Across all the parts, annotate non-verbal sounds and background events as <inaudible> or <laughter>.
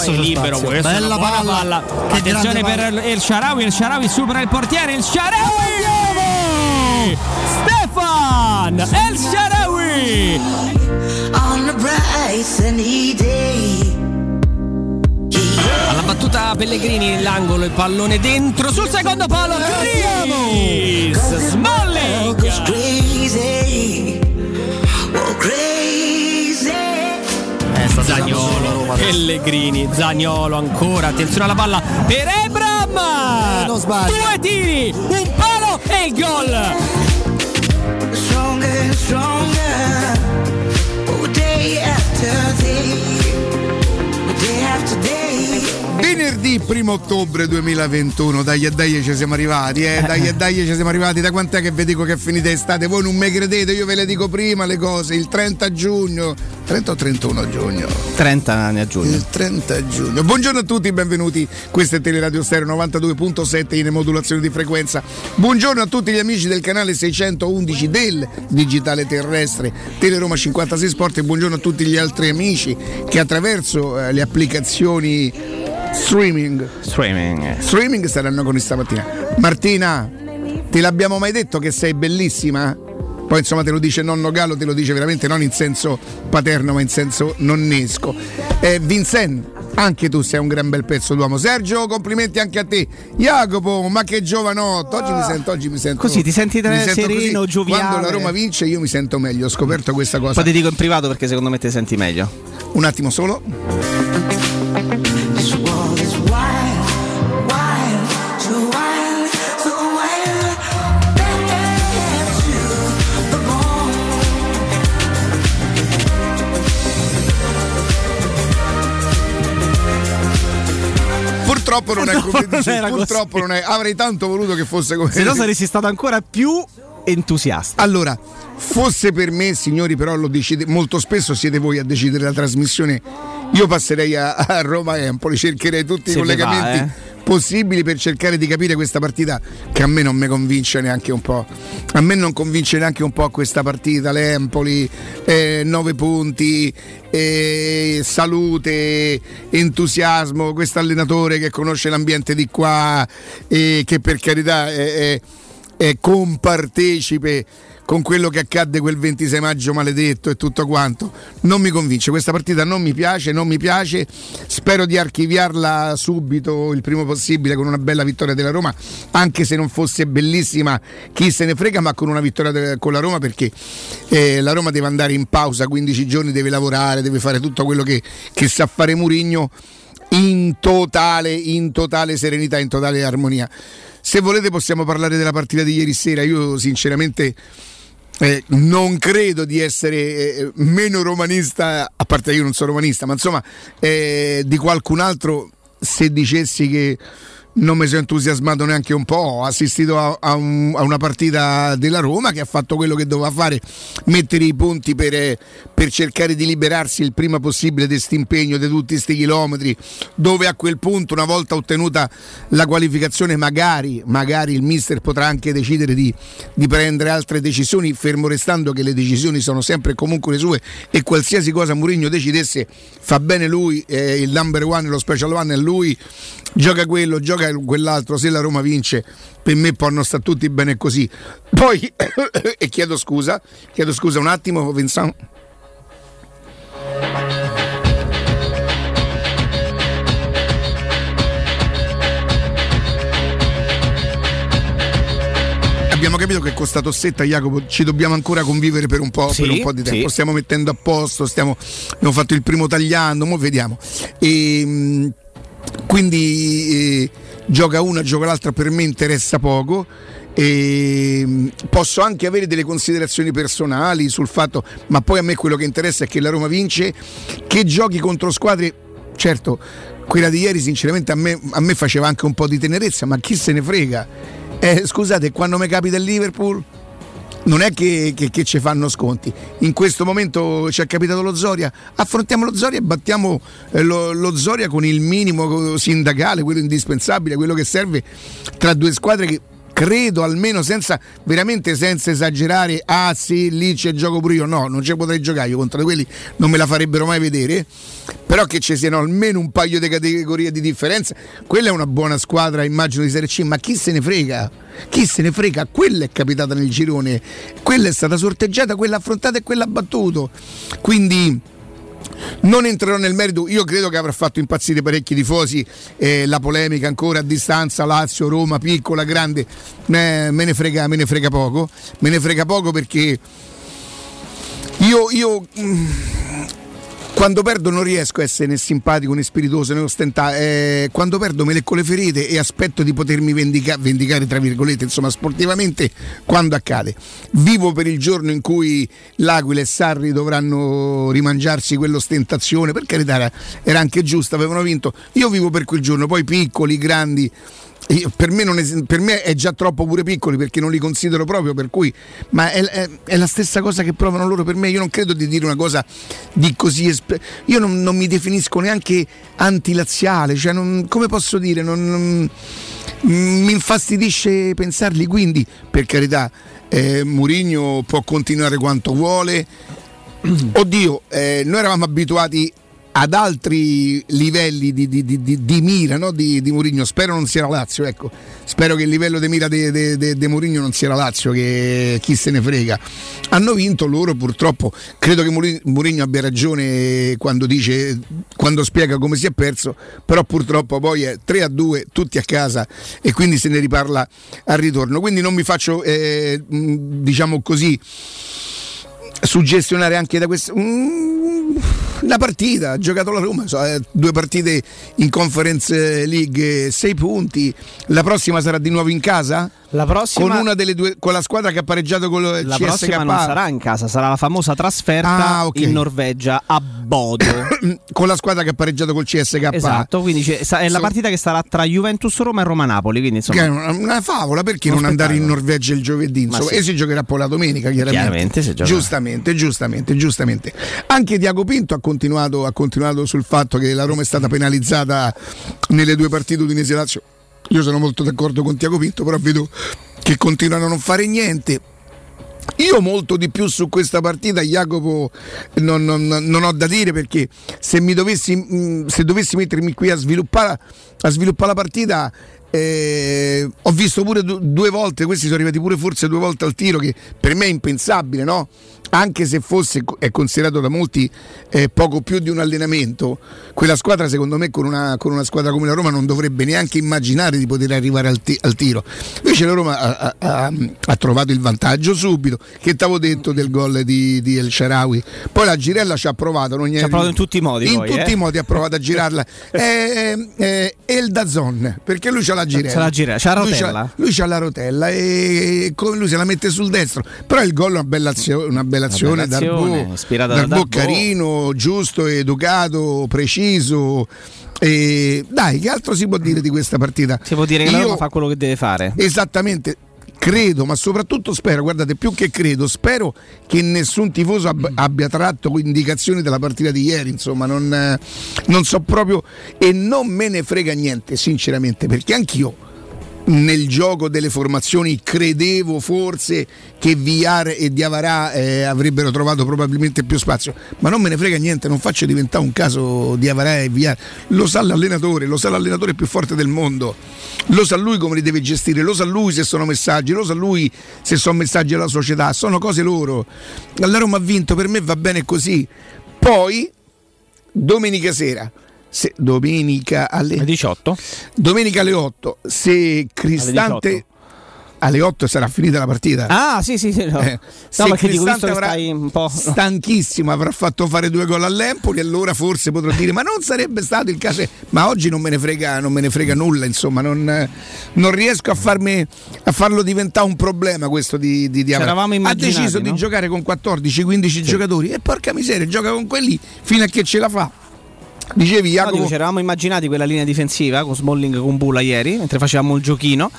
Adesso c'è libero. spazio. È Bella palla. palla. Che Attenzione per palla. il Sharawi. Il Sharawi supera il portiere. Il Sharawi! Stefan! El Sharawi! on a bright sunny day. Alla battuta Pellegrini l'angolo, il pallone dentro sul secondo palo. Chris Smalling! Zagnolo, Pellegrini, Zagnolo ancora, attenzione alla palla per Ebram! non sbaglia. Due tiri, un palo e il gol! Stronger and stronger, oh day after day, day after day. Venerdì 1 ottobre 2021, dai e dai ci siamo arrivati, eh, dai e dai ci siamo arrivati, da quant'è che vi dico che è finita estate? Voi non mi credete, io ve le dico prima le cose, il 30 giugno, 30 o 31 giugno? 30 anni a giugno. Il 30 giugno. Buongiorno a tutti, benvenuti. Questo è Teleradio Stereo 92.7 in modulazione di frequenza. Buongiorno a tutti gli amici del canale 611 del Digitale Terrestre Teleroma 56 Sport e buongiorno a tutti gli altri amici che attraverso eh, le applicazioni streaming Streaming. streaming saranno con noi stamattina. Martina, ti l'abbiamo mai detto che sei bellissima? Poi insomma te lo dice nonno Gallo, te lo dice veramente non in senso paterno ma in senso nonnesco. Eh, Vincent, Anche tu sei un gran bel pezzo d'uomo. Sergio, complimenti anche a te. Jacopo, ma che giovanotto. Oggi mi sento, oggi mi sento Così, ti senti mi sento sereno, così. gioviale. Quando la Roma vince io mi sento meglio, ho scoperto questa cosa. Poi ti dico in privato perché secondo me ti senti meglio. Un attimo solo. Purtroppo non è come dice, purtroppo così. non è. Avrei tanto voluto che fosse come Se no saresti stato ancora più entusiasta. Allora, fosse per me, signori, però lo decide, molto spesso siete voi a decidere la trasmissione. Io passerei a, a Roma Empoli, cercherei tutti i Se ne collegamenti va, eh. possibili per cercare di capire questa partita che a me non mi convince neanche un po'. A me non convince neanche un po' questa partita, l'Empoli, eh, 9 punti, eh, salute, entusiasmo, questo allenatore che conosce l'ambiente di qua e che per carità è- è- è compartecipe con quello che accadde quel 26 maggio maledetto e tutto quanto. Non mi convince, questa partita non mi piace, non mi piace. Spero di archiviarla subito, il primo possibile, con una bella vittoria della Roma, anche se non fosse bellissima, chi se ne frega, ma con una vittoria de- con la Roma perché eh, la Roma deve andare in pausa 15 giorni, deve lavorare, deve fare tutto quello che, che sa fare Murigno in totale, in totale serenità, in totale armonia. Se volete possiamo parlare della partita di ieri sera, io sinceramente eh, non credo di essere eh, meno romanista, a parte io non sono romanista, ma insomma eh, di qualcun altro se dicessi che non mi sono entusiasmato neanche un po', ho assistito a, a un- a una partita della Roma che ha fatto quello che doveva fare, mettere i punti per, per cercare di liberarsi il prima possibile di questo impegno, di tutti questi chilometri, dove a quel punto, una volta ottenuta la qualificazione, magari, magari il mister potrà anche decidere di, di prendere altre decisioni, fermo restando che le decisioni sono sempre comunque le sue e qualsiasi cosa Mourinho decidesse fa bene lui, eh, il number one, lo special one è lui, gioca quello, gioca quell'altro, se la Roma vince per me possono stare tutti bene così. Poi, <coughs> e chiedo scusa, chiedo scusa un attimo, Vincent. Abbiamo capito che con sta tossetta, Jacopo, ci dobbiamo ancora convivere per un po', Sì, per un po' di tempo. sì. Stiamo mettendo a posto, stiamo, abbiamo fatto il primo tagliando, mo vediamo. E, mh, quindi eh, gioca una, gioca l'altra, per me interessa poco. E, mh, posso anche avere delle considerazioni personali sul fatto, ma poi a me quello che interessa è che la Roma vince, che giochi contro squadre, certo, quella di ieri sinceramente a me, a me faceva anche un po' di tenerezza, ma chi se ne frega? Eh, scusate, quando mi capita il Liverpool non è che, che- che ci fanno sconti. In questo momento ci è capitato lo Zoria, affrontiamo lo Zoria e battiamo eh, lo, lo Zoria con il minimo sindacale, quello indispensabile, quello che serve tra due squadre che credo almeno senza veramente senza esagerare ah sì lì c'è gioco pure io. No non ci potrei giocare io contro quelli non me la farebbero mai vedere. Però che ci siano almeno un paio di categorie di differenza quella è una buona squadra immagino di Serie C ma chi se ne frega? Chi se ne frega? Quella è capitata nel girone quella è stata sorteggiata quella affrontata e quella battuto. Quindi non entrerò nel merito, io credo che avrà fatto impazzire parecchi tifosi eh, la polemica ancora a distanza, Lazio, Roma, piccola, grande, eh, me, ne frega, me ne frega poco, me ne frega poco perché io, io mm, quando perdo non riesco a essere né simpatico né spiritoso né ostentare, eh, quando perdo me lecco le ferite e aspetto di potermi vendica- vendicare tra virgolette, insomma sportivamente quando accade. Vivo per il giorno in cui l'Aquila e Sarri dovranno rimangiarsi quell'ostentazione, per carità era, anche giusto, avevano vinto, io vivo per quel giorno, poi piccoli, grandi. Per me, es- per me è già troppo pure piccoli perché non li considero proprio, per cui, ma è, è- è la stessa cosa che provano loro per me. Io non credo di dire una cosa di così. espe- io non, non mi definisco neanche antilaziale, cioè non- come posso dire? Non- mm, mi infastidisce pensarli, quindi per carità, eh, Murigno può continuare quanto vuole. <clears throat> Oddio, eh, noi eravamo abituati ad altri livelli di, di- di- di- mira no? di, di Mourinho. Spero non sia la Lazio, ecco. Spero che il livello di mira di de, de- de Mourinho non sia la Lazio, che chi se ne frega. Hanno vinto loro purtroppo. Credo che Mourinho abbia ragione quando dice, quando spiega come si è perso, però purtroppo poi è 3 a 2, tutti a casa e quindi se ne riparla al ritorno. Quindi non mi faccio, eh, diciamo così, suggestionare anche da questo. Mm, la partita, ha giocato la Roma, so, eh, due partite in Conference League, sei punti. La prossima sarà di nuovo in casa? La prossima, Con una delle due, con la squadra che ha pareggiato con il la CSK. prossima non sarà in casa, sarà la famosa trasferta Ah, ok. in Norvegia a Bodo. <coughs> con la squadra che ha pareggiato col CSK. esatto, quindi è la So- partita che sarà tra Juventus Roma e Roma Napoli. Quindi insomma, è una, una favola perché Uno non andare in. Norvegia il giovedì insomma, sì. e si giocherà poi la domenica chiaramente, Chiaramente giustamente giustamente giustamente anche Diago Pinto ha continuato, ha continuato sul fatto che la Roma è stata penalizzata nelle due partite Udinese Lazio io sono molto d'accordo con Tiago Pinto però vedo che continuano a non fare niente io molto di più su questa partita, Jacopo, non, non- non ho da dire perché se, dovessi, mh, se dovessi mettermi qui a sviluppare, a sviluppare la partita, eh, ho visto pure du- due volte, questi sono arrivati pure forse due volte al tiro, che per me è impensabile, no? Anche se fosse, è considerato da molti eh, poco più di un allenamento, quella squadra secondo me con una, con una squadra come la Roma non dovrebbe neanche immaginare di poter arrivare al, ti- al tiro. Invece la Roma ha, ha- ha- ha trovato il vantaggio subito, che t'avevo detto del gol di, di El Sharawi. Poi la Girella ci ha provato, non Ci ha provato in tutti i modi In poi, tutti eh. i modi ha provato a girarla. è, è, è il Dazon, perché lui c'ha la Girella. C'ha la Girella, c'ha la Lui rotella. Lui c'ha la rotella e come lui se la mette sul destro. Però il gol è una bella azione, una bella azione, Una bella azione, Darboe, ispirata da Darboe Darboe. carino, giusto, educato, preciso. E dai, che altro si può dire di questa partita? si può dire che la Io- Roma fa quello che deve fare. Esattamente. Credo, ma soprattutto spero, guardate, più che credo, spero che nessun tifoso ab- abbia tratto indicazioni dalla partita di ieri, insomma, non, non so proprio e non me ne frega niente, sinceramente, perché anch'io nel gioco delle formazioni credevo forse che Villar e Diavarà eh, avrebbero trovato probabilmente più spazio, ma non me ne frega niente, non faccio diventare un caso Diavarà e Villar, lo sa l'allenatore, lo sa l'allenatore più forte del mondo, lo sa lui come li deve gestire, lo sa lui se sono messaggi, lo sa lui se sono messaggi alla società, sono cose loro. La Roma ha vinto, per me va bene così. Poi domenica sera, se- domenica alle Le 18? Domenica alle 8, se Cristante Alle 18. alle 8 sarà finita la partita. Ah, sì, sì, sì. No, Eh, no se perché dico, Cristante che avrà un po'. stanchissimo, avrà fatto fare due gol all'Empoli, allora forse potrò dire ma non sarebbe stato il caso. Ma oggi non me ne frega, non me ne frega nulla, insomma, non, non riesco a, farmi, a farlo diventare un problema questo di, di. C'eravamo Ha deciso no? di giocare con 14-15 giocatori e porca miseria, gioca con quelli fino a che ce la fa. Dicevi No, Jacopo, dico, ci eravamo immaginati quella linea difensiva con Smalling con Bula ieri mentre facevamo il giochino.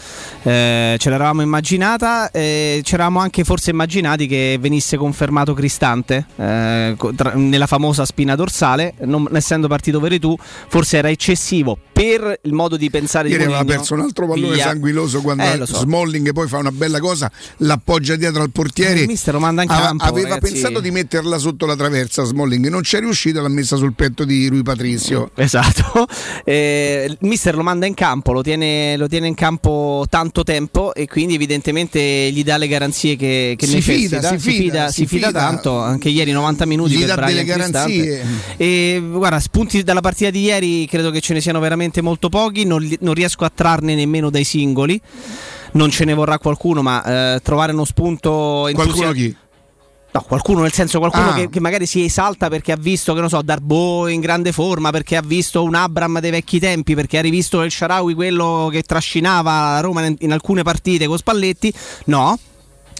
Eh, ce l'eravamo immaginata. eh, ci eravamo anche forse immaginati che venisse confermato Cristante eh, tra- nella famosa spina dorsale. Non essendo partito Veretù, forse era eccessivo per il modo di pensare Ieri di aveva Mourinho. perso un altro pallone Via. sanguinoso quando Eh, so. Smalling poi fa una bella cosa, l'appoggia dietro al portiere. Il mister lo manda in campo, aveva ragazzi. pensato di metterla sotto la traversa Smalling, non c'è riuscito, l'ha messa sul petto di Rui Patrizio. Esatto, <laughs> Eh, mister lo manda in campo, lo tiene, lo tiene in campo tanto tempo e quindi evidentemente gli dà le garanzie che, che Si necessita. fida, si fida, si si fida fida. tanto, anche ieri 90 minuti Gli per dà delle garanzie. E guarda, spunti dalla partita di ieri credo che ce ne siano veramente molto pochi, non, non riesco a trarne nemmeno dai singoli. Non ce ne vorrà qualcuno, ma eh, trovare uno spunto Qualcuno entusia- chi? No, qualcuno nel senso qualcuno Ah. che, che magari si esalta perché ha visto, che non so, Darbo in grande forma, perché ha visto un Abram dei vecchi tempi, perché ha rivisto il Sharawi, quello che trascinava Roma in, in alcune partite con Spalletti. No.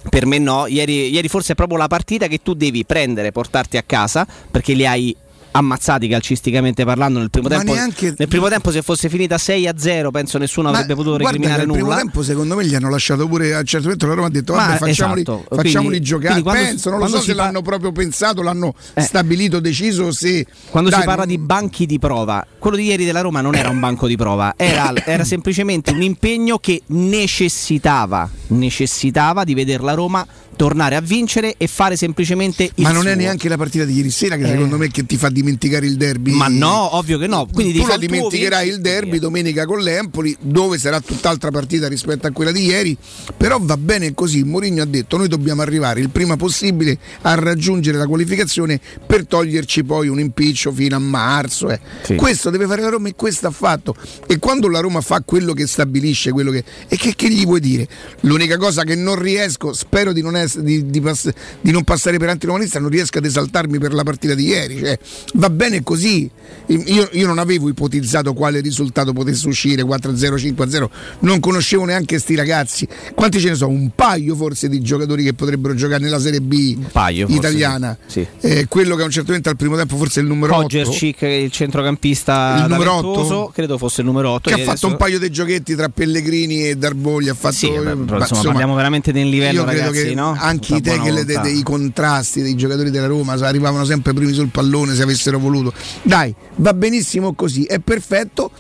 Per me no, ieri, ieri forse è proprio la partita che tu devi prendere, portarti a casa, perché li hai ammazzati calcisticamente parlando nel primo Ma tempo. neanche- Nel primo tempo se fosse finita 6 a 0 penso nessuno Ma avrebbe potuto recriminare che al primo nulla. tempo secondo me gli hanno lasciato pure a un certo punto la Roma ha detto vabbè facciamoli, esatto, facciamoli quindi- giocare quindi quando- penso non lo so se pa- l'hanno proprio pensato l'hanno Eh. stabilito deciso se Quando Dai, si parla non- di banchi di prova, quello di ieri della Roma non era un banco di prova, era, <coughs> era semplicemente un impegno che necessitava, necessitava di vedere la Roma tornare a vincere e fare semplicemente il Ma non è suo. neanche la partita di ieri sera che Eh. secondo me che ti fa dimenticare il derby. Ma no, ovvio che no. Quindi tu la dimenticherai il derby domenica con l'Empoli, dove sarà tutt'altra partita rispetto a quella di ieri. Però va bene così. Mourinho ha detto: noi dobbiamo arrivare il prima possibile a raggiungere la qualificazione per toglierci poi un impiccio fino a marzo. eh. Sì. Questo deve fare la Roma e questo ha fatto. E quando la Roma fa quello che stabilisce, quello che. E che, che gli vuoi dire? L'unica cosa che non riesco, spero di non, ess- di- di pass- di non passare per antiromanista, non riesco ad esaltarmi per la partita di ieri. Cioè, va bene così. Io, io non avevo ipotizzato quale risultato potesse uscire 4-0, 5-0, non conoscevo neanche sti ragazzi. Quanti ce ne sono? Un paio forse di giocatori che potrebbero giocare nella Serie B paio, italiana. sì. Eh, quello che a un certo momento al primo tempo forse è il numero 8 Kojercic, il centrocampista Il numero talentuoso, otto? credo fosse il numero 8 che ha fatto un paio di giochetti tra Pellegrini e Darbogli ha fatto Sì, vabbè, però, ma, insomma, parliamo veramente del livello, io credo ragazzi, che no? Anche i tackle de- volontà. dei contrasti dei giocatori della Roma arrivavano sempre primi sul pallone se avessero voluto dai va benissimo così è perfetto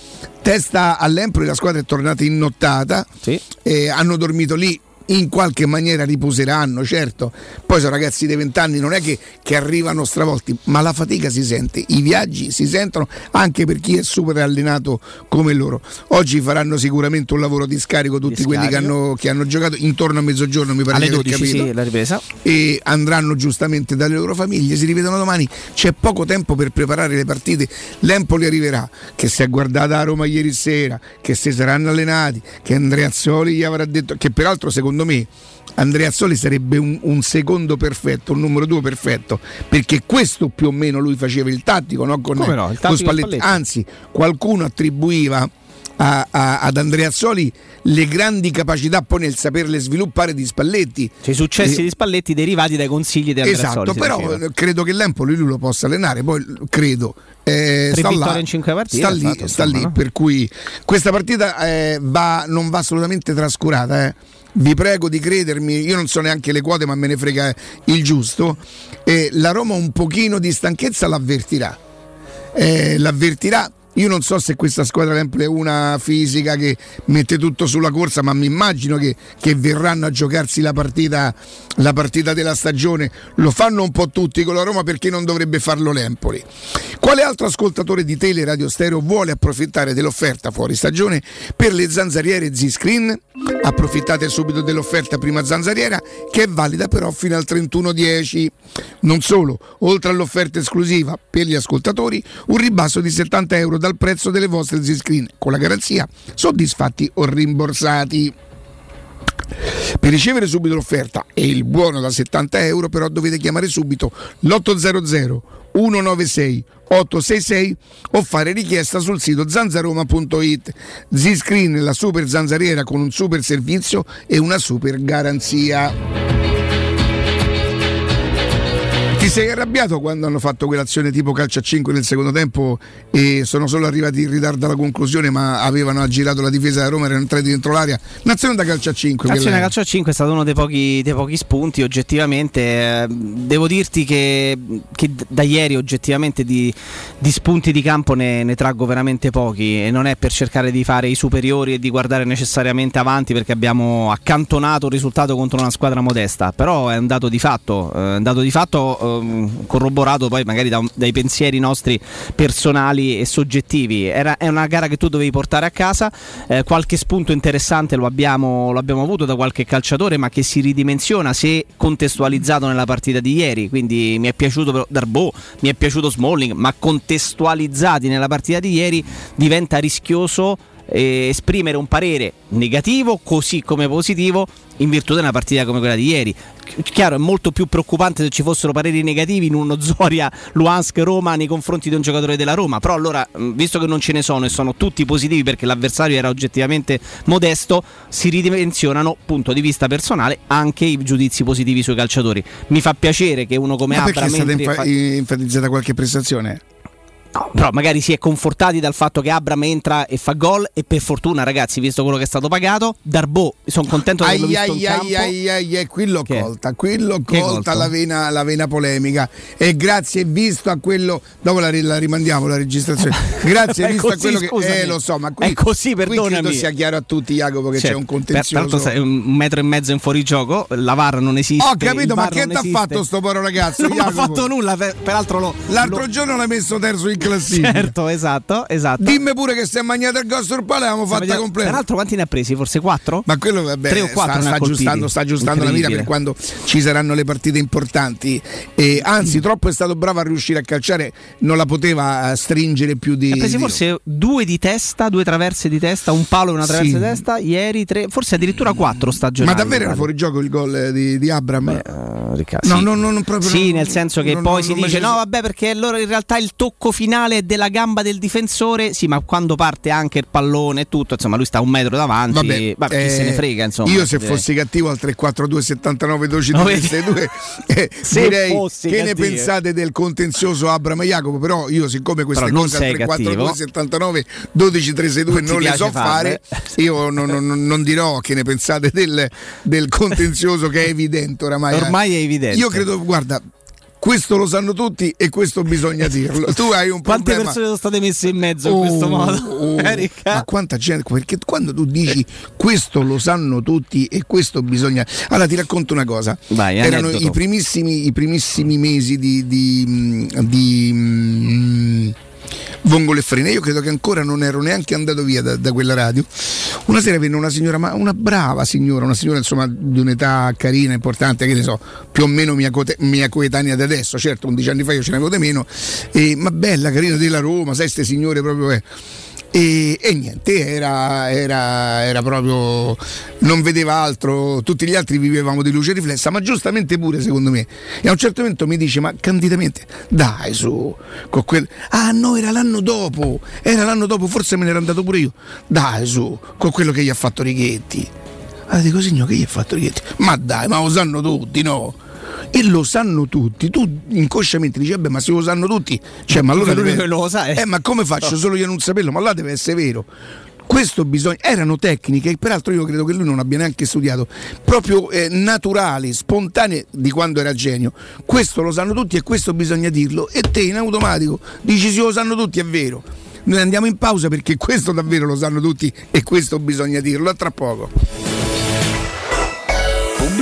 testa all'Empoli la squadra è tornata in nottata Sì. eh, hanno dormito lì in qualche maniera riposeranno, certo. Poi sono ragazzi dei vent'anni, non è che, che arrivano stravolti, ma la fatica si sente, i viaggi si sentono anche per chi è super allenato come loro. Oggi faranno sicuramente un lavoro di scarico tutti Di quelli che hanno, che hanno giocato intorno a mezzogiorno, mi pare alle di aver 12 capito sì, la ripresa. e andranno giustamente dalle loro famiglie, si rivedono domani, c'è poco tempo per preparare le partite, l'Empoli arriverà, che si è guardata a Roma ieri sera, che si saranno allenati, che Andreazzoli gli avrà detto, che peraltro secondo me Andreazzoli sarebbe un, un secondo perfetto, un numero due perfetto, perché questo più o meno lui faceva il tattico, no? con, no, il tattico Spalletti. Anzi qualcuno attribuiva a- a- ad Andreazzoli le grandi capacità poi nel saperle sviluppare di Spalletti. Cioè, i successi Eh, di Spalletti derivati dai consigli di Andrea Esatto, Soli, si però eh, credo che l'Empoli lui lo possa allenare, poi credo. eh, sta là, in cinque partite, sta lì, fatto, sta insomma, lì, no? per cui questa partita eh, va- non va assolutamente trascurata. eh. Vi prego di credermi, io non so neanche le quote, ma me ne frega il giusto. Eh, la Roma un pochino di stanchezza l'avvertirà. Eh, l'avvertirà. Io non so se questa squadra è una fisica che mette tutto sulla corsa, ma mi immagino che, che verranno a giocarsi la partita, la partita della stagione. Lo fanno un po' tutti con la Roma perché non dovrebbe farlo l'Empoli. Quale altro ascoltatore di Tele Radio Stereo vuole approfittare dell'offerta fuori stagione per le zanzariere Z-Screen? Approfittate subito dell'offerta prima zanzariera che è valida però fino al 31-10. Non solo, oltre all'offerta esclusiva per gli ascoltatori, un ribasso di 70 euro dal prezzo delle vostre Z-Screen con la garanzia soddisfatti o rimborsati. Per ricevere subito l'offerta e il buono da 70 euro però dovete chiamare subito l'800 196 866 o fare richiesta sul sito zanzaroma.it. Z-Screen, la super zanzariera con un super servizio e una super garanzia. Sei arrabbiato quando hanno fatto quell'azione tipo calcio a 5 nel secondo tempo e sono solo arrivati in ritardo alla conclusione ma avevano aggirato la difesa della Roma, erano entrati dentro l'aria. Un'azione da calcio a 5. L'azione quella- calcio a 5 è stato uno dei pochi, dei pochi spunti oggettivamente. eh, devo dirti che, che da ieri oggettivamente di, di spunti di campo ne, ne traggo veramente pochi e non è per cercare di fare i superiori e di guardare necessariamente avanti perché abbiamo accantonato il risultato contro una squadra modesta, però è un dato di fatto, eh, un dato di fatto ehm, corroborato poi magari da dai pensieri nostri personali e soggettivi. Era, è una gara che tu dovevi portare a casa, eh, qualche spunto interessante lo abbiamo, lo abbiamo avuto da qualche calciatore, ma che si ridimensiona se contestualizzato nella partita di ieri. Quindi mi è piaciuto Darbo, mi è piaciuto Smalling, ma contestualizzati nella partita di ieri diventa rischioso eh, esprimere un parere negativo così come positivo in virtù di una partita come quella di ieri. Ch- Chiaro, è molto più preoccupante se ci fossero pareri negativi in uno <laughs> Zoria Luansk Roma nei confronti di un giocatore della Roma. Però allora, visto che non ce ne sono e sono tutti positivi perché l'avversario era oggettivamente modesto, si ridimensionano, punto di vista personale, anche i giudizi positivi sui calciatori. Mi fa piacere che uno come Ma perché Abram è stata fa- enfatizzata qualche prestazione? No, però magari si è confortati dal fatto che Abram entra e fa gol e per fortuna ragazzi, visto quello che è stato pagato, Darbo, sono contento di averlo Ai, visto in ai, campo. ai, ai, ai, qui l'ho Che colta, qui l'ho colta la vena, la vena polemica e grazie visto a quello, dopo la, la rimandiamo la registrazione, <laughs> grazie visto a così, quello che, scusami. eh lo so, ma qui, È così, qui credo perdonami. sia chiaro a tutti Jacopo che c'è Certo, un contenzioso. Peraltro sei un metro e mezzo in fuorigioco, la VAR non esiste. Ho capito, ma che ti ha fatto sto povero ragazzo? <laughs> Non ha fatto nulla, per- peraltro lo... L'altro lo- giorno l'hai messo terzo in classifica. Certo, esatto, esatto. Dimmi pure che si è mangiato il gol sul palo e avevamo fatta completa. Peraltro quanti ne ha presi? Forse 4? Ma quello vabbè, Tre o quattro sta, ne ha sta aggiustando, sta aggiustando la mira per quando ci saranno le partite importanti. E anzi, troppo è stato bravo a riuscire a calciare, non la poteva eh, stringere più di. Ha presi di- forse due di testa, due traverse di testa, un palo e una traversa Sì. di testa. Ieri tre, forse addirittura quattro Ma stagionali. davvero era fuori gioco il gol eh, di, di Abram? Eh, Riccardo, No, sì. no, no, non proprio- Sì, nel senso che poi si dice: no, vabbè, perché loro in realtà il tocco finale è della gamba del difensore. Sì, ma quando parte anche il pallone e tutto, insomma, lui sta un metro davanti. Vabbè, Vabbè, chi se eh, ne frega, insomma. Io se direi. fossi cattivo al 342 79 12 No, 32 <laughs> eh, direi che ne cattivo. pensate del contenzioso Abram e Jacopo, però io siccome queste Però cose al sei 342 cattivo. 79 12 362 Non non le so fare, farle. io non, non- non dirò che ne pensate del, del contenzioso che è evidente oramai. eh. Ormai è evidente. Io credo, guarda, questo lo sanno tutti e questo bisogna dirlo. Tu hai un Quante problema. persone sono state messe in mezzo in questo Oh, modo? oh, <laughs> ma quanta gente, perché quando tu dici questo lo sanno tutti e questo bisogna. Allora ti racconto una cosa. Vai, Erano i primissimi, i primissimi mesi di, di, mm, di mm, Vongole e. Io credo che ancora non ero neanche andato via da, da quella radio. Una sera venne una signora, ma una brava signora, una signora insomma di un'età carina, importante, che ne so, più o meno mia, cote- mia coetanea di adesso. Certo, 11 anni fa io ce ne avevo di meno, e- ma bella, carina della Roma, sai, ste signore proprio. eh. E, e niente, era, era, era proprio. non vedeva altro, tutti gli altri vivevamo di luce riflessa, ma giustamente pure secondo me. E a un certo momento mi dice: Ma candidamente, dai su, con quel. Ah no, era l'anno dopo, era l'anno dopo, forse me ne ero andato pure io. Dai su, con quello che gli ha fatto Righetti. Allora dico, signor, che gli ha fatto Righetti? Ma dai, ma lo sanno tutti, no? E lo sanno tutti, tu inconsciamente dici, vabbè, ma se lo sanno tutti, cioè, ma allora deve- lo sa è- Eh, ma come faccio solo io a non saperlo? Ma là deve essere vero. Questo bisogna, erano tecniche, e peraltro io credo che lui non abbia neanche studiato, proprio eh, naturali, spontanee di quando era genio. Questo lo sanno tutti e questo bisogna dirlo. E te in automatico dici sì, lo sanno tutti, è vero. Noi andiamo in pausa perché <laughs> questo davvero lo sanno tutti e questo bisogna dirlo. A tra poco.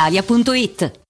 brispalitalia.it.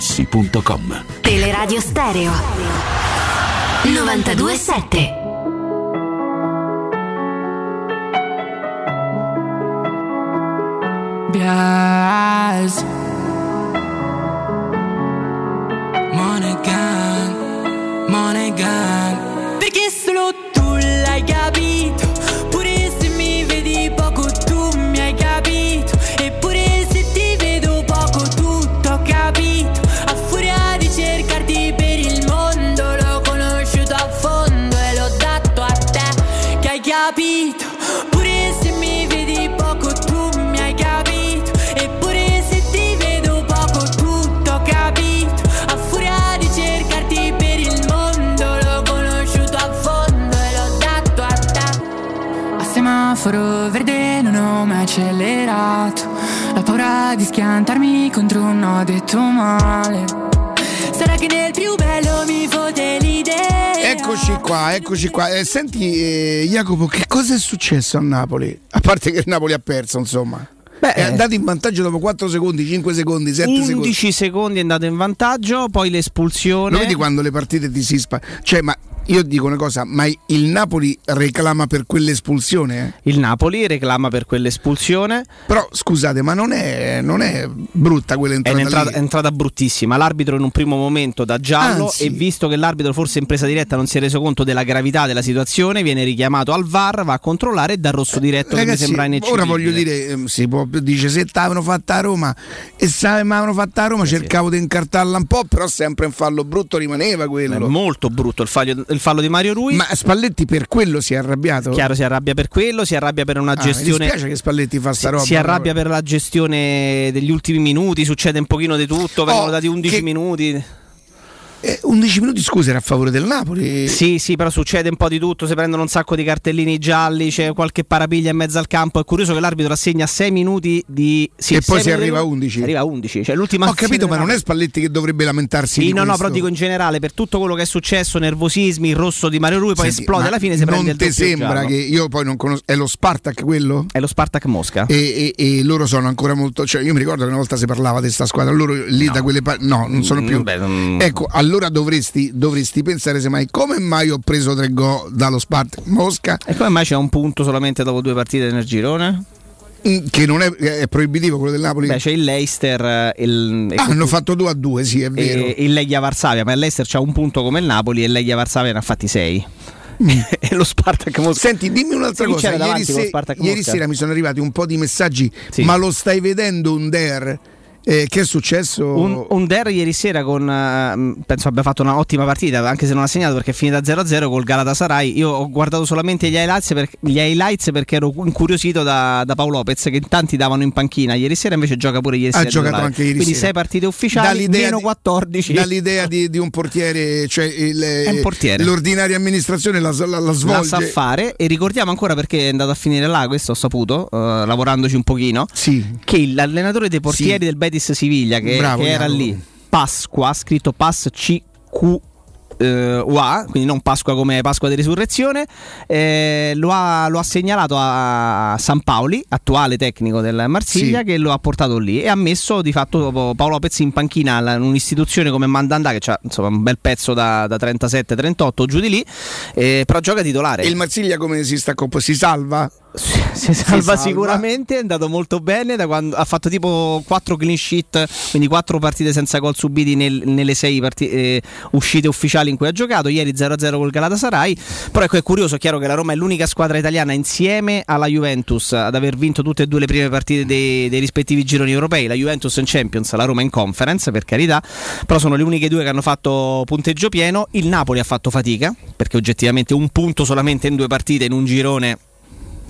artigianamaterassi.com. Teleradio Stereo. 927. Bias money gang. Perché solo tu l'hai capito semaforo verde non ho mai accelerato La paura di schiantarmi contro un no detto male Sarà che nel più bello mi fote l'idea Eccoci qua, eccoci qua. Eh, senti, eh, Jacopo, che cosa è successo a Napoli? A parte che il Napoli ha perso, insomma. è andato in vantaggio dopo 4 secondi, 5 secondi, 7 secondi. 11 secondi è andato in vantaggio, poi l'espulsione. Lo vedi quando le partite ti si spa... Cioè, ma io dico una cosa, ma il Napoli reclama per quell'espulsione? eh? Il Napoli reclama per quell'espulsione. Però scusate, ma non è, non è brutta È quell'entrata un'entrata lì? è entrata bruttissima. L'arbitro in un primo momento da giallo Anzi. e visto che l'arbitro forse in presa diretta non si è reso conto della gravità della situazione, viene richiamato al VAR, va a controllare e dà rosso diretto che mi Ragazzi, sembra ineccepibile. ora voglio dire, ehm, si può, dice se t'avevano fatta a Roma e se avevano fatta a Eh Roma cercavo di incartarla un po', però sempre un fallo brutto rimaneva È quello. molto brutto il fallo, il fallo di Mario Rui. Ma Spalletti per quello si è arrabbiato? Chiaro, si arrabbia per quello, si arrabbia per una Ah, Mi gestione. dispiace che Spalletti fa sta si, roba. si arrabbia per la gestione degli ultimi minuti, succede un pochino di tutto, vengono Oh, dati 11 che- minuti. Eh, 11 minuti scusa era a favore del Napoli. Sì, sì, però succede un po' di tutto, si prendono un sacco di cartellini gialli, c'è qualche parapiglia in mezzo al campo, è curioso che l'arbitro assegna 6 minuti di... sì, E poi si arriva a di- 11. Arriva a 11, cioè l'ultima Ho capito, ma non è Spalletti che dovrebbe lamentarsi Sì, no, no, questo. però dico in generale, per tutto quello che è successo, nervosismi, il rosso di Mario Rui, poi Senti, esplode alla fine, si non prende il ti doppio sembra giallo. che io poi non conosco è lo Spartak quello? È lo Spartak Mosca. E, e- e loro sono ancora molto cioè io mi ricordo che una volta si parlava di questa squadra loro lì da quelle parti no non sono Mm, più beh, non- ecco allora dovresti, dovresti pensare semmai come mai ho preso tre gol dallo Spartak Mosca E come mai c'è un punto solamente dopo due partite nel girone? mm, che non è, è proibitivo quello del Napoli Beh, c'è il Leicester eh, il, Ah, hanno fatto 2 a 2 sì è vero e il Legia Varsavia, ma il Leicester c'ha un punto come il Napoli e il Legia Varsavia ne ha fatti sei. <laughs> e lo Spartak Mosca. Senti, dimmi un'altra Si cosa. Ieri, se- ieri sera mi sono arrivati un po' di messaggi, Sì. ma lo stai vedendo un der? Eh, che è successo? Un, un Der ieri sera con eh, penso abbia fatto un'ottima partita, anche se non ha segnato perché è finita 0-0 col Galatasaray. Io ho guardato solamente gli highlights, per- gli highlights perché ero incuriosito da, da Paolo Lopez che tanti davano in panchina. Ieri sera invece gioca pure ieri ha sera. giocato titolare. anche ieri Quindi sera. 6 partite ufficiali, meno di- 14. Dall'idea di, di un portiere, cioè il- un portiere. l'ordinaria amministrazione la, la- la la svolge. sa fare e ricordiamo ancora perché è andato a finire là, questo ho saputo, eh, lavorandoci un pochino, che l'allenatore dei portieri Sì. del Betis Siviglia che, Bravo, che era lì, Pasqua, scritto Pas CQ eh, UA, quindi non Pasqua come Pasqua di Risurrezione, eh, lo, ha, lo ha segnalato a San Paoli, attuale tecnico del Marsiglia, Sì. che lo ha portato lì e ha messo di fatto Paolo Lopez in panchina in un'istituzione come Mandanda che ha insomma, un bel pezzo da, da 37-38 giù di lì, eh, però gioca titolare. E il Marsiglia come si sta? Si salva? <laughs> si salva sicuramente, è andato molto bene quando ha fatto tipo 4 clean sheet, quindi 4 partite senza gol subiti nel- nelle 6 uscite ufficiali in cui ha giocato, ieri 0-0 col Galatasaray, però ecco è curioso, è chiaro che la Roma è l'unica squadra italiana insieme alla Juventus ad aver vinto tutte e due le prime partite dei, dei rispettivi gironi europei, la Juventus in Champions, la Roma in Conference per carità, però sono le uniche due che hanno fatto punteggio pieno, il Napoli ha fatto fatica perché oggettivamente un punto solamente in due partite in un girone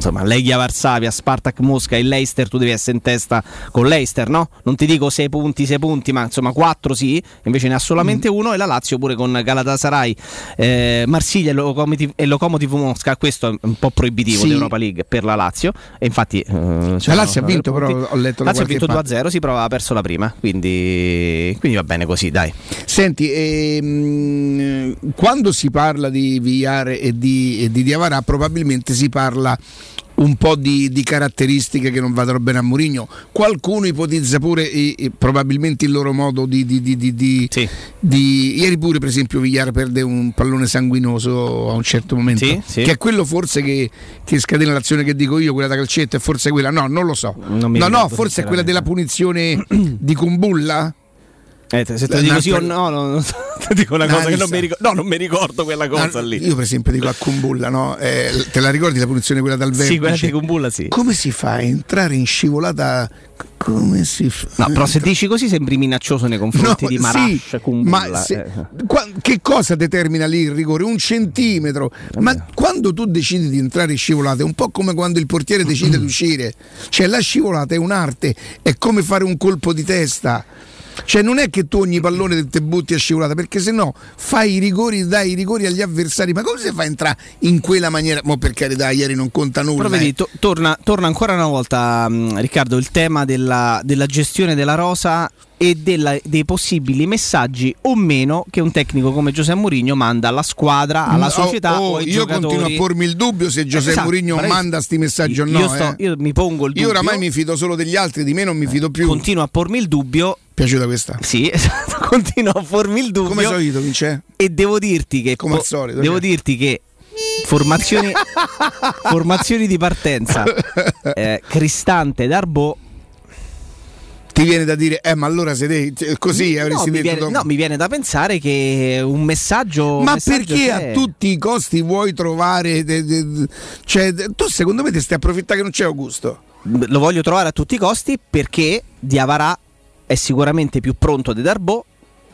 insomma, Leghia Varsavia, Spartak Mosca e Leicester, tu devi essere in testa con Leicester, no? Non ti dico 6 punti, 6 punti, ma insomma 4 sì, invece ne ha solamente Mm. uno e la Lazio pure con Galatasaray, eh, Marsiglia e Locomotiv, e Locomotiv Mosca, questo è un po' proibitivo Sì. l'Europa League per la Lazio e infatti... eh, La cioè, Lazio ha vinto, punti. però ho letto da Lazio ha vinto parte. 2-0, si prova, ha perso la prima, quindi, quindi va bene così, dai. Senti, ehm, quando si parla di Villar e di, e di Diavara, probabilmente si parla un po' di, di caratteristiche che non vadano bene a Mourinho. Qualcuno ipotizza pure eh, probabilmente il loro modo di, di- di- di- Ieri pure, per esempio, Villar perde un pallone sanguinoso a un certo momento. Sì, sì. Che è quello forse che, che scatena l'azione che dico io, quella da calcetto, è forse quella. No, non lo so. Non no, no, forse è quella della punizione di Kumbulla. Eh, se te lo dico sì o no, no, no, <laughs> ti dico una cosa che non mi ricordo. No, non mi ricordo quella cosa lì. Io per esempio dico a Kumbulla, no? Eh, te la ricordi la punizione quella dal vertice? Sì, quella di Kumbulla, sì. Come si fa a entrare in scivolata? Come si fa? No, però se dici così sembri minaccioso nei confronti No, di sì, Marash, Kumbulla. ma se- eh. qua- che cosa determina lì il rigore? Un centimetro. Ma quando tu decidi di entrare in scivolata è un po' come quando il portiere decide di <clears throat> uscire. Cioè la scivolata è un'arte, è come fare un colpo di testa. Cioè non è che tu ogni pallone te butti a scivolata, perché se no fai i rigori, dai i rigori agli avversari. Ma come si fa a entrare in quella maniera? Mo per carità, ieri non conta nulla. Però vedi, eh. to- torna, torna ancora una volta, mh, Riccardo, il tema della, della gestione della rosa e della- dei possibili messaggi o meno che un tecnico come Giuseppe Mourinho manda alla squadra, alla Oh, società oh, o ai io giocatori. continuo a pormi il dubbio se Giuseppe Esatto, Mourinho manda sti messaggi o no. Io, sto- eh. io mi pongo il dubbio. Io oramai mi fido solo degli altri, di me non mi fido più. Continuo a pormi il dubbio. Piaciuta questa? Sì, <laughs> esatto, continuo a pormi il dubbio. Come solito, Vince? E devo dirti che Come al solito, devo cioè. dirti che formazioni, <laughs> formazioni di partenza eh, Cristante ed Arbò Ti viene da dire, eh, ma allora se te, così no, avresti detto. viene, no, mi viene da pensare che un messaggio un Ma messaggio perché c'è. a tutti i costi vuoi trovare. de- de- de- cioè, tu secondo me ti stai approfittando che non c'è Augusto. lo voglio trovare a tutti i costi perché Diavarà è sicuramente più pronto di Darbo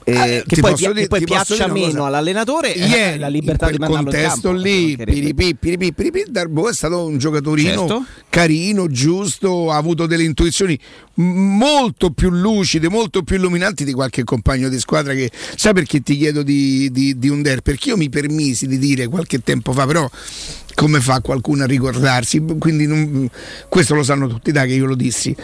eh, che ti poi, pia- dire- che poi piaccia meno all'allenatore eh, Ieri, la libertà in di mandarlo in contesto campo, lì, piripì, piripì, piripì, Darbo è stato un giocatorino Certo. carino, giusto, ha avuto delle intuizioni molto più lucide, molto più illuminanti di qualche compagno di squadra che sai perché ti chiedo di, di, di Under? Perché io mi permisi di dire qualche tempo fa, però come fa qualcuno a ricordarsi? Quindi non- questo lo sanno tutti, dai che io lo dissi.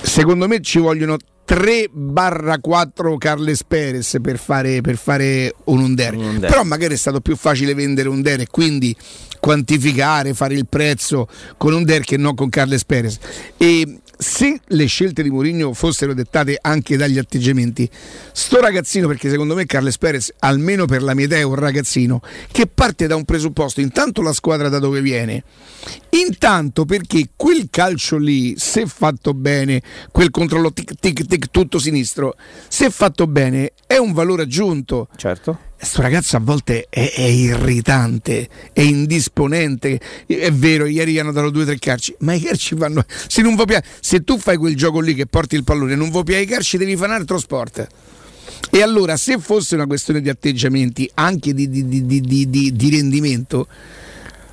Secondo me ci vogliono 3 barra 4 Carles Perez per fare, per fare un Under. Under. Però magari è stato più facile vendere un Der e quindi quantificare, fare il prezzo con un Der che non con Carles Perez. E se le scelte di Mourinho fossero dettate anche dagli atteggiamenti, sto ragazzino, perché secondo me Carles Perez, almeno per la mia idea, è un ragazzino che parte da un presupposto, intanto la squadra da dove viene, intanto perché quel calcio lì, se fatto bene, quel controllo tic tic tic tutto sinistro, se fatto bene, è un valore aggiunto. certo Sto ragazzo a volte è, è irritante, è indisponente. È vero, ieri gli hanno dato due o tre calci, ma i calci vanno. Se, non vuoi pia- se tu fai quel gioco lì che porti il pallone e non vuoi più i calci, devi fare un altro sport. E allora, se fosse una questione di atteggiamenti, anche di- di- di- di rendimento,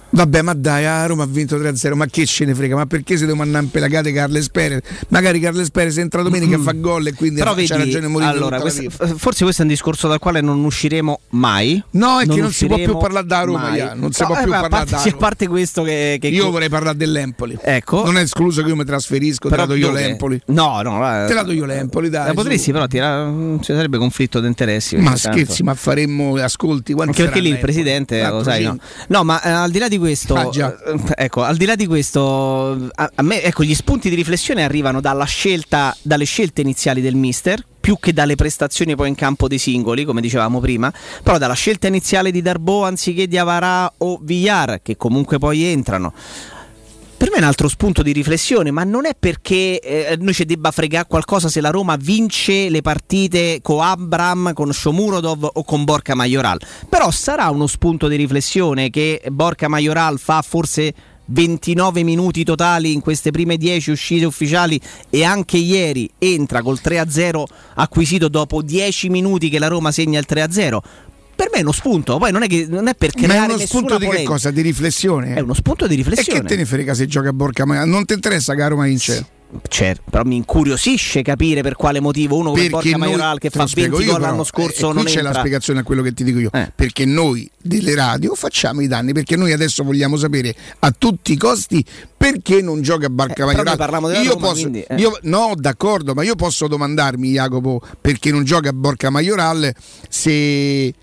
vabbè, ma dai, a Roma ha vinto 3-0, ma che ce ne frega? Ma perché se devo mandare pelagate Carles Perez? Magari Carles Perez entra domenica e fa gol e quindi Però c'ha vedi, ragione Mourinho allora, vita. forse questo è un discorso dal quale non usciremo mai. No, è che non si può più parlare da Roma, ja, non si No, può eh, più parlare parte, da sì, a Roma. parte questo che, che Io vorrei parlare dell'Empoli. Ecco. Non è escluso che io mi trasferisco, te Però la do io l'Empoli. No, no, la- Te la do io l'Empoli, dai. La potresti, su. però ti era- ci sarebbe conflitto di interessi. Ma perché tanto- scherzi, ma faremmo ascolti Anche perché lì il presidente, lo sai, no? 400? No, ma eh, al di là di questo, Ah, eh, ecco, al di là di questo, a, a me, ecco, gli spunti di riflessione arrivano dalla scelta, dalle scelte iniziali del mister, più che dalle prestazioni poi in campo dei singoli, come dicevamo prima, però dalla scelta iniziale di Darbo anziché di Avarà o Villar, che comunque poi entrano. Per me è un altro spunto di riflessione, ma non è perché eh, noi ci debba fregare qualcosa se la Roma vince le partite con Abram, con Shomurodov o con Borca Majoral. Però sarà uno spunto di riflessione che Borca Majoral fa forse 29 minuti totali in queste prime 10 uscite ufficiali e anche ieri entra col 3-0 acquisito dopo 10 minuti che la Roma segna il 3-0. Per me è uno spunto, poi non è, che, non è per Ma è uno spunto di che polemica. cosa? Di riflessione? È uno spunto di riflessione. E che te ne frega se gioca a Borca Maioral? Non ti interessa che a Roma vince? Certo, però mi incuriosisce capire per quale motivo uno come Borca noi- Majoral che fa lo spiego 20 io, gol l'anno eh, scorso e non c'è entra. la spiegazione a quello che ti dico io Eh. perché noi delle radio facciamo i danni perché noi adesso vogliamo sapere a tutti i costi perché non gioca a Barca Eh, però Maioral noi parliamo della io Roma, posso, quindi, eh. io- no d'accordo ma io posso domandarmi Jacopo perché non gioca a Borca Maioral se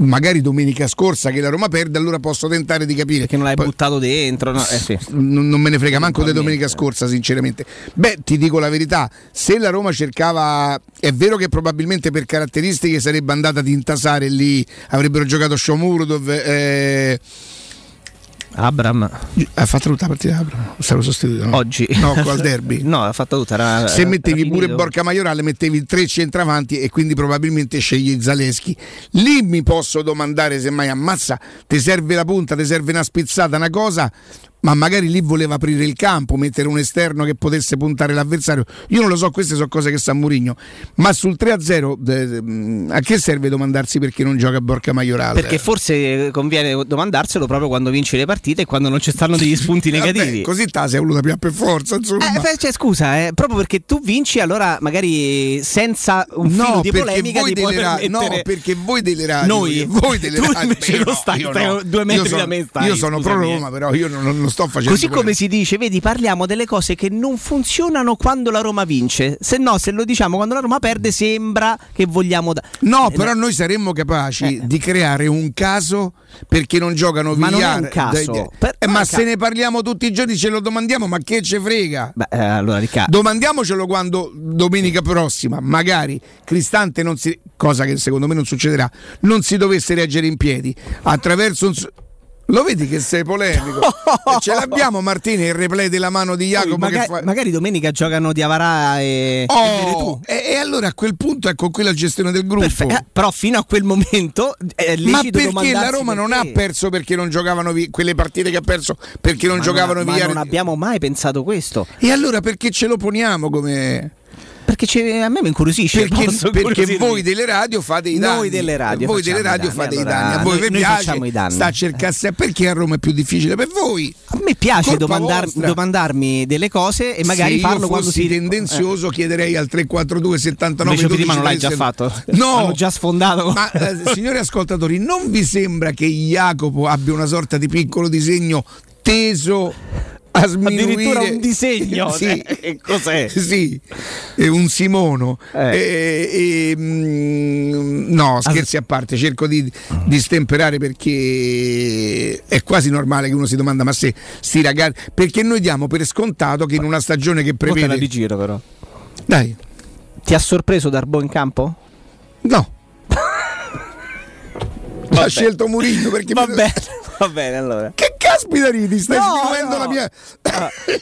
magari domenica scorsa che la Roma perde allora posso tentare di capire Perché non l'hai Poi- buttato dentro, no? Eh sì. non, non me ne frega manco di domenica scorsa, sinceramente. Beh, ti dico la verità: se la Roma cercava, è vero che probabilmente per caratteristiche sarebbe andata ad intasare lì, avrebbero giocato Shomurodov. Eh, Abram ha fatto tutta la partita Abram, stavo sostituito no? oggi No, al derby. <laughs> no, ha fatto tutta. Era, Se mettevi pure. Borca Maiorale, mettevi tre centravanti e quindi probabilmente scegli Zaleschi. Lì mi posso domandare se mai ammazza, ti serve la punta, ti serve una spizzata, una cosa, ma magari lì voleva aprire il campo, mettere un esterno che potesse puntare l'avversario. Io non lo so, queste sono cose che sa Murigno. Ma sul 3-0 eh, mh, a che serve domandarsi perché non gioca Borca Maiorale? Perché forse conviene domandarselo proprio quando vinci le partite e quando non ci stanno degli spunti <laughs> Vabbè, negativi. così te la sei voluta più per forza, insomma. Eh, beh, cioè, scusa, eh, proprio perché tu vinci, allora magari senza un filo No di polemica ti puoi ra- no, permettere- perché voi delle radio Noi? voi delle Tu radio- invece io non no, stai- stai no. due Io metri sono- da me stai, io sono pro eh. Roma però io non, non sto facendo Così come polemica. si dice, vedi, parliamo delle cose che non funzionano quando la Roma vince. Se no, se lo diciamo quando la Roma perde, sembra che vogliamo. Da- No, Eh, però noi saremmo capaci di creare un caso perché non giocano Ma non è Villar. un caso. dai- Per- eh, ma se ne parliamo tutti i giorni, ce lo domandiamo, ma che ce frega? Beh, eh, allora, Riccardo. Domandiamocelo quando domenica prossima, magari Cristante non si cosa che secondo me non succederà, non si dovesse reggere in piedi attraverso un lo vedi che sei polemico? <laughs> Ce l'abbiamo Martini il replay della mano di Jacopo maga- fa- magari domenica giocano Diavarà e, e Oh, e, e allora a quel punto ecco qui la gestione del gruppo. Perfetto. Eh, però fino a quel momento è lecito Ma perché la Roma non ha perché. perso perché non giocavano vi- quelle partite che ha perso perché non Ma giocavano ma via non abbiamo mai pensato questo. E allora perché ce lo poniamo come Perché a me mi incuriosisce. perché, perché voi delle radio fate i danni. Noi delle radio voi delle i radio fate i allora danni. A voi noi- vi noi piace facciamo i danni. sta a cercarsi perché a Roma è più difficile per voi. A me piace domandar- domandarmi delle cose e magari Se farlo quando si tendenzioso chiederei al 342 79 Invece 12 prima non l'hai già 13. fatto. No, Hanno già sfondato. Ma eh, <laughs> signori ascoltatori, non vi sembra che Jacopo abbia una sorta di piccolo disegno teso a sminuire Addirittura un disegno. <laughs> sì. cioè, che cos'è? Sì, è un Simono. Eh. E- e, mm, no, scherzi a parte, cerco di, di stemperare perché è quasi normale che uno si domanda: ma se sti ragazzi. Perché noi diamo per scontato che in una stagione che Prevede. di giro però. Dai, Ti ha sorpreso Darbo in campo? no. <laughs> ha scelto Murigno perché Va mi- bene, va bene allora. Che caspita ridi? Stai No, sminuendo no. la mia.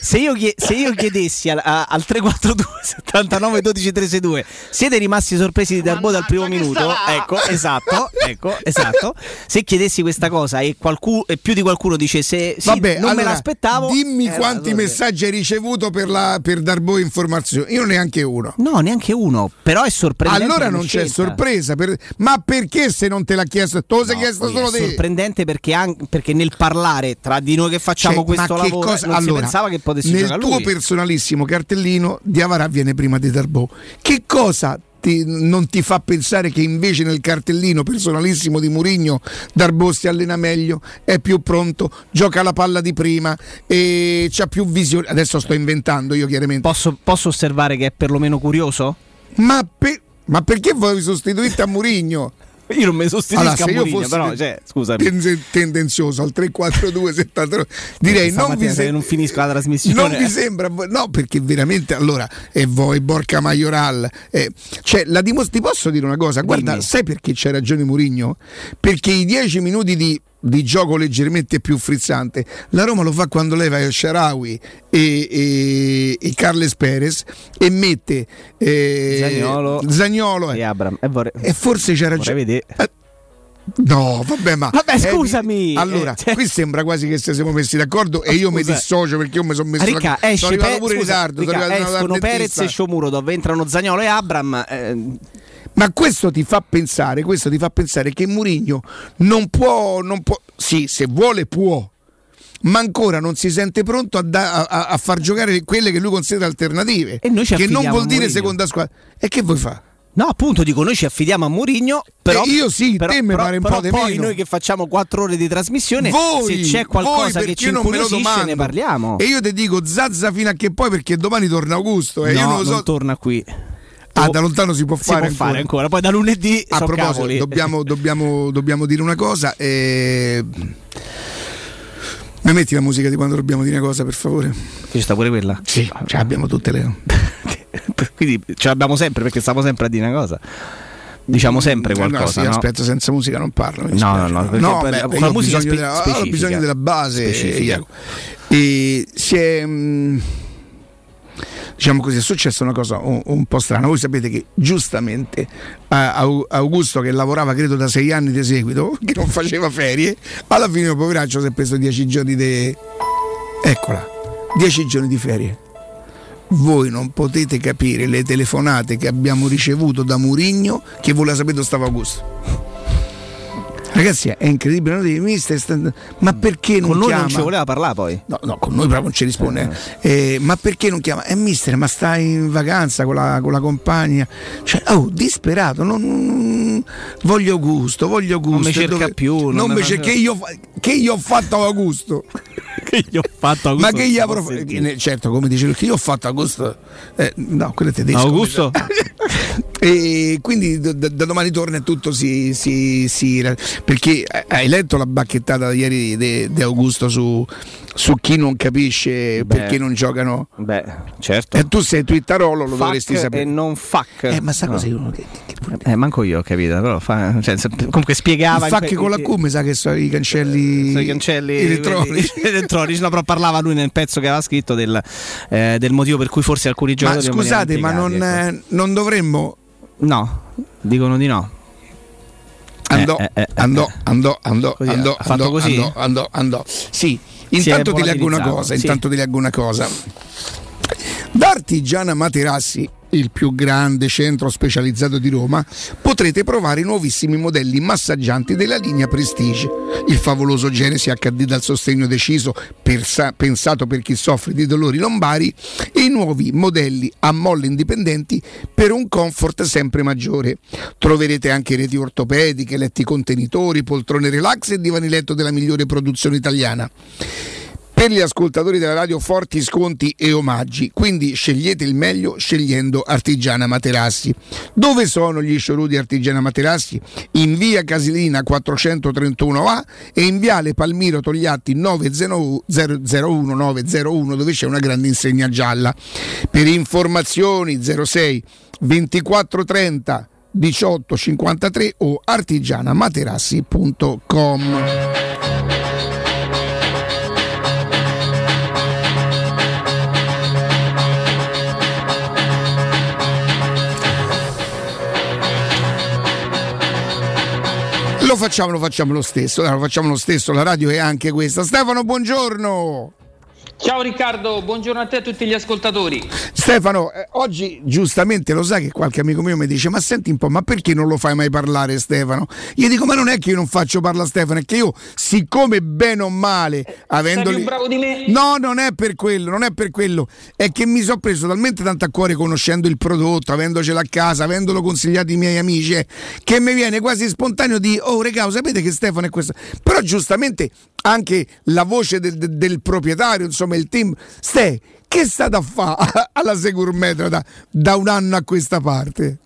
se, io chie- se io chiedessi al, a- al 342 79 12 362 siete rimasti sorpresi di Darbo dal primo minuto? Ecco, esatto, ecco, esatto. Se chiedessi questa cosa e, qualcuno, e più di qualcuno dicesse sì, Vabbè, non me allora, l'aspettavo. Dimmi eh, quanti messaggi hai ricevuto per, la, per dar voi informazioni. Io neanche uno. No, neanche uno, però è sorprendente. Allora non c'è scelta. sorpresa. per- Ma perché se non te l'ha chiesto? Te lo sei No, chiesto poi solo è te. sorprendente perché, an- perché nel parlare tra di noi che facciamo Cioè, questo ma che lavoro cosa- non si allora, pensava che potessi nel giocare tuo lui. personalissimo cartellino Diavara viene prima di Darbo. Che cosa ti- non ti fa pensare che invece nel cartellino personalissimo di Murigno Darbo si allena meglio, è più pronto, gioca la palla di prima e c'ha più visione. Adesso sto inventando io chiaramente. Posso, posso osservare che è perlomeno curioso? Ma, per- ma perché vuoi sostituirti a Murigno? Io non mi sostituisco Allora, Mourinho, però, cioè, scusami. ten- tendenzioso al 342 73 direi non vi, se non finisco la trasmissione. non vi sembra no perché veramente allora e voi Borca Majoral eh, cioè la dimos- ti posso dire una cosa guarda Dimmi. sai perché c'è ragione Murigno perché i 10 minuti di di gioco leggermente più frizzante la Roma lo fa quando leva El Sharawi e, e, e Carles Perez e mette eh, Zaniolo. Zaniolo, eh. E Abram. E, vorrei- e forse ragione vedere. eh, No, vabbè, ma. Vabbè, eh, scusami. allora, Eh, cioè- qui sembra quasi che ci siamo messi d'accordo e io mi Scusa. dissocio perché io mi sono messo. Ricca, la... esce sono arrivato Pe- pure in scusa, ritardo. sono Ricca, arrivato escono Perez e Shomurodov, entrano Zagnolo e Abram. eh, Ma questo ti fa pensare, questo ti fa pensare che Mourinho non può, non può, sì, se vuole può, ma ancora non si sente pronto a, da- a- a far giocare quelle che lui considera alternative. E noi ci che non vuol dire seconda squadra. E che vuoi fare? No, appunto, dico, noi ci affidiamo a Mourinho, però Eh, io sì, però, te mi però- pare un però po' di poi meno. noi che facciamo quattro ore di trasmissione, Voi, se c'è qualcosa che ci incuriosisce ne parliamo. E io ti dico Zazza fino a che poi perché domani torna Augusto e no, io non lo so. non torna qui. Ah, da lontano si può Si fare può ancora. fare ancora. Poi da lunedì A so proposito, dobbiamo, <laughs> dobbiamo- dobbiamo dire una cosa. eh, Mi metti la musica di quando dobbiamo dire una cosa, per favore? Ci sta pure quella. Sì, ce abbiamo tutte le. <laughs> Quindi ce l'abbiamo sempre perché stiamo sempre a dire una cosa. Diciamo sempre No, qualcosa. sì, no? aspetta, senza musica non parlo. No, no, no, perché per- beh, con la ho musica bisogno spe- della, ho bisogno della base. Specifica. Iago. E si è. mm, Diciamo così, è successa una cosa un, un po' strana. Voi sapete che giustamente Augusto, che lavorava credo da sei anni di seguito, <laughs> che non faceva ferie, alla fine poveraccio si è preso dieci giorni di. Eccola, dieci giorni di ferie. Voi non potete capire le telefonate che abbiamo ricevuto da Murigno che voi la sapete dove stava Augusto. Ragazzi, è incredibile, no? Dici, "Mister, ma perché non Con noi chiama? non ci voleva parlare poi. No, no, con noi proprio non ci risponde. eh. Eh, ma perché non chiama? Eh, mister, ma stai in vacanza con la, con la compagna? Cioè, oh, disperato, non, non- voglio gusto, voglio gusto. Non mi cerca più, non Non mi cerca, che io, che io ho fatto a Augusto. <laughs> che io ho fatto Ma che gli avrò fatto? Certo, come dice lui, che io ho fatto Augusto. Eh, no, quello è tedesco. Augusto? <laughs> e quindi da, da- domani torna e tutto si, si- si- perché hai letto la bacchettata ieri di Augusto su, su chi non capisce perché non giocano Beh, certo. e tu sei twittarolo lo Fuck dovresti sapere e non fuck. eh, ma sa No. cos'è uno che, Eh, manco io ho capito, però fa- cioè, comunque spiegava. il in fuck que- con la Q mi sa che sono i cancelli, sui cancelli elettronici <laughs> elettronici, no, però parlava lui nel pezzo che aveva scritto del, eh, del motivo per cui forse alcuni ma giocatori non scusate ma non, ecco. eh, non dovremmo No, dicono di no. andò Eh, eh, eh, andò eh. andò andò Così, andò ha fatto andò, così? andò andò andò sì è intanto ti leggo una cosa sì. intanto ti leggo una cosa da Artigiana Materassi il più grande centro specializzato di Roma, potrete provare i nuovissimi modelli massaggianti della linea Prestige. Il favoloso Genesi HD dal sostegno deciso, persa- pensato per chi soffre di dolori lombari, e i nuovi modelli a molle indipendenti per un comfort sempre maggiore. Troverete anche reti ortopediche, letti contenitori, poltrone relax e divani letto della migliore produzione italiana. Per gli ascoltatori della radio forti sconti e omaggi, quindi scegliete il meglio scegliendo Artigiana Materassi. Dove sono gli showroom di Artigiana Materassi? In via Casilina 431A e in viale Palmiro Togliatti 901 901 dove c'è una grande insegna gialla. Per informazioni 06 2430 1853 o artigianamaterassi.com. facciamo, lo facciamo lo stesso, dai, lo facciamo lo stesso, la radio è anche questa. Stefano, buongiorno. Ciao Riccardo, buongiorno a te e a tutti gli ascoltatori. Stefano, eh, oggi giustamente lo sai che qualche amico mio mi dice: Ma senti un po', ma perché non lo fai mai parlare, Stefano? Io dico: Ma non è che io non faccio parlare a Stefano, è che io, siccome bene o male, avendo. Sei più bravo di me? No, non è per quello, non è per quello. È che mi sono preso talmente tanto a cuore conoscendo il prodotto, avendocelo a casa, avendolo consigliato i miei amici, eh, che mi viene quasi spontaneo di: Oh, regà, sapete che Stefano è questo? Però giustamente anche la voce del, del- del proprietario, insomma, il team. Ste, che state a fare <laughs> alla Securmetra da, da un anno a questa parte?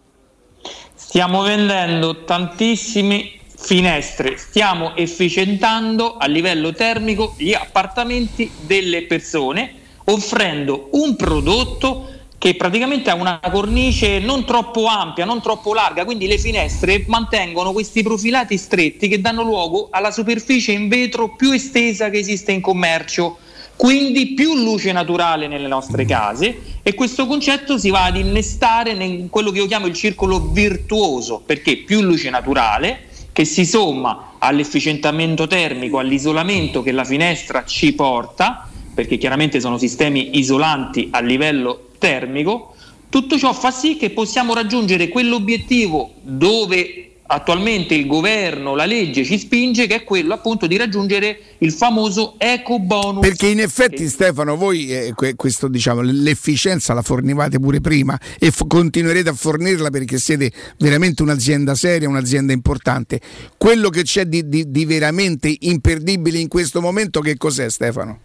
Stiamo vendendo tantissime finestre, stiamo efficientando a livello termico gli appartamenti delle persone, offrendo un prodotto che praticamente ha una cornice non troppo ampia, non troppo larga, quindi le finestre mantengono questi profilati stretti che danno luogo alla superficie in vetro più estesa che esiste in commercio. Quindi più luce naturale nelle nostre case e questo concetto si va ad innestare in quello che io chiamo il circolo virtuoso, perché più luce naturale che si somma all'efficientamento termico, all'isolamento che la finestra ci porta, perché chiaramente sono sistemi isolanti a livello termico, tutto ciò fa sì che possiamo raggiungere quell'obiettivo dove attualmente il governo, la legge ci spinge, che è quello appunto di raggiungere il famoso eco bonus. Perché in effetti, Stefano, voi eh, que- questo, diciamo, l'efficienza la fornivate pure prima e f- continuerete a fornirla perché siete veramente un'azienda seria, un'azienda importante. Quello che c'è di, di- di veramente imperdibile in questo momento, che cos'è, Stefano?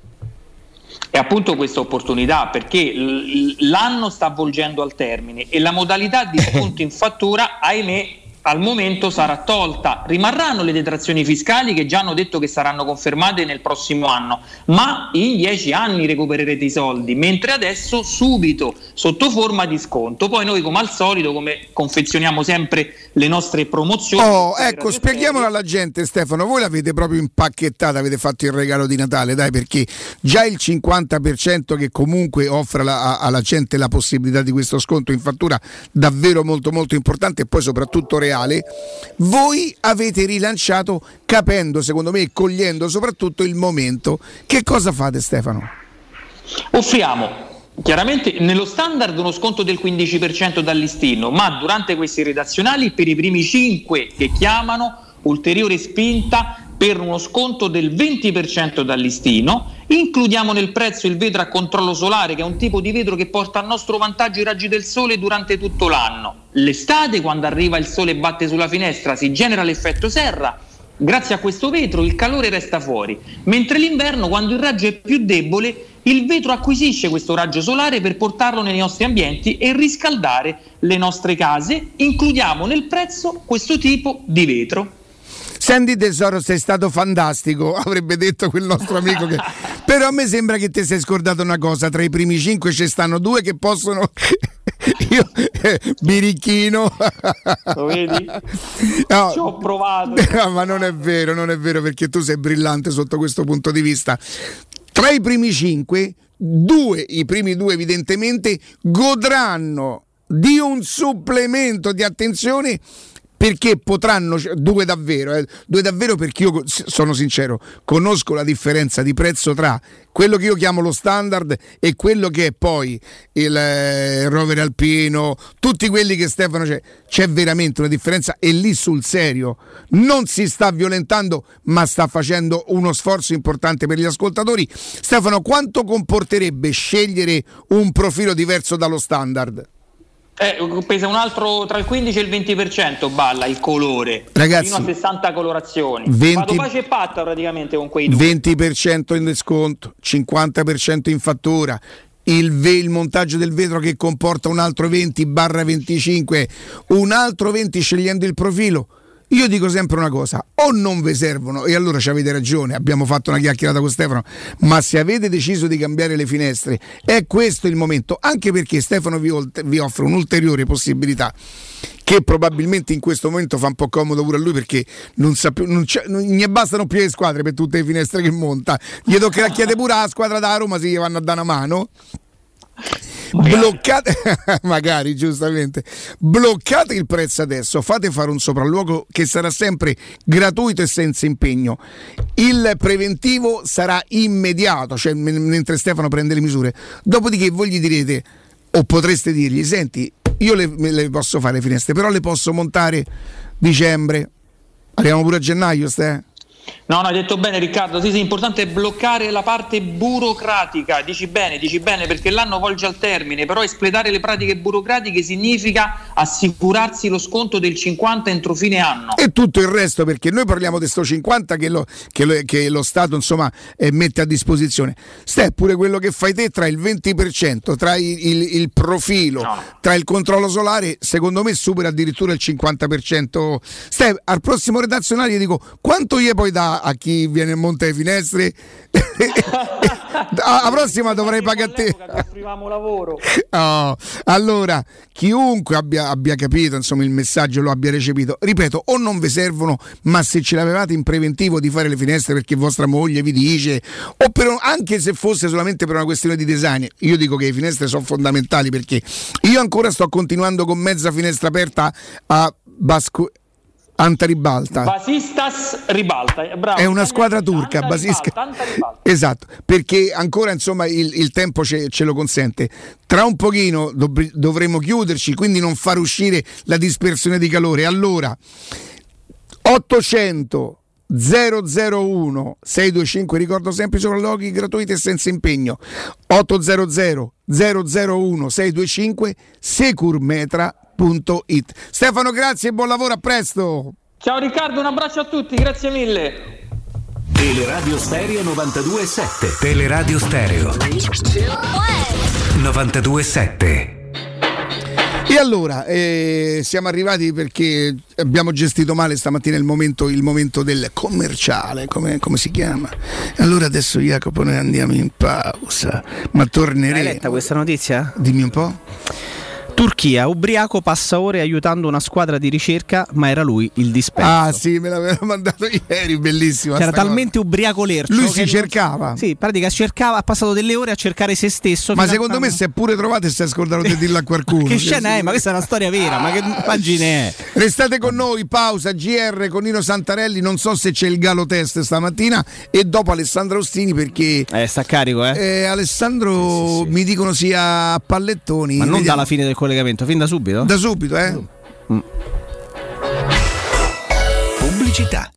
è appunto questa opportunità perché l'anno sta avvolgendo al termine e la modalità di sconto <laughs> in fattura, ahimè, al momento sarà tolta. Rimarranno le detrazioni fiscali che già hanno detto che saranno confermate nel prossimo anno, ma in dieci anni recupererete i soldi, mentre adesso subito sotto forma di sconto. Poi noi come al solito, come confezioniamo sempre le nostre promozioni. Oh, ecco, spieghiamolo alla gente, Stefano. Voi l'avete proprio impacchettata, avete fatto il regalo di Natale, dai, perché già il 50% che comunque offre la- a- alla gente la possibilità di questo sconto in fattura, davvero molto, molto importante e poi soprattutto reale. Voi avete rilanciato capendo, secondo me, e cogliendo soprattutto il momento. Che cosa fate, Stefano? Offriamo chiaramente nello standard uno sconto del 15% dal listino, ma durante questi redazionali per i primi 5 che chiamano ulteriore spinta per uno sconto del 20% dal listino. Includiamo nel prezzo il vetro a controllo solare, che è un tipo di vetro che porta a nostro vantaggio i raggi del sole durante tutto l'anno. L'estate, quando arriva il sole e batte sulla finestra, si genera l'effetto serra. Grazie a questo vetro il calore resta fuori, mentre l'inverno, quando il raggio è più debole, il vetro acquisisce questo raggio solare per portarlo nei nostri ambienti e riscaldare le nostre case. Includiamo nel prezzo questo tipo di vetro. Senti tesoro, sei stato fantastico, <laughs> avrebbe detto quel nostro amico che... Però a me sembra che ti sei scordato una cosa, tra i primi cinque ci stanno due che possono... <laughs> Io, eh, birichino. Lo vedi? No. Ci ho provato. <laughs> No, ma non è vero, non è vero perché tu sei brillante sotto questo punto di vista. Tra i primi cinque, due, i primi due evidentemente, godranno di un supplemento di attenzione perché potranno, due davvero, eh, due davvero perché io sono sincero, conosco la differenza di prezzo tra quello che io chiamo lo standard e quello che è poi il eh, rover alpino, tutti quelli che Stefano c'è, c'è veramente una differenza e lì sul serio non si sta violentando ma sta facendo uno sforzo importante per gli ascoltatori. Stefano, quanto comporterebbe scegliere un profilo diverso dallo standard? Eh, pesa un altro tra il 15 e il 20% balla il colore Ragazzi, fino a 60 colorazioni 20 vado pace e patta praticamente con quei due 20% in sconto, 50% in fattura. Il, ve- il montaggio del vetro che comporta un altro 20 barra 25, un altro 20 scegliendo il profilo. Io dico sempre una cosa, o non vi servono, e allora ci avete ragione, abbiamo fatto una chiacchierata con Stefano, ma se avete deciso di cambiare le finestre, è questo il momento, anche perché Stefano vi, vi offre un'ulteriore possibilità che probabilmente in questo momento fa un po' comodo pure a lui perché non sa più, non, non gli bastano più le squadre per tutte le finestre che monta. Gli toccherà chiedere pure alla squadra da Roma se gli vanno a dare una mano. Bloccate, <laughs> magari giustamente, bloccate il prezzo adesso, fate fare un sopralluogo che sarà sempre gratuito e senza impegno. Il preventivo sarà immediato, cioè men- mentre Stefano prende le misure. Dopodiché voi gli direte, o potreste dirgli, senti, io le, le posso fare le finestre, però le posso montare dicembre. Arriviamo pure a gennaio, Ste? No, no, hai detto bene Riccardo, sì, sì, importante è bloccare la parte burocratica, dici bene, dici bene perché l'anno volge al termine, però espletare le pratiche burocratiche significa assicurarsi lo sconto del 50 entro fine anno. E tutto il resto, perché noi parliamo di sto 50 che lo, che lo- che lo Stato insomma, eh, mette a disposizione. Ste pure quello che fai te tra il 20%, tra il, il- il profilo, tra il controllo solare, secondo me supera addirittura il 50%. Ste, al prossimo redazionale gli dico quanto gli puoi dare a chi viene in monte alle finestre? a, <laughs> a prossima dovrei pagare a te. Lavoro. <laughs> Oh, allora, chiunque abbia, abbia capito insomma, il messaggio, lo abbia recepito, ripeto, o non vi servono, ma se ce l'avevate in preventivo di fare le finestre perché vostra moglie vi dice, o per, anche se fosse solamente per una questione di design, io dico che le finestre sono fondamentali perché io ancora sto continuando con mezza finestra aperta a Basco. Antaribalta Basistas ribalta, eh, bravo. è una squadra turca, Basisca. ribalta, ribalta. Esatto, perché ancora insomma il, il tempo ce, ce lo consente. Tra un pochino dov- dovremo chiuderci, quindi non far uscire la dispersione di calore. Allora, 800 001 625, ricordo sempre sopralluoghi gratuiti e senza impegno. 800 001 625 securmetra.it. Stefano, grazie e buon lavoro, a presto. Ciao Riccardo, un abbraccio a tutti, grazie mille. Teleradio Stereo 92.7 Teleradio Stereo 92.7 E allora, eh, siamo arrivati perché abbiamo gestito male stamattina il momento, il momento del commerciale, come, come si chiama? E allora adesso Jacopo noi andiamo in pausa, ma Hai torneremo. letta questa notizia? Dimmi un po'. Turchia, ubriaco passa ore aiutando una squadra di ricerca, ma era lui il disperso. Ah sì, me l'aveva <laughs> mandato ieri, bellissima. C'era talmente ubriaco lercio. Lui si non- cercava. Sì, in pratica cercava, ha passato delle ore a cercare se stesso. Ma fino a secondo me si è pure trovato e si è scordato di dirlo a <laughs> qualcuno. Che scena è? Ma questa è una storia vera, ma che immagine è? Restate con noi, pausa, GR con Nino Santarelli, non so se c'è il galo test stamattina e dopo Alessandro Ostini perché... Eh, sta carico, eh? Eh, Alessandro mi dicono sia a pallettoni. Ma non dalla fine del collegamento, fin da subito? Da subito, eh? Pubblicità.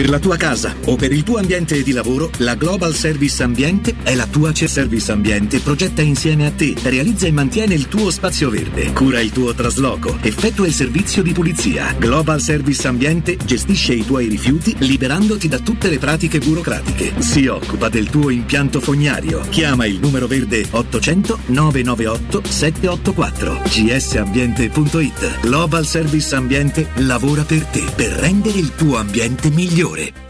Per la tua casa o per il tuo ambiente di lavoro, la Global Service Ambiente è la tua C Service Ambiente. Progetta insieme a te, realizza e mantiene il tuo spazio verde, cura il tuo trasloco, effettua il servizio di pulizia. Global Service Ambiente gestisce i tuoi rifiuti liberandoti da tutte le pratiche burocratiche. Si occupa del tuo impianto fognario. Chiama il numero verde 800 998 784 gsambiente.it. Global Service Ambiente lavora per te per rendere il tuo ambiente migliore migliore.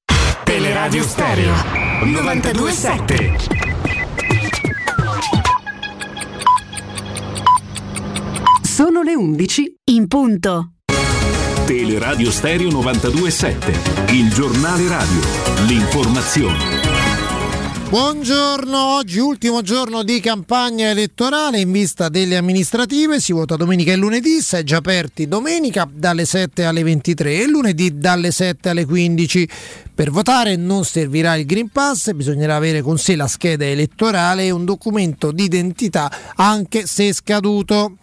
Teleradio Stereo 927. Sono le 11 in punto. Teleradio Stereo 927, il giornale radio, l'informazione. Buongiorno, oggi ultimo giorno di campagna elettorale in vista delle amministrative, si vota domenica e lunedì, seggi aperti domenica dalle 7 alle 23 e lunedì dalle 7 alle 15. Per votare non servirà il Green Pass, bisognerà avere con sé la scheda elettorale e un documento di identità anche se scaduto.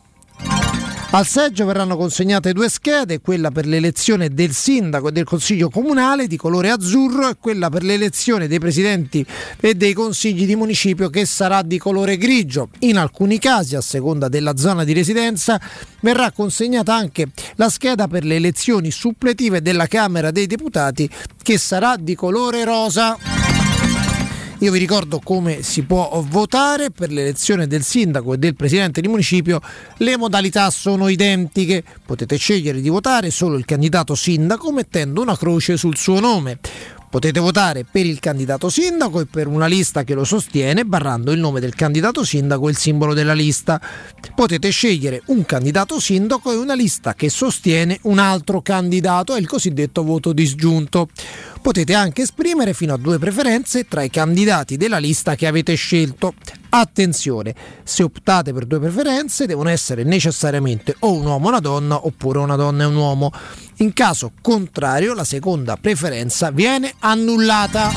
Al seggio verranno consegnate due schede, quella per l'elezione del sindaco e del consiglio comunale di colore azzurro e quella per l'elezione dei presidenti e dei consigli di municipio che sarà di colore grigio. In alcuni casi, a seconda della zona di residenza, verrà consegnata anche la scheda per le elezioni suppletive della Camera dei Deputati che sarà di colore rosa. Io vi ricordo come si può votare per l'elezione del sindaco e del presidente di municipio. Le modalità sono identiche. Potete scegliere di votare solo il candidato sindaco mettendo una croce sul suo nome. Potete votare per il candidato sindaco e per una lista che lo sostiene barrando il nome del candidato sindaco e il simbolo della lista. Potete scegliere un candidato sindaco e una lista che sostiene un altro candidato, è il cosiddetto voto disgiunto. Potete anche esprimere fino a due preferenze tra i candidati della lista che avete scelto. Attenzione, se optate per due preferenze devono essere necessariamente o un uomo e una donna oppure una donna e un uomo. In caso contrario la seconda preferenza viene annullata.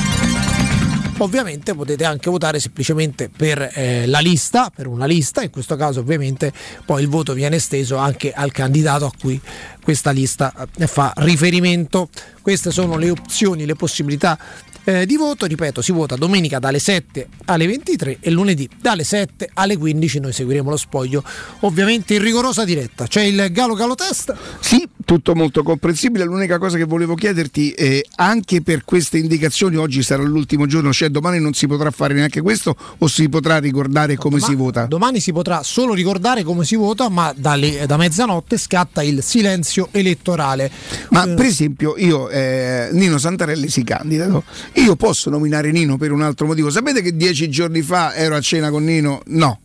Ovviamente potete anche votare semplicemente per eh, la lista, per una lista, in questo caso ovviamente poi il voto viene esteso anche al candidato a cui questa lista eh, fa riferimento. Queste sono le opzioni, le possibilità eh, di voto, ripeto, si vota domenica dalle 7 alle 23 e lunedì dalle 7 alle 15 noi seguiremo lo spoglio ovviamente in rigorosa diretta. C'è il Galo Galo Test? Sì, tutto molto comprensibile. L'unica cosa che volevo chiederti è anche per queste indicazioni oggi sarà l'ultimo giorno, cioè domani non si potrà fare neanche questo o si potrà ricordare come Doma- si vota? Domani si potrà solo ricordare come si vota, ma dalle- da mezzanotte scatta il silenzio elettorale. Ma per esempio io, eh, Nino Santarelli si candida, no? io posso nominare Nino per un altro motivo. Sapete che dieci giorni fa ero a cena con Nino? No.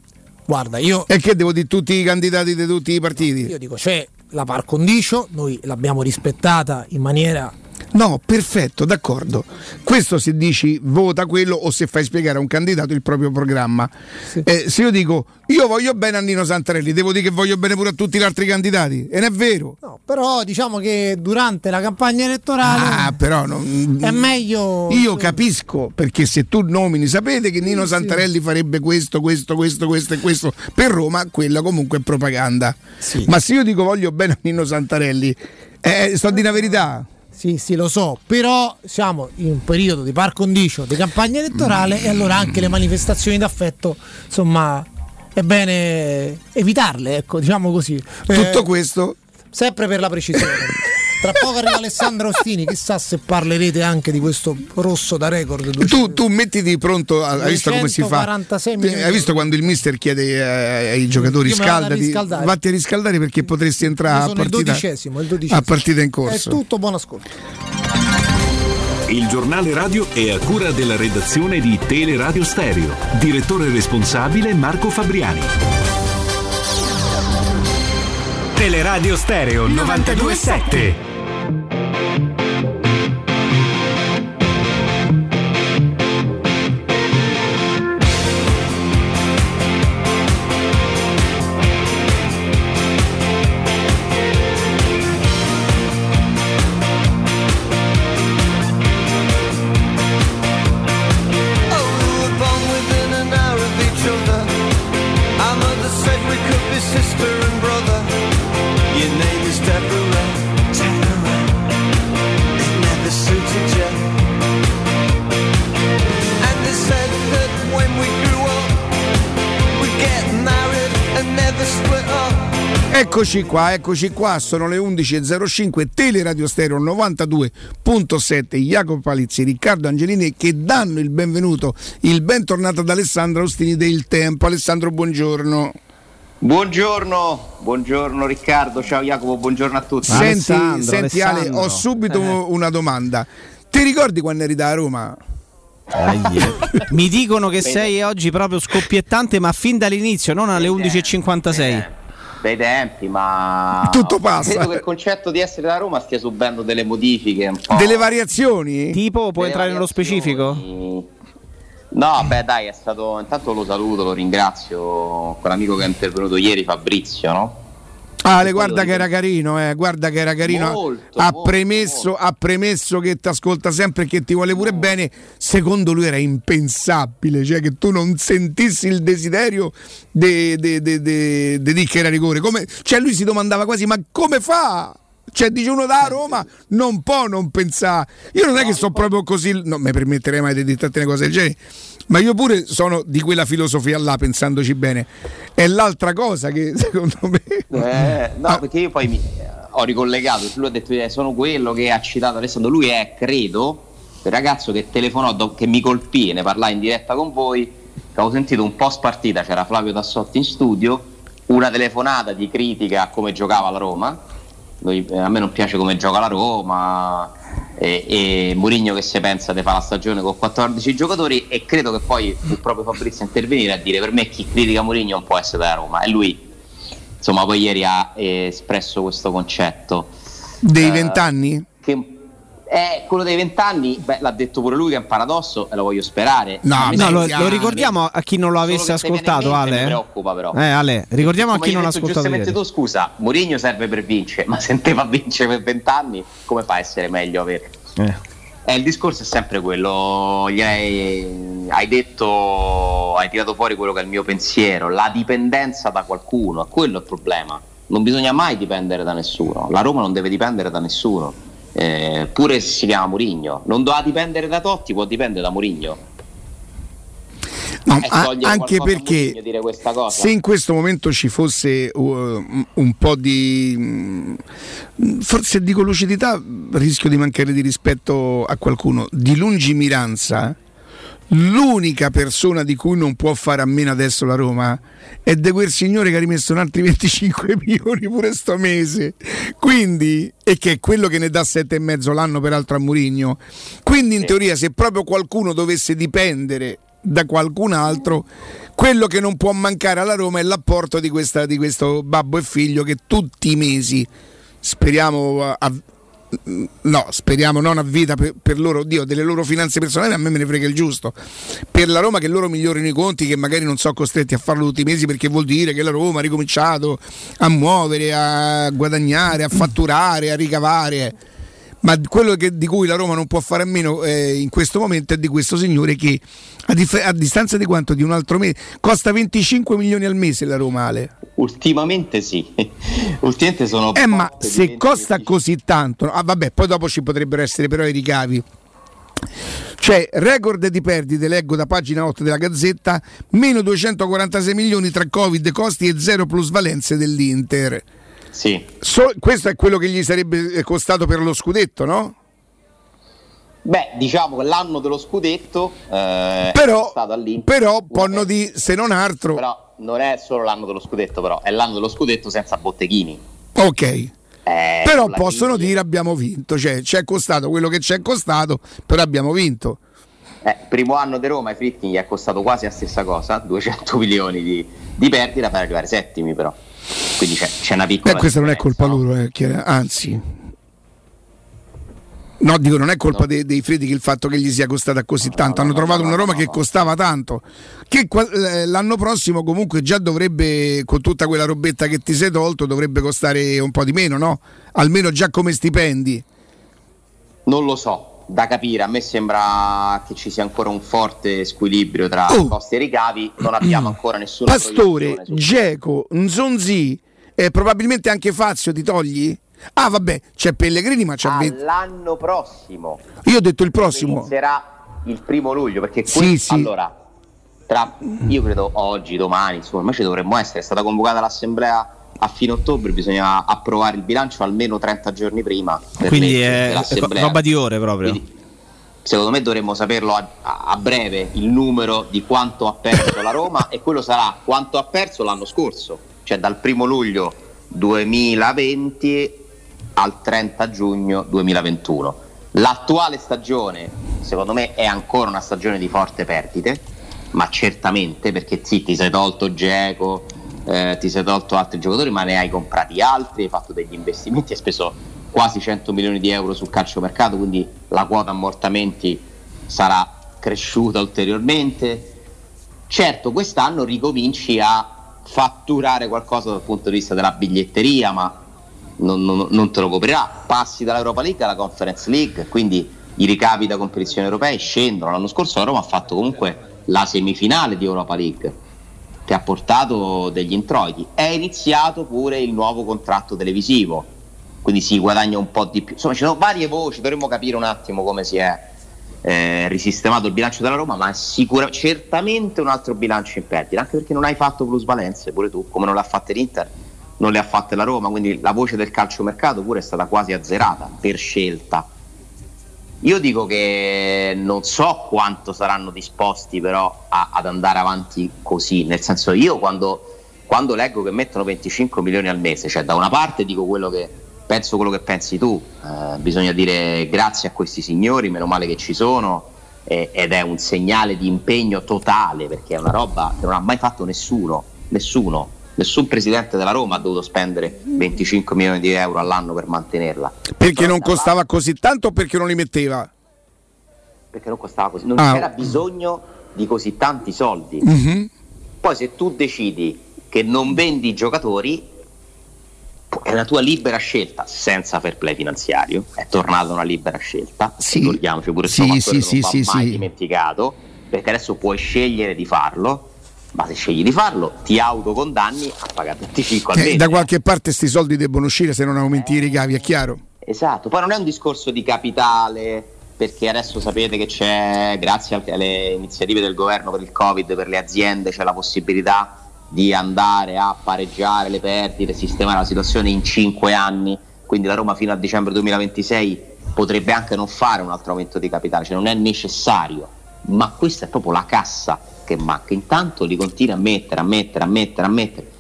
Guarda, io... E che devo dire tutti i candidati di tutti i partiti? Io dico, c'è la par condicio, noi l'abbiamo rispettata in maniera No, perfetto, d'accordo. Questo se dici vota quello o se fai spiegare a un candidato il proprio programma. Eh, se io dico io voglio bene a Nino Santarelli, devo dire che voglio bene pure a tutti gli altri candidati. E non è vero. No, però diciamo che durante la campagna elettorale Ah, però non- è meglio. Io capisco perché se tu nomini, sapete che Nino Santarelli farebbe questo, questo, questo, questo e questo per Roma, quella comunque è propaganda. Ma se io dico voglio bene a Nino Santarelli, eh, sto di una verità. Sì, sì, lo so, però siamo in un periodo di par condicio di campagna elettorale e allora anche le manifestazioni d'affetto, insomma, è bene evitarle, ecco, diciamo così. Tutto Eh, questo sempre per la precisione. <laughs> Tra poco arriva Alessandro Ostini, chissà se parlerete anche di questo rosso da record. Tu, tu mettiti pronto, hai visto come si fa? 246 milioni Hai visto quando il mister chiede eh, ai giocatori scaldati, vatti a riscaldare perché potresti entrare a partita, a partita in È corso. tutto, buon ascolto. Il giornale radio è a cura della redazione di Teleradio Stereo. Direttore responsabile Marco Fabriani. Teleradio Stereo 927. Oh, Eccoci qua, eccoci qua, sono le 11.05, Teleradio Stereo 92.7, Jacopo Palizzi, Riccardo Angelini che danno il benvenuto, il bentornato ad Alessandro Ostini del Tempo. Alessandro, buongiorno. Buongiorno, buongiorno Riccardo, ciao Jacopo, buongiorno a tutti. Senti, senti Ale, ho subito una domanda. Ti ricordi quando eri da Roma? Mi dicono che sei oggi proprio scoppiettante, ma fin dall'inizio, non alle 11.56. Bei tempi, ma Tutto passa. credo che il concetto di essere da Roma stia subendo delle modifiche un po'. Delle variazioni? Tipo, puoi entrare nello specifico? No, beh, dai, è stato. Intanto lo saluto, lo ringrazio. Quell'amico che è intervenuto ieri, Fabrizio, no? Ale, guarda che era carino, eh, guarda che era carino. Molto, ha, molto, premesso, ha premesso che ti ascolta sempre e che ti vuole pure bene. Secondo lui era impensabile, cioè che tu non sentissi il desiderio di de, de, de, de che era rigore. Come, cioè lui si domandava quasi, ma come fa? Cioè, dice uno da Roma, non può non pensare. Io non è che sto proprio così, non mi permetterei mai di dirti una cosa del genere, ma io pure sono di quella filosofia là, pensandoci bene. È l'altra cosa che <laughs> secondo me. Eh, no, perché io poi mi ho ricollegato, lui ha detto eh, sono quello che ha citato Alessandro, lui è, credo, il ragazzo che telefonò, do- che mi colpì, ne parlai in diretta con voi, che avevo sentito un post partita, c'era Flavio Tassotti in studio, una telefonata di critica a come giocava la Roma, a me non piace come gioca la Roma, e, e Mourinho che si pensa di fare la stagione con 14 giocatori e credo che poi fu proprio Fabrizio a intervenire a dire per me chi critica Mourinho non può essere da Roma e lui insomma poi ieri ha eh, espresso questo concetto Dei Eh, vent'anni? che è quello dei vent'anni beh, l'ha detto pure lui che è un paradosso e lo voglio sperare No, A no, lo, lo ricordiamo a chi non lo avesse ascoltato, mente Mi Ale. preoccupa però Eh, Ale, ricordiamo a Come chi hai non ha ascoltato giustamente ieri. tu scusa Mourinho serve per vincere ma se te fa vincere per vent'anni come fa a essere meglio avere Eh. eh, il discorso è sempre quello, gli hai, hai detto, hai tirato fuori quello che è il mio pensiero, la dipendenza da qualcuno, è quello il problema. Non bisogna mai dipendere da nessuno, la Roma non deve dipendere da nessuno, eh, pure se si chiama Murigno, non doveva dipendere da Totti, può dipendere da Murigno. No, togliere anche perché se in questo momento ci fosse uh, un po' di mm, forse dico lucidità, rischio di mancare di rispetto a qualcuno, di lungimiranza. L'unica persona di cui non può fare a meno adesso la Roma è di quel signore che ha rimesso un altri 25 <laughs> milioni pure sto mese. Quindi, e che è quello che ne dà sette e mezzo l'anno peraltro a Murigno. Quindi in teoria se proprio qualcuno dovesse dipendere da qualcun altro, quello che non può mancare alla Roma è l'apporto di, questa- di questo babbo e figlio che tutti i mesi speriamo a- mm, no, speriamo non a vita per, per loro, Dio, delle loro finanze personali a me me ne frega il giusto. Per la Roma che loro migliorino i conti, che magari non sono costretti a farlo tutti i mesi perché vuol dire che la Roma ha ricominciato a muovere, a guadagnare, a fatturare, a ricavare. Ma quello che- di cui la Roma non può fare a meno eh, in questo momento è di questo signore che a, dif- a distanza di quanto? Di un altro mese costa 25 milioni al mese la Roma Ale. Ultimamente sì. <laughs> Ultimamente sono. Eh, ma se 20, costa così tanto, ah, vabbè, poi dopo ci potrebbero essere però i ricavi. Cioè, record di perdite, leggo da pagina 8 della Gazzetta, meno 246 milioni tra Covid, costi e zero plusvalenze dell'Inter. Sì. So- questo è quello che gli sarebbe eh, costato per lo scudetto, no? Beh, diciamo che l'anno dello scudetto eh, Però- è costato all'Inter. Però possono di se non altro. Però non è solo l'anno dello scudetto, però è l'anno dello scudetto senza botteghini. Ok. Eh, Però possono crisi. dire abbiamo vinto, cioè ci è costato quello che ci è costato, però abbiamo vinto. Eh, primo anno di Roma ai Fritti gli è costato quasi la stessa cosa, 200 <laughs> milioni di, di perdita per arrivare settimi però. Quindi c'è, c'è una piccola... E questa non è colpa loro, eh, anzi. No, dico, non è colpa dei, dei Fredi che il fatto che gli sia costata così tanto. Hanno trovato una Roma che costava tanto. Che qua- eh, l'anno prossimo comunque già dovrebbe, con tutta quella robetta che ti sei tolto, dovrebbe costare un po' di meno, no? Almeno già come stipendi. Non lo so, da capire, a me sembra che ci sia ancora un forte squilibrio tra costi e ricavi, non abbiamo ancora nessuna Pastore, Geco, Nzonzi e probabilmente anche Fazio ti togli? Ah, vabbè, c'è Pellegrini, ma c'è 20. All'anno prossimo Io ho detto il prossimo. inizierà il primo luglio, perché Sì, que- sì. allora, tra, io credo oggi, domani, insomma, ma ci dovremmo essere, è stata convocata l'assemblea a fine ottobre, bisogna approvare il bilancio almeno 30 giorni prima. Quindi è roba di ore proprio. secondo me dovremmo saperlo a, a- a breve il numero di quanto ha perso la Roma e quello sarà quanto ha perso l'anno scorso, cioè dal primo luglio 2020 al 30 giugno 2021. L'attuale stagione, secondo me, è ancora una stagione di forte perdite, ma certamente perché sì, ti sei tolto Geco, eh, ti sei tolto altri giocatori, ma ne hai comprati altri, hai fatto degli investimenti, <laughs> hai speso quasi 100 milioni di euro sul calciomercato, quindi la quota ammortamenti sarà cresciuta ulteriormente. Certo, quest'anno ricominci a fatturare qualcosa dal punto di vista della biglietteria, ma non, non- non te lo coprirà. Passi dall'Europa League alla Conference League, quindi i ricavi da competizioni europee scendono. L'anno scorso la Roma ha fatto comunque la semifinale di Europa League, che ha portato degli introiti. È iniziato pure il nuovo contratto televisivo, quindi si guadagna un po' di più. Insomma, ci sono varie voci, dovremmo capire un attimo come si è eh, risistemato il bilancio della Roma, ma è sicura- certamente un altro bilancio in perdita, anche perché non hai fatto plusvalenze pure tu, come non l'ha fatta l'Inter, non le ha fatte la Roma, quindi la voce del calciomercato pure è stata quasi azzerata per scelta. Io dico che non so quanto saranno disposti però a- ad andare avanti così, nel senso io quando, quando leggo che mettono 25 milioni al mese, cioè da una parte dico quello che penso quello che pensi tu, eh, bisogna dire grazie a questi signori, meno male che ci sono eh, ed è un segnale di impegno totale perché è una roba che non ha mai fatto nessuno, nessuno, nessun presidente della Roma ha dovuto spendere 25 milioni di euro all'anno per mantenerla. Perché non costava così tanto o perché non li metteva? perché non costava così, non Ah. c'era bisogno di così tanti soldi. Mhm. Poi se tu decidi che non vendi i giocatori, è una tua libera scelta, senza fair play finanziario, è tornata una libera scelta, ricordiamoci pure Sì, fattore sì, che non sì, va sì, mai sì. dimenticato, perché adesso puoi scegliere di farlo, ma se scegli di farlo ti autocondanni a pagare 25 al Eh, mese. da qualche parte questi soldi debbono uscire se non aumenti i ricavi, è chiaro? Esatto, poi non è un discorso di capitale, perché adesso sapete che c'è, grazie alle iniziative del governo per il Covid, per le aziende, c'è la possibilità di andare a pareggiare le perdite, sistemare la situazione in 5 anni, quindi la Roma fino a dicembre 2026 potrebbe anche non fare un altro aumento di capitale, cioè non è necessario, ma questa è proprio la cassa che manca, intanto li continua a mettere, a mettere, a mettere, a mettere.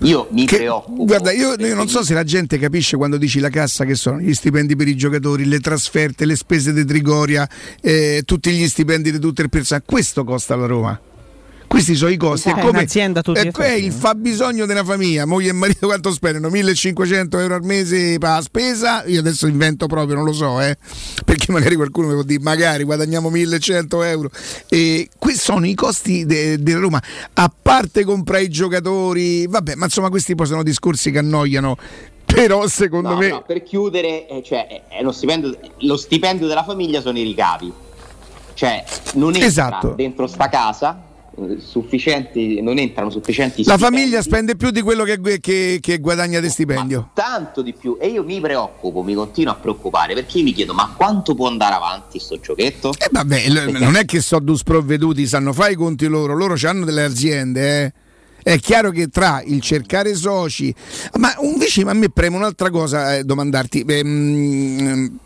Io mi preoccupo. Guarda, io, io non so se la gente capisce quando dici la cassa che sono gli stipendi per i giocatori, le trasferte, le spese di Trigoria, eh, tutti gli stipendi di tutto il personale. Questo costa la Roma. Questi sono i costi. Esatto. È come un'azienda a tutti è, è il fabbisogno della famiglia. Moglie e marito quanto spendono? 1500 euro al mese per la spesa. Io adesso invento proprio, non lo so, eh, perché magari qualcuno mi può dire, magari guadagniamo 1100 euro. E questi sono i costi de- della Roma. A parte comprare i giocatori, vabbè, ma insomma, questi poi sono discorsi che annoiano. Però secondo No, me. no, per chiudere, eh, cioè, è- è lo, stipendio, lo stipendio della famiglia sono i ricavi. Cioè, non entra Esatto. dentro sta casa eh, sufficienti, non entrano sufficienti La stipendi, famiglia spende più di quello che, che- che guadagna di stipendio. tanto di più e io mi preoccupo, mi continuo a preoccupare perché mi chiedo ma quanto può andare avanti sto giochetto? Eh, vabbè, l- non è che sono due sprovveduti, sanno fare i conti loro, loro hanno delle aziende, eh. È chiaro che tra il cercare soci, ma invece a me preme un'altra cosa eh, domandarti. Ehm,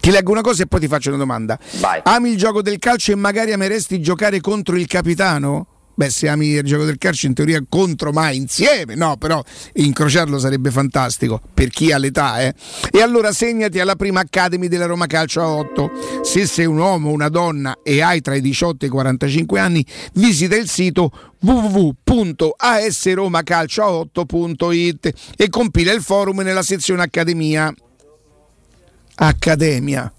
ti leggo una cosa e poi ti faccio una domanda. Ami il gioco del calcio e magari ameresti giocare contro il capitano? Beh, se ami il gioco del calcio, in teoria contro mai insieme, no, però incrociarlo sarebbe fantastico per chi ha l'età, eh. E allora segnati alla prima Academy della Roma Calcio a 8. Se sei un uomo o una donna e hai tra i 18 e i 45 anni, visita il sito www.asromacalcio8.it e compila il forum nella sezione Accademia. Accademia.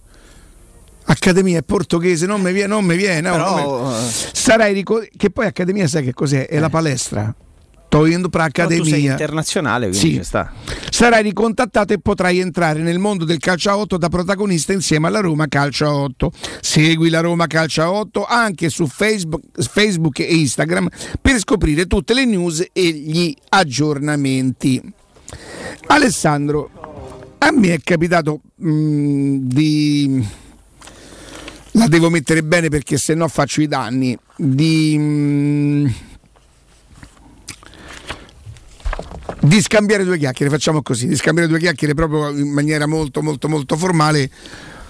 Accademia è portoghese, non mi viene, non mi viene. no, Però, mi- Sarai rico- che poi Accademia sai che cos'è? È la palestra. Sto yendo per Accademia. internazionale, quindi Sì. ci sta. Sarai ricontattato e potrai entrare nel mondo del calcio a 8 da protagonista insieme alla Roma Calcio a 8. Segui la Roma Calcio a 8 anche su Facebook, Facebook e Instagram per scoprire tutte le news e gli aggiornamenti. Alessandro, a me è capitato mh, di... La devo mettere bene perché se no faccio i danni. Di... mh, di scambiare due chiacchiere, facciamo così, di scambiare due chiacchiere proprio in maniera molto molto molto formale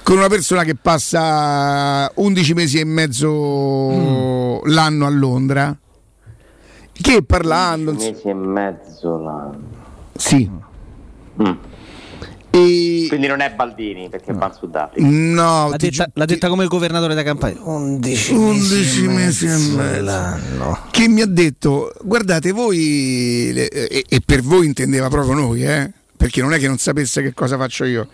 con una persona che passa 11 mesi e mezzo l'anno a Londra che parlando Un mese e mezzo l'anno. sì Mm. E Quindi non è Baldini perché va in Sudafrica. no L'ha ti detta, l'ha detta come il governatore da campagna. 11, 11 mesi e mezzo che mi ha detto guardate voi le- e, e per voi intendeva proprio noi eh perché non è che non sapesse che cosa faccio io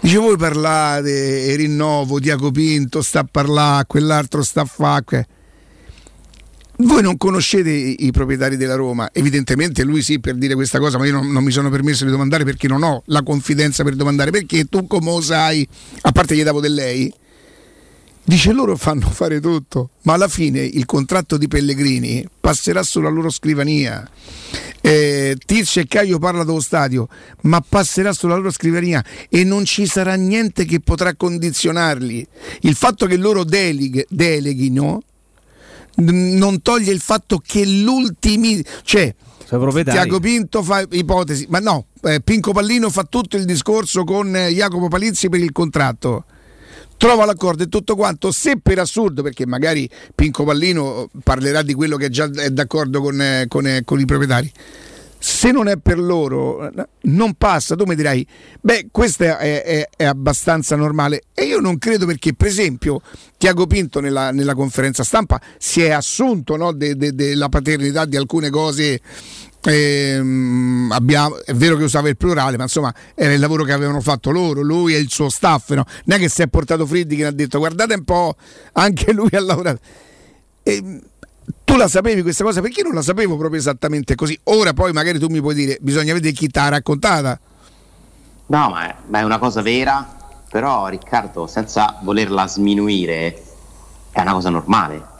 dice voi parlate e rinnovo Diaco Pinto sta a parlare quell'altro sta a fare que-". Voi non conoscete i, proprietari della Roma evidentemente lui sì per dire questa cosa ma io non, non mi sono permesso di domandare perché non ho la confidenza per domandare perché tu come lo sai a parte gli davo del lei Dice loro fanno fare tutto, ma alla fine il contratto di Pellegrini passerà sulla loro scrivania. Eh, Tizio e Caio parla dello stadio, ma passerà sulla loro scrivania e non ci sarà niente che potrà condizionarli. Il fatto che loro deleghe- deleghino non toglie il fatto che l'ultimi, cioè. Tiago Pinto fa ipotesi, ma no, eh, Pinco Pallino fa tutto il discorso con eh, Jacopo Palizzi per il contratto trova l'accordo e tutto quanto, se per assurdo, perché magari Pinco Pallino parlerà di quello che già è d'accordo con, eh, con, eh, con i proprietari. Se non è per loro, eh, non passa. Tu mi dirai, beh, questo è, è- è abbastanza normale. E io non credo perché, per esempio, Tiago Pinto nella, nella conferenza stampa si è assunto no, de- de- della paternità di alcune cose. ehm, abbiamo- è vero che usava il plurale, ma insomma era il lavoro che avevano fatto loro, lui e il suo staff. No? Non è che si è portato Friddi che ha detto guardate un po', anche lui ha lavorato. E, tu la sapevi questa cosa? Perché io non la sapevo proprio esattamente così. Ora poi magari tu mi puoi dire, bisogna vedere chi ti ha raccontata. No, ma è, ma è una cosa vera, però Riccardo, senza volerla sminuire, è una cosa normale.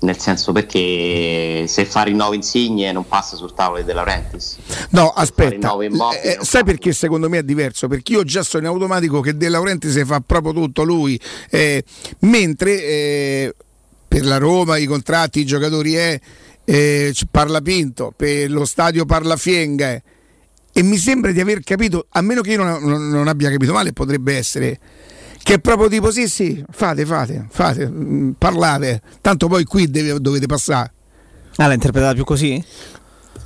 Nel senso perché se fa rinnovo insigne non passa sul tavolo di De Laurentiis. No, aspetta, Eh, non sai perché secondo me è diverso? Perché io già sono in automatico che De Laurenti si fa proprio tutto lui, eh, mentre eh, per la Roma i contratti, i giocatori è, eh, parla Pinto, per lo stadio parla Fienga. E mi sembra di aver capito, a meno che io non, non- non abbia capito male, potrebbe essere che è proprio tipo sì sì, fate, fate, fate, mm, parlate, tanto poi qui deve- dovete passare. Ah, l'ha interpretata più così?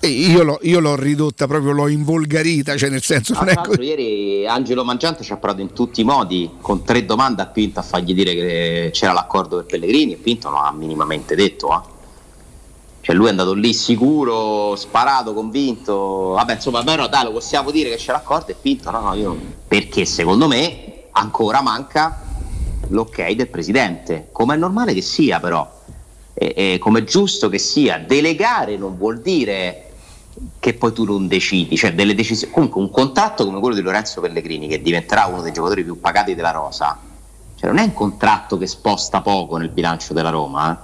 Io, l'ho, io l'ho ridotta proprio, l'ho involgarita, cioè nel senso Ah, non è così. ieri Angelo Mangiante ci ha provato in tutti i modi, con tre domande a Pinto a fargli dire che c'era l'accordo per Pellegrini e Pinto non ha minimamente detto. eh. Cioè lui è andato lì sicuro, sparato, convinto. Vabbè, insomma, però dai, lo possiamo dire che c'è l'accordo e finto. No, no, io Perché secondo me ancora manca l'ok del presidente. Come è normale che sia, però. E, e come è giusto che sia. Delegare non vuol dire che poi tu non decidi, cioè delle decisioni. Comunque un contratto come quello di Lorenzo Pellegrini, che diventerà uno dei giocatori più pagati della Rosa, cioè non è un contratto che sposta poco nel bilancio della Roma, eh.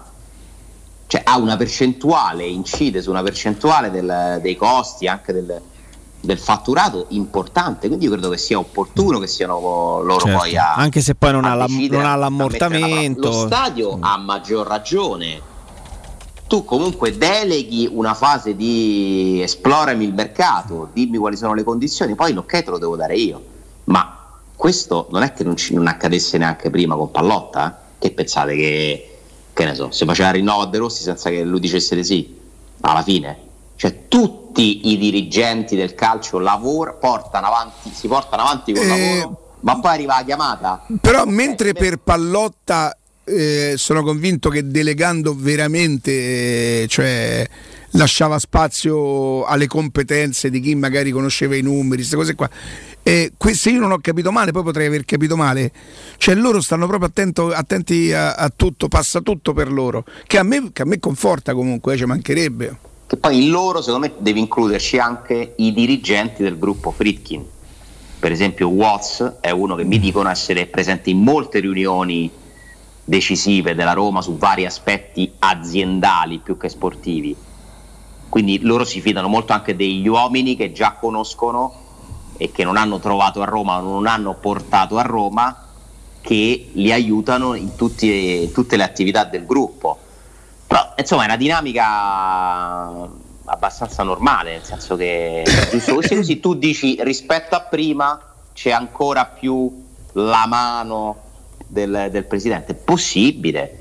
cioè ha una percentuale, incide su una percentuale del- dei costi, anche del, del fatturato importante, quindi io credo che sia opportuno che siano loro Certo. poi a... Anche se poi non ha, la- non ha mettere la l'ammortamento. Lo stadio ha maggior ragione. Tu comunque deleghi una fase di esplorami il mercato, dimmi quali sono le condizioni, poi l'ok te lo devo dare io. Ma questo non è che non, ci- non accadesse neanche prima con Pallotta? eh? Che pensate che, che ne so, si faceva rinnovo a De Rossi senza che lui dicesse di sì? Alla fine. Cioè tutti i dirigenti del calcio lavor- portano avanti, si portano avanti col Eh, lavoro, ma poi arriva la chiamata. Però mentre per Pallotta eh, sono convinto che delegando veramente, eh, cioè lasciava spazio alle competenze di chi magari conosceva i numeri, queste cose qua. Eh, se io non ho capito male, poi potrei aver capito male, cioè loro stanno proprio attento- attenti a, a tutto, passa tutto per loro, che a me, che a me conforta comunque, eh, ci mancherebbe. Che poi in loro, secondo me, devi includerci anche i dirigenti del gruppo Fritkin. Per esempio, Watts è uno che mi dicono essere presente in molte riunioni decisive della Roma su vari aspetti aziendali più che sportivi. Quindi loro si fidano molto anche degli uomini che già conoscono e che non hanno trovato a Roma, non hanno portato a Roma, che li aiutano in tutti- tutte le attività del gruppo. Però insomma è una dinamica abbastanza normale, nel senso che giusto così, così tu dici rispetto a prima c'è ancora più la mano del, del presidente. Possibile,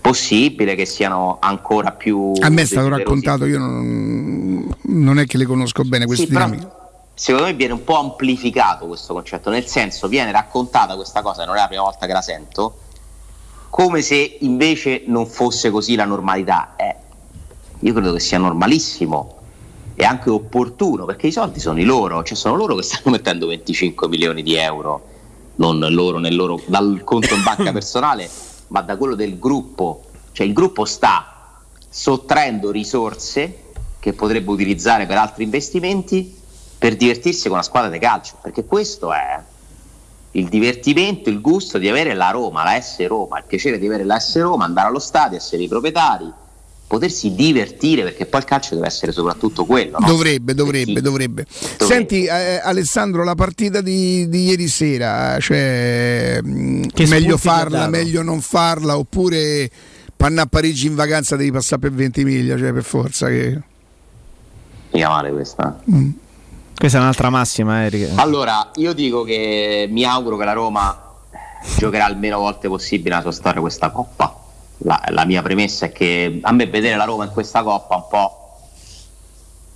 possibile che siano ancora più... A me è stato raccontato, io non, non è che le conosco bene queste Sì, dinamiche. secondo me viene un po' amplificato questo concetto, nel senso viene raccontata questa cosa, non è la prima volta che la sento, come se invece non fosse così la normalità. Eh, io credo che sia normalissimo e anche opportuno, perché i soldi sono i loro, cioè sono loro che stanno mettendo 25 milioni di euro, non loro nel loro, dal conto in banca <laughs> personale, ma da quello del gruppo. Cioè il gruppo sta sottraendo risorse che potrebbe utilizzare per altri investimenti per divertirsi con la squadra di calcio, perché questo è il divertimento, il gusto di avere la Roma, la S Roma, il piacere di avere la S Roma, andare allo stadio, essere i proprietari, potersi divertire, perché poi il calcio deve essere soprattutto quello. no? Dovrebbe, dovrebbe, dovrebbe. Senti eh, Alessandro, la partita di, di ieri sera, cioè mh, Che meglio farla, meglio non farla, oppure panna a Parigi in vacanza devi passare per 20 miglia, cioè per forza che... Mica male questa. Questa è un'altra massima, Eric. Allora, io dico che mi auguro che la Roma giocherà il meno volte possibile nella sua storia questa coppa. La, la mia premessa è che a me vedere la Roma in questa coppa un po',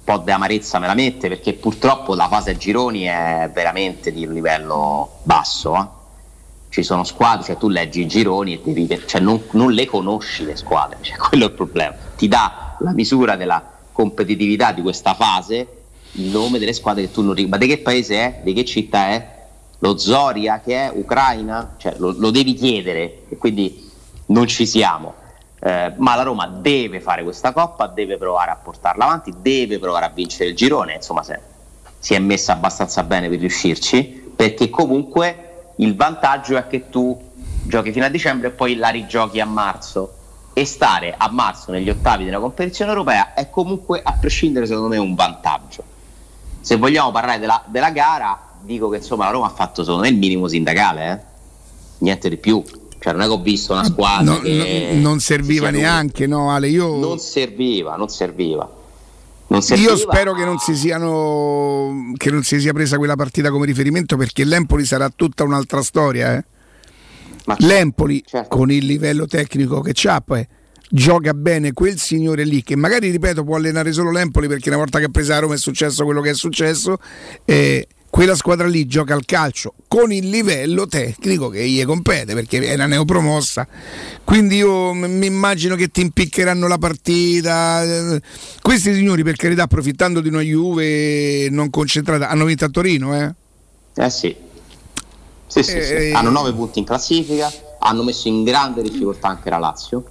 po' di amarezza me la mette perché purtroppo la fase a gironi è veramente di un livello basso. eh. Ci sono squadre, cioè tu leggi i gironi e devi, cioè non, non le conosci le squadre, <laughs> cioè quello è il problema. Ti dà la misura della competitività di questa fase il nome delle squadre che tu non ricordi. Ma di che paese è? Di che città è? Lo Zoria che è? Ucraina? Cioè, lo, lo devi chiedere e quindi non ci siamo. Eh, ma la Roma deve fare questa coppa, deve provare a portarla avanti, deve provare a vincere il girone. Insomma, se, si è messa abbastanza bene per riuscirci, perché comunque il vantaggio è che tu giochi fino a dicembre e poi la rigiochi a marzo. E stare a marzo negli ottavi della competizione europea è comunque, a prescindere, secondo me, un vantaggio se vogliamo parlare della, della gara, dico che insomma la Roma ha fatto secondo me il minimo sindacale, eh? niente di più. Cioè, non è che ho visto una squadra No, che no, non serviva neanche, no Ale? Io, Non serviva, non serviva. Non serviva. io spero che non, si siano, che non si sia presa quella partita come riferimento perché l'Empoli sarà tutta un'altra storia. eh. L'Empoli, certo. con il livello tecnico che c'ha, poi gioca bene quel signore lì che magari, ripeto, può allenare solo l'Empoli perché una volta che ha preso la Roma è successo quello che è successo. eh, quella squadra lì gioca al calcio con il livello tecnico che gli compete perché è una neopromossa. Quindi io m- mi immagino che ti impiccheranno la partita. Eh, Questi signori, per carità, approfittando di una Juve non concentrata, hanno vinto a Torino, eh? Eh sì. Sì, sì, sì. Eh, Hanno 9 punti in classifica, hanno messo in grande difficoltà anche la Lazio.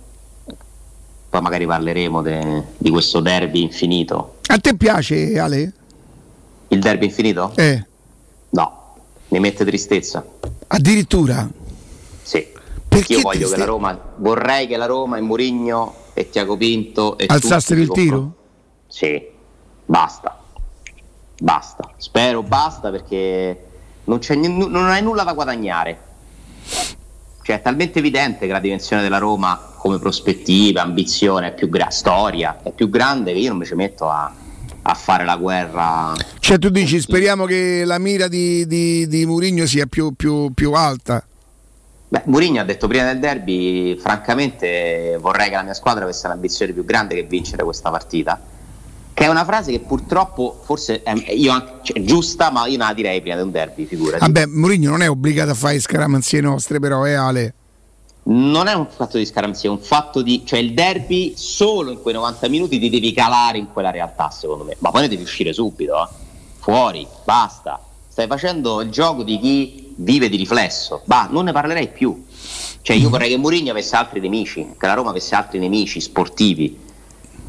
Poi magari parleremo de- di questo derby infinito. A te piace, Ale? Il derby infinito? Eh, mi mette tristezza. addirittura. Sì. Perché Io voglio che la Roma, vorrei che la Roma e Murigno e Tiago Pinto e Alzassero il tiro? Sì, basta. Basta. Spero basta perché non, c'è ni- non hai nulla da guadagnare. Cioè, è talmente evidente che la dimensione della Roma come prospettiva, ambizione, è più gra- storia, è più grande che io non mi ci metto a, a fare la guerra. Cioè tu dici speriamo che la mira di, di, di Murigno sia più, più- più alta. Beh, Mourinho ha detto prima del derby, francamente vorrei che la mia squadra avesse un'ambizione più grande che vincere questa partita. Che è una frase che purtroppo forse è, io anche- cioè, è giusta, ma io non la direi prima di un derby, figurati. Vabbè, Murigno non è obbligato a fare scaramanzie nostre, però è Ale. Non è un fatto di scaramanzia, è un fatto di. cioè il derby solo in quei 90 minuti ti devi calare in quella realtà, secondo me. Ma poi ne devi uscire subito, eh. Fuori, basta. Stai facendo il gioco di chi vive di riflesso. Bah, non ne parlerei più. Cioè, io vorrei che Mourinho avesse altri nemici, che la Roma avesse altri nemici sportivi,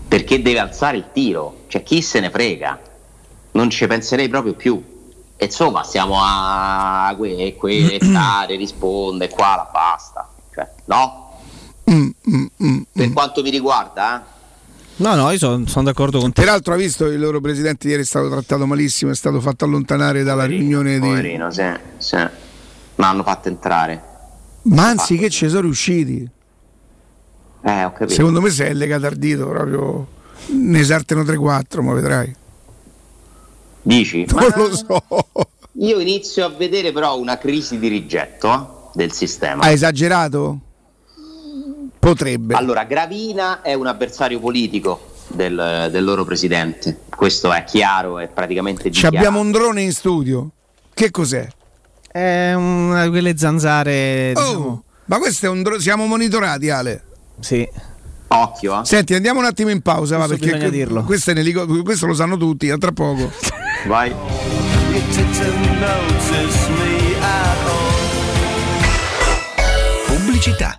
perché deve alzare il tiro. Cioè, chi se ne frega? Non ci penserei proprio più. E insomma, stiamo a que, que, stare, risponde, qua, la basta. No? per quanto mi riguarda, eh. No, no, io sono d'accordo con te. Peraltro ha visto il loro presidente ieri è stato trattato malissimo, è stato fatto allontanare dalla riunione di... Poverino, sì, sì. Ma hanno fatto entrare. Ma anzi che ci sono riusciti. Eh, ho capito. Secondo me se è legato al dito proprio ne esaltano 3-4, ma vedrai. Dici? Non lo so. Io inizio a vedere però una crisi di rigetto eh, del sistema. Ha esagerato? Potrebbe. Allora, Gravina è un avversario politico del, del loro presidente. Questo è chiaro, è praticamente Ci dichiarato. abbiamo un drone in studio. Che cos'è? È una di quelle zanzare. Oh, Diciamo, ma questo è un drone. Siamo monitorati, Ale. Sì. Occhio, eh. Senti, andiamo un attimo in pausa, va, perché bisogna dirlo. Questo, è questo lo sanno tutti, a tra poco. <laughs> Vai. Pubblicità.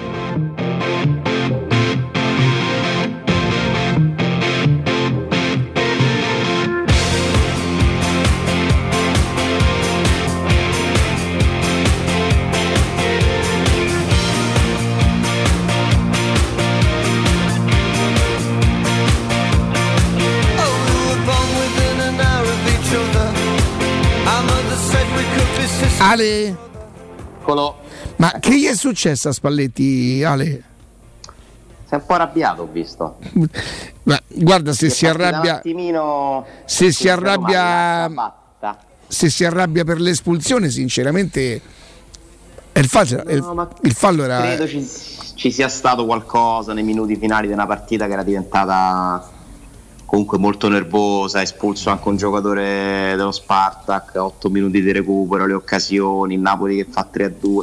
Ale, Eccolo. ma che gli è successo a Spalletti, Ale? Sei un po' arrabbiato, ho visto. Ma guarda, se si È partita arrabbia, Un attimino... se si arrabbia, se si arrabbia per l'espulsione, sinceramente, è il fallo, è il- No, il fallo era. Credo ci, ci sia stato qualcosa nei minuti finali di una partita che era diventata comunque molto nervosa, espulso anche un giocatore dello Spartak, 8 minuti di recupero, le occasioni, il Napoli che fa 3-2.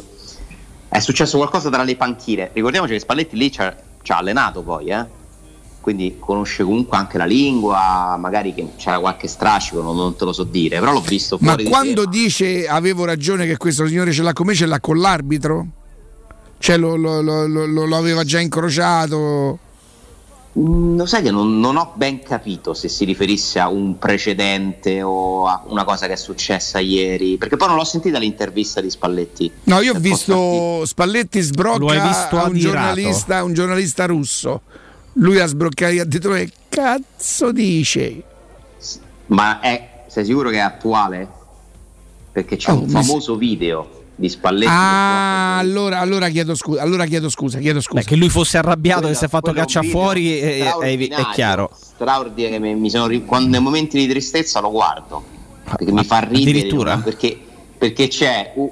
È successo qualcosa tra le panchine. Ricordiamoci che Spalletti lì ci ha, ci ha allenato poi, eh? quindi conosce comunque anche la lingua, magari che c'era qualche strascico, non, te lo so dire, però l'ho visto Ma fuori di quando dice avevo ragione che questo signore ce l'ha con me, ce l'ha con l'arbitro? Cioè lo- lo- lo- lo aveva già incrociato? Mm, Lo sai che non, non ho ben capito se si riferisse a un precedente o a una cosa che è successa ieri, perché poi non l'ho sentita l'intervista di Spalletti. No, io ho visto Spalletti sbrocca visto a un giornalista, un giornalista russo. Lui ha sbroccato e ha detto che cazzo dice? Ma è, sei sicuro che è attuale? Perché c'è Oh, un famoso video di Spalletti. Ah, allora, allora chiedo scusa, allora chiedo scusa, chiedo scusa. Beh, che lui fosse arrabbiato Quello- che si è fatto caccia fuori è, è- è- chiaro. straordinario che mi, sono ri- quando nei momenti di tristezza lo guardo perché mi fa ridere addirittura? perché, perché c'è <laughs> un,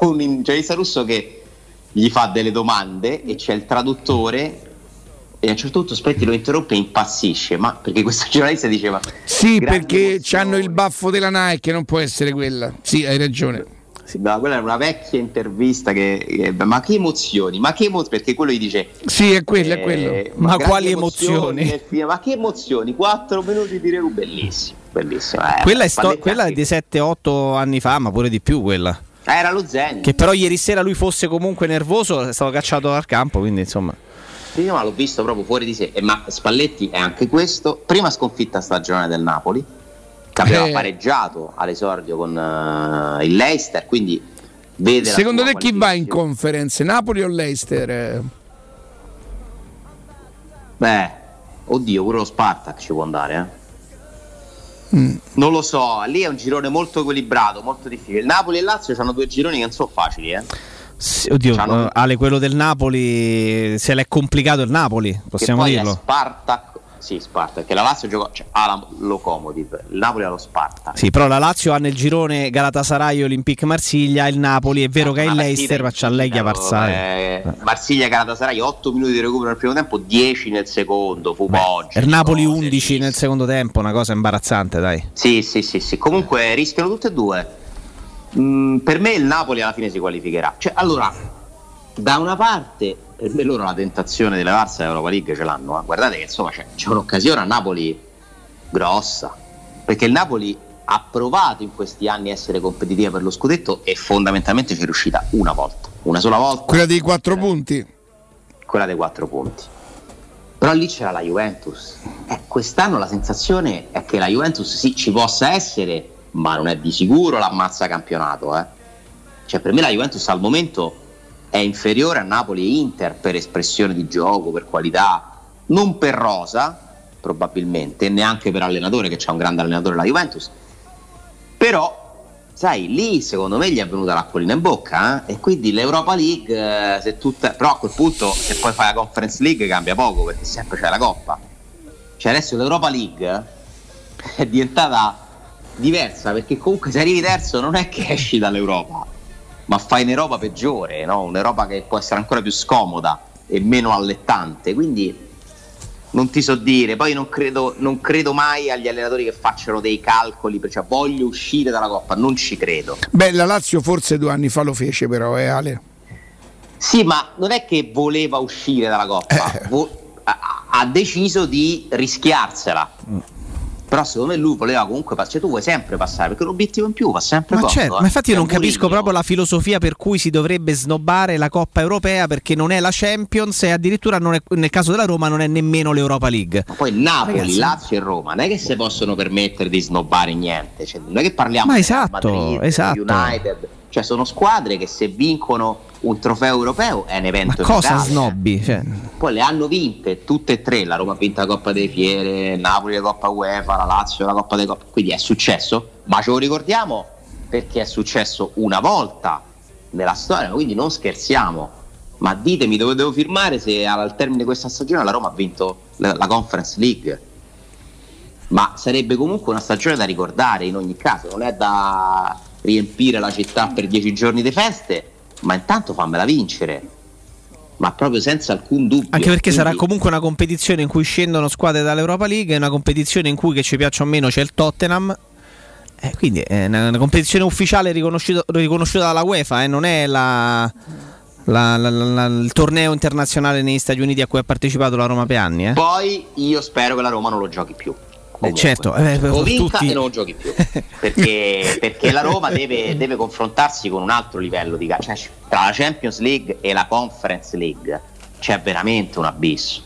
un giornalista russo che gli fa delle domande e c'è il traduttore e a un certo punto Spalletti lo interrompe e impazzisce ma perché questo <laughs> giornalista diceva Sì, perché hanno il baffo della Nike, non può essere quella. Sì, hai ragione. Sì, ma quella è una vecchia intervista che, che- ma che emozioni ma che emozioni perché quello gli dice Sì, è quello, è eh, quello. Ma quali emozioni? film, ma che emozioni 4 minuti di recupero bellissimo bellissimo eh, Quella è, sto- quella è di 7-8 anni fa, ma pure di più quella. Ah, era lo Zen Che però ieri sera lui fosse comunque nervoso, è stato cacciato dal campo, quindi insomma. Sì, ma l'ho visto proprio fuori di sé Eh, ma Spalletti è anche questo prima sconfitta stagionale del Napoli che aveva Eh. pareggiato all'esordio con eh, il Leicester quindi vede Secondo te chi va in conference? Napoli o Leicester? Beh, oddio, pure lo Spartak ci può andare, eh. Mm. Non lo so, lì è un girone molto equilibrato, molto difficile. Il Napoli e il Lazio hanno due gironi che non sono facili, eh. Sì, oddio, eh, Ale, quello del Napoli se l'è complicato il Napoli, possiamo dirlo. Spartak, Sì, Sparta, perché la Lazio gioca, cioè, ha la Locomotive, il Napoli ha lo Sparta. Sì, però la Lazio ha nel girone Galatasaray, Olympique Marsiglia, il Napoli, è vero che ha il Leicester, ma c'ha Leghia Varsavia. Eh, Marsiglia Galatasaray 8 minuti di recupero nel primo tempo, 10 nel secondo, fu oggi. Il Napoli 11 nel secondo tempo, una cosa imbarazzante, dai. Sì, sì, sì, sì. Comunque rischiano tutte e due. Mm, per me il Napoli alla fine si qualificherà. Cioè, allora, da una parte, me loro la tentazione di levarsi dall'Europa League ce l'hanno. eh. Guardate che insomma c'è, c'è un'occasione a Napoli grossa. Perché il Napoli ha provato in questi anni a essere competitiva per lo scudetto e fondamentalmente ci è riuscita una volta. Una sola volta. Quella dei quattro punti. Quella dei quattro punti. Però lì c'era la Juventus. Eh, quest'anno la sensazione è che la Juventus sì ci possa essere, ma non è di sicuro l'ammazza campionato. Eh. Cioè, per me la Juventus al momento è inferiore a Napoli e Inter per espressione di gioco, per qualità, non per rosa, probabilmente, neanche per allenatore, che c'è un grande allenatore la Juventus. Però, sai, lì secondo me gli è venuta l'acquolina in bocca, eh? e quindi l'Europa League, eh, se tutta... però a quel punto se poi fai la Conference League cambia poco, perché sempre c'è la Coppa. Cioè adesso l'Europa League è diventata diversa, perché comunque se arrivi terzo non è che esci dall'Europa, ma fai un'Europa peggiore, no? un'Europa che può essere ancora più scomoda e meno allettante. Quindi non ti so dire, poi non credo, non credo mai agli allenatori che facciano dei calcoli, cioè voglio uscire dalla Coppa, non ci credo. Beh, la Lazio forse due anni fa lo fece, però, eh, Ale. Sì, ma non è che voleva uscire dalla Coppa, vo- ha, ha deciso di rischiarsela. Però secondo me lui voleva comunque passare, cioè tu vuoi sempre passare, perché l'obiettivo in più va sempre Ma, poco, certo, eh. ma infatti io non capisco proprio la filosofia per cui si dovrebbe snobbare la Coppa Europea perché non è la Champions e addirittura non è- nel caso della Roma non è nemmeno l'Europa League. Ma poi Napoli, Ragazzi. Lazio e Roma non è che si possono permettere di snobbare niente, cioè, non è che parliamo Ma di esatto, Madrid, esatto. United, cioè sono squadre che se vincono un trofeo europeo è un evento Ma cosa epocale. snobbi? Cioè, Poi le hanno vinte tutte e tre, la Roma ha vinto la Coppa dei Fiere, Napoli la Coppa UEFA, la Lazio la Coppa dei Coppa, quindi è successo, ma ce lo ricordiamo perché è successo una volta nella storia, quindi non scherziamo. Ma ditemi dove devo firmare se al termine di questa stagione la Roma ha vinto la, la Conference League. Ma sarebbe comunque una stagione da ricordare in ogni caso, non è da riempire la città per dieci giorni di feste, ma intanto fammela vincere. Ma proprio senza alcun dubbio. anche perché sarà Quindi- comunque una competizione in cui scendono squadre dall'Europa League, è una competizione in cui che ci piaccia o meno c'è il Tottenham. Eh, quindi è una, una competizione ufficiale riconosciuta, riconosciuta dalla UEFA, eh, non è la- la- la- la- la- il torneo internazionale negli Stati Uniti a cui ha partecipato la Roma per anni. Eh. Poi io spero che la Roma non lo giochi più. Eh, certo, eh, per o vinca tutti- e non giochi più. <laughs> Perché, perché la Roma deve, deve confrontarsi con un altro livello di calcio. Cioè, tra la Champions League e la Conference League c'è veramente un abisso.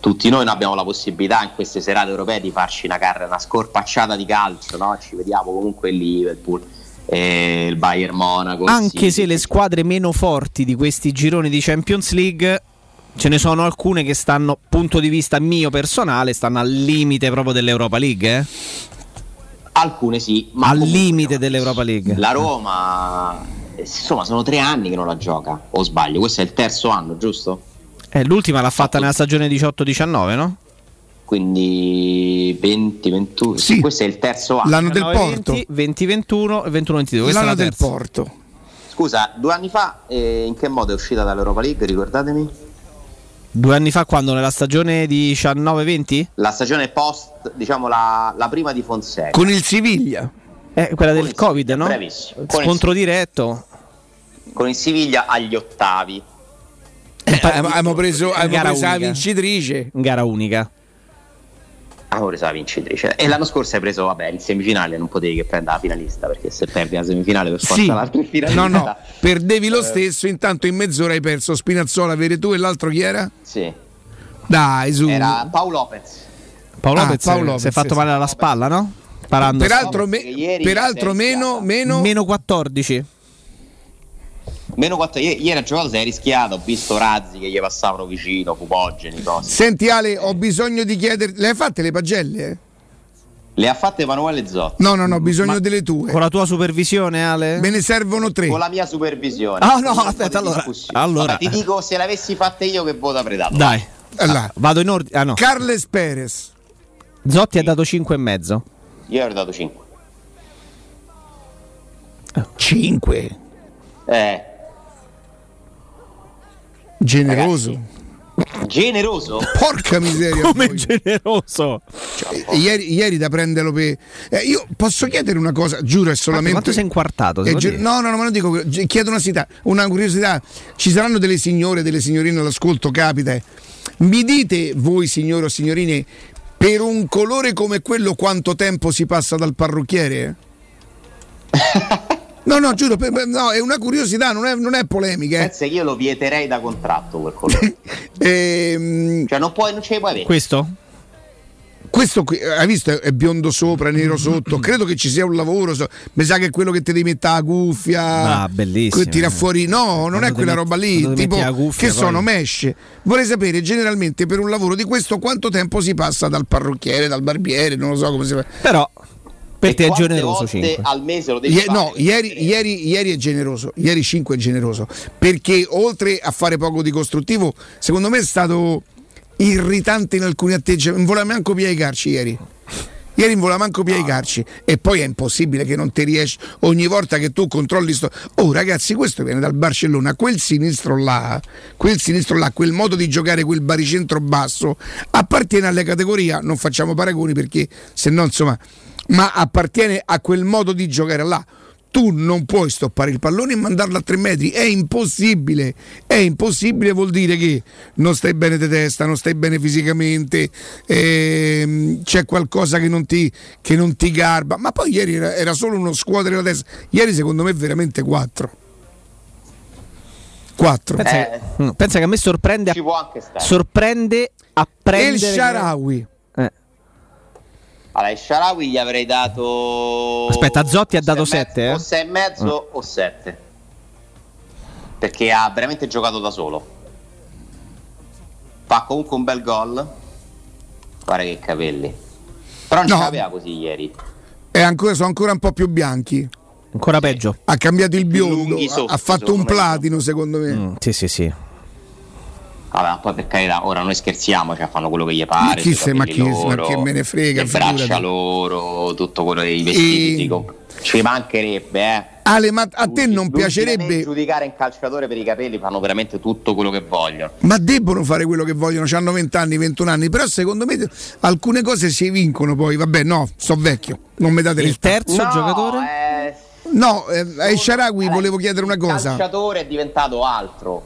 Tutti noi non abbiamo la possibilità in queste serate europee di farci una, carra, una scorpacciata di calcio, no? Ci vediamo comunque il Liverpool, eh, il Bayern Monaco. Anche City. se le squadre meno forti di questi gironi di Champions League ce ne sono alcune che stanno, punto di vista mio personale, stanno al limite proprio dell'Europa League. Eh? Alcune sì, ma al limite dell'Europa League. La Roma, eh, insomma, sono tre anni che non la gioca, o sbaglio? Questo è il terzo anno, giusto? Eh, l'ultima l'ha fatta nella stagione 18-19, no? Quindi 20, 21. Sì, questo è il terzo anno. 20, 20-21 e 21-22. Questa è la terza. Porto. Scusa, due anni fa eh, in che modo è uscita dall'Europa League? Ricordatemi? Due anni fa, quando nella stagione 19-20? La stagione post, diciamo la, la prima di Fonseca. Con il Siviglia. Eh, quella del Covid, no? Bravissimo. Con Scontro diretto. Con il Siviglia agli ottavi. abbiamo preso, abbiamo Gara preso la unica. vincitrice. Gara unica. Ah, ora la vincitrice. E l'anno scorso hai preso, vabbè, in semifinale non potevi che prendere la finalista, perché se perdi la semifinale per forza Sì. l'altra è finalista. No, <laughs> no, perdevi Eh. lo stesso, intanto in mezz'ora hai perso Spinazzola, Veretù e l'altro chi era? Sì. Dai, su. Era Paolo Lopez. Paolo Ah, Lopez, Paolo si è Lopez, fatto sì. male alla spalla, no? Parando. Peraltro, me- peraltro meno, meno, Meno 14. Meno 4 ieri, ieri a giocato si è rischiato, ho visto razzi che gli passavano vicino, fumogeni, cose. Senti Ale, ho bisogno di chiederti, le hai fatte le pagelle? Le ha fatte Emanuele Zotti. No, no, no, bisogno delle tue. Con la tua supervisione, Ale? Me ne servono tre. Con la mia supervisione. Ah, no, aspetta, allora- allora- Vabbè, ti dico se le avessi fatte io che voto avrei dato. Dai. Allora. Ah, vado in ordine. Ah no. Carles Perez. Zotti ha dato 5 e mezzo. Io avrei dato 5. 5. Eh, Generoso. generoso. Porca miseria. Come generoso. Cioè, ieri, ieri da prenderlo per. eh, io posso chiedere una cosa, giuro, è solamente. Quanto sei inquartato? lo gi- no, no, no, ma non dico. Chiedo una, sita- una curiosità. Ci saranno delle signore, delle signorine all'ascolto, capita. eh. Mi dite voi, signore o signorine, per un colore come quello quanto tempo si passa dal parrucchiere? <laughs> No, no, giuro, no, è una curiosità, non è, non è polemica. eh. Io lo vieterei da contratto quel colore. <laughs> Ehm, cioè non, puoi, non ce li puoi avere. Questo? Questo qui, hai visto, è biondo sopra, nero sotto. <clears throat> Credo che ci sia un lavoro. so- Mi sa che è quello che ti devi mettere la cuffia. Ah, bellissimo. che tira fuori. No, non Quando è quella met- roba lì. Tipo, metti cuffia, che poi- sono mesh. Vorrei sapere generalmente per un lavoro di questo quanto tempo si passa dal parrucchiere, dal barbiere, non lo so come si fa. Però per te è generoso volte 5. al mese lo devi Ie- fare? no, ieri, ieri- ieri è generoso, ieri 5 è generoso, perché oltre a fare poco di costruttivo, secondo me è stato irritante in alcuni atteggiamenti, non voleva manco piegarci ieri. Ieri non voleva manco piegarci e poi è impossibile che non ti riesci ogni volta che tu controlli sto... Oh ragazzi, questo viene dal Barcellona, quel sinistro là, quel sinistro là, quel modo di giocare, quel baricentro basso, appartiene alle categorie, non facciamo paragoni perché se no insomma, ma appartiene a quel modo di giocare là. Tu non puoi stoppare il pallone e mandarlo a tre metri, è impossibile, è impossibile, vuol dire che non stai bene di testa, non stai bene fisicamente, ehm, c'è qualcosa che non, ti, che non ti garba, ma poi ieri era, era solo uno scuotere la testa, ieri secondo me veramente quattro. Quattro. Pensa, Eh. che, pensa che a me sorprende, Ci può anche stare. sorprende a prendere. il Sharawi. Allora, Sharawi gli avrei dato. Aspetta, Zotti ha dato sei e sette, mezzo- eh? O 6 e mezzo o 7. Perché ha veramente giocato da solo. Fa comunque un bel gol. Guarda che capelli. Però non No. ce l'aveva così ieri. È ancora, sono ancora un po' più bianchi. Ancora peggio. Ha cambiato il biondo, sotto, ha fatto un platino secondo me. Mm, sì, sì, sì. Vabbè, ma poi per carità, ora noi scherziamo, cioè fanno quello che gli pare. Ma chi se- ma chi- ma loro, che me ne frega, Le braccia figurati. loro, tutto quello dei vestiti. E- dico, ci mancherebbe, eh. Ale, ma a te non piacerebbe... giudicare un calciatore per i capelli fanno veramente tutto quello che vogliono. Ma debbono fare quello che vogliono, hanno 20 anni, 21 anni, però secondo me alcune cose si vincono poi, vabbè no, sto vecchio, non mi date Il terzo No, giocatore? eh, No, eh, ai Sharawi volevo chiedere una Il cosa. calciatore è diventato altro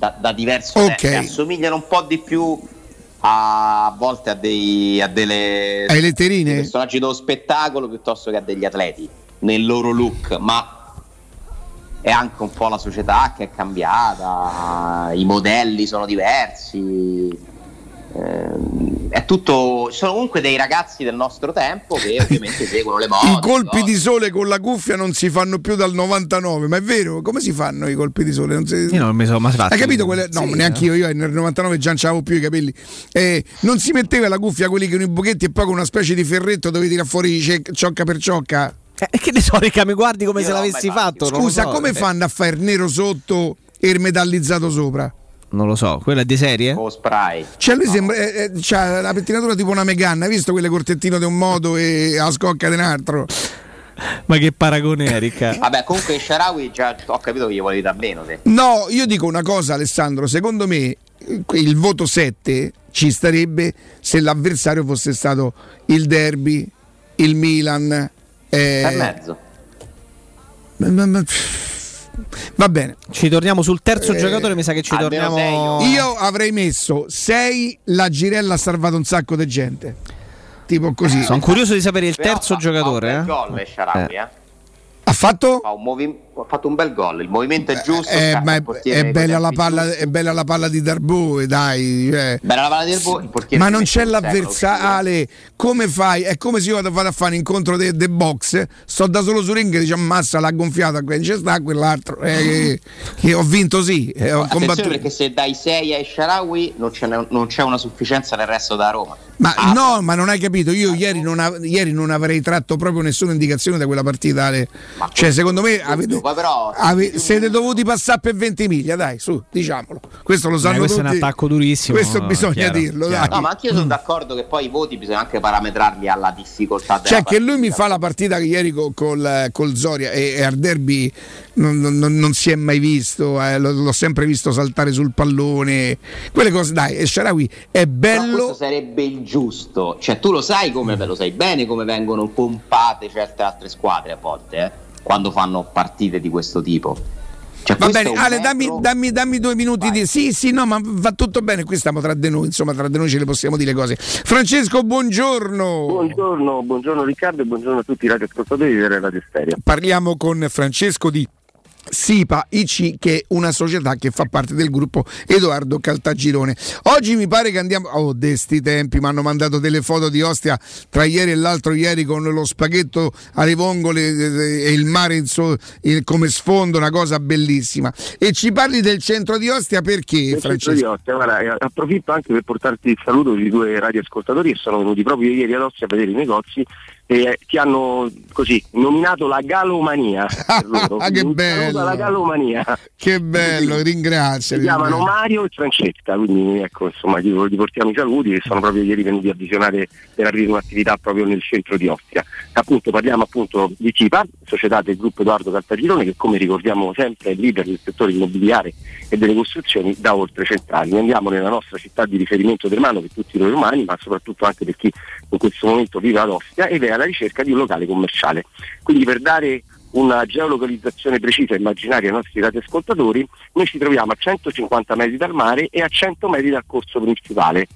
da, da diverso Ok. tempo. e Assomigliano un po' di più a, a volte a, dei, a delle Ai letterine? dei personaggi dello spettacolo piuttosto che a degli atleti nel loro look, ma è anche un po' la società che è cambiata, i modelli sono diversi. Ehm, È tutto, sono comunque dei ragazzi del nostro tempo che ovviamente seguono le mode. I colpi di sole con la cuffia non si fanno più dal 99, ma è vero? Come si fanno i colpi di sole? Non si- Io non mi sono mai fatto. Hai capito? Quelle... No, Sì, neanche io, io nel 99 già non c'avevo più i capelli. Eh, non si metteva la cuffia quelli con i buchetti e poi con una specie di ferretto dove tirare fuori ciocca per ciocca? Eh, che ne so, Rica, mi guardi come Io se l'avessi fatto. Scusa, so. come Eh, fanno a fare il nero sotto e il metallizzato sopra? Non lo so, quella è di serie? O spray. Cioè lui sembra, eh, eh, c'ha la pettinatura tipo una Meganna, hai visto quelle cortettine di un modo e la scocca di un altro? Ma che paragone è, Ricca? <laughs> Vabbè, comunque Sharawi già ho capito che gli vuole da meno. Te. No, io dico una cosa Alessandro, secondo me eh, il voto 7 ci starebbe se l'avversario fosse stato il derby, il Milan. eh, Per mezzo. ma- ma- ma- Va bene, Ci torniamo sul terzo Eh, giocatore, mi sa che ci torniamo. io avrei messo 6, la Girella ha salvato un sacco di gente. Tipo così. Sono curioso di sapere il Però terzo fa- giocatore. Fa un eh. gol Sharawi, eh. Ha fatto? Fa un, movi- ha fatto un bel gol. Il movimento è giusto. Eh, scappa ma il è, è bella palla, è bella la palla di Darboe, dai. cioè. Bella la palla di Darboe, Ma non c'è l'avversario, Ale, come fai? È come se io vado vado a fare un incontro de, de box, sto da solo su ring e dice ammazza l'ha gonfiata, c'è sta quell'altro. Eh, che, che ho vinto sì, eh, ho combattuto. perché se dai 6 ai Sharawi non, non c'è una sufficienza nel resto da Roma. Ma Ah, no, ma non hai capito, io ieri non, av- ieri non avrei tratto proprio nessuna indicazione da quella partita. Ale. Cioè, secondo me avete, Poi però ave- siete dovuti passare per 20 miglia, dai, su, diciamolo. Questo lo sanno questo è tutti. un attacco durissimo, Questo bisogna chiaro, dirlo, chiaro. dai. No, ma anche io sono d'accordo che poi i voti bisogna anche parametrarli alla difficoltà della Cioè che lui mi partita. fa la partita che ieri co- col, col Zoria e, e al derby non, non- non- non si è mai visto, eh, l'ho, l'ho sempre visto saltare sul pallone, quelle cose dai, e Sharawi è Però bello, questo sarebbe il giusto. Cioè, tu lo sai come lo sai bene come vengono pompate certe altre squadre a volte, eh, quando fanno partite di questo tipo. Cioè, Va questo bene, Ale, metro- dammi, dammi- dammi due minuti di. Sì, sì, no, ma va tutto bene. Qui stiamo tra di noi, insomma, tra di noi ce le possiamo dire cose. Francesco, buongiorno. Buongiorno, buongiorno Riccardo e buongiorno a tutti i radioascoltatori di Radio Stereo. Parliamo con Francesco di SIPA IC, che è una società che fa parte del gruppo Edoardo Caltagirone. Oggi mi pare che andiamo. Oh, de sti tempi, mi hanno mandato delle foto di Ostia tra ieri e l'altro ieri con lo spaghetto alle vongole eh, e il mare in so- il- come sfondo, una cosa bellissima. E ci parli del centro di Ostia perché, Nel centro di Francesco? Ostia, guarda, eh, approfitto anche per portarti il saluto di due radioascoltatori che sono venuti proprio ieri ad Ostia a vedere i negozi eh, ti hanno così nominato la galomania. <laughs> Ah, che bello. alla galomania. Che bello, ringrazio. Si chiamano Mario e Francesca, quindi ecco, insomma, gli, gli portiamo i saluti che sono proprio ieri venuti a visionare per aprire un'attività proprio nel centro di Ostia. Appunto parliamo appunto di CIPA, società del gruppo Edoardo Caltagirone, che come ricordiamo sempre è leader del settore immobiliare e delle costruzioni da oltre cent'anni. Andiamo nella nostra città di riferimento del Mano per tutti noi romani, ma soprattutto anche per chi in questo momento vive ad Ostia ed è alla ricerca di un locale commerciale. Quindi per dare una geolocalizzazione precisa e immaginaria ai nostri radioascoltatori, noi ci troviamo a 150 metri dal mare e a 100 metri dal corso principale.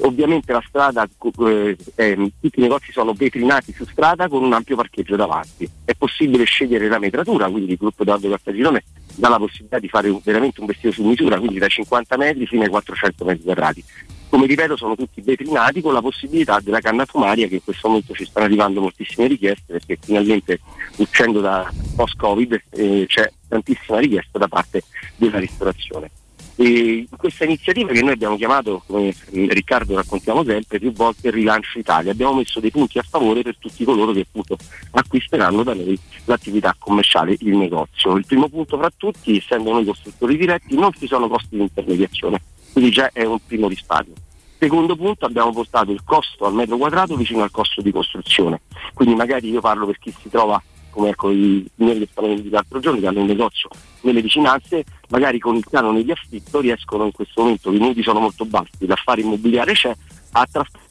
Ovviamente la strada, eh, ehm, tutti i negozi sono vetrinati su strada con un ampio parcheggio davanti. È possibile scegliere la metratura, quindi il gruppo Edoardo Cartagirone dà la possibilità di fare veramente un vestito su misura, quindi da 50 metri fino ai 400 metri quadrati. Come ripeto sono tutti vetrinati con la possibilità della canna fumaria che in questo momento ci stanno arrivando moltissime richieste perché finalmente uscendo da post-Covid eh, c'è tantissima richiesta da parte della ristorazione. E questa iniziativa che noi abbiamo chiamato, come eh, Riccardo raccontiamo sempre, più volte Rilancio Italia, abbiamo messo dei punti a favore per tutti coloro che appunto acquisteranno da noi l'attività commerciale, il negozio. Il primo punto fra tutti, essendo noi costruttori diretti, non ci sono costi di intermediazione, quindi già è un primo risparmio. Secondo punto abbiamo postato il costo al metro quadrato vicino al costo di costruzione, quindi magari io parlo per chi si trova come ecco i signori che stanno vendendo l'altro giorno, che hanno un negozio nelle vicinanze, magari con il canone di affitto riescono in questo momento, i minuti sono molto bassi, l'affare immobiliare c'è, a trasferire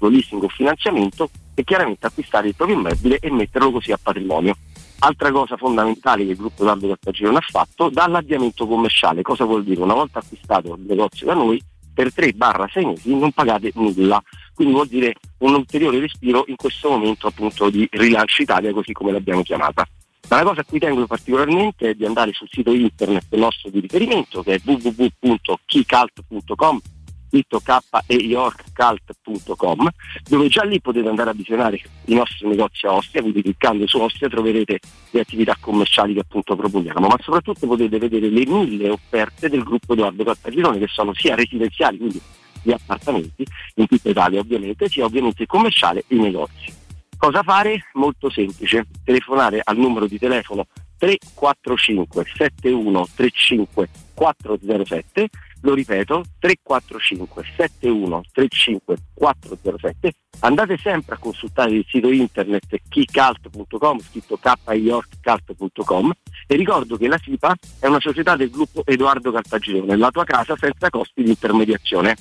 leasing o finanziamento e chiaramente acquistare il proprio immobile e metterlo così a patrimonio. Altra cosa fondamentale che il gruppo Dardo Cartagirone ha fatto, dall'avviamento commerciale. Cosa vuol dire? Una volta acquistato il negozio da noi, per 3-6 mesi non pagate nulla. Quindi vuol dire un ulteriore respiro in questo momento appunto di rilancio Italia, così come l'abbiamo chiamata. Ma la cosa a cui tengo particolarmente è di andare sul sito internet nostro di riferimento che è www.keycult.com scritto k e yorkcult.com dove già lì potete andare a visionare i nostri negozi a Ostia, quindi cliccando su Ostia troverete le attività commerciali che appunto proponiamo, ma soprattutto potete vedere le mille offerte del gruppo Edoardo Cartagirone che sono sia residenziali, quindi gli appartamenti in tutta Italia ovviamente, sia ovviamente commerciale e i negozi. Cosa fare? Molto semplice, telefonare al numero di telefono 345 7135 407 lo ripeto 345 7135 407 andate sempre a consultare il sito internet keycult.com scritto kyorkcult.com e ricordo che la SIPA è una società del gruppo Edoardo Cartagirone la tua casa senza costi di intermediazione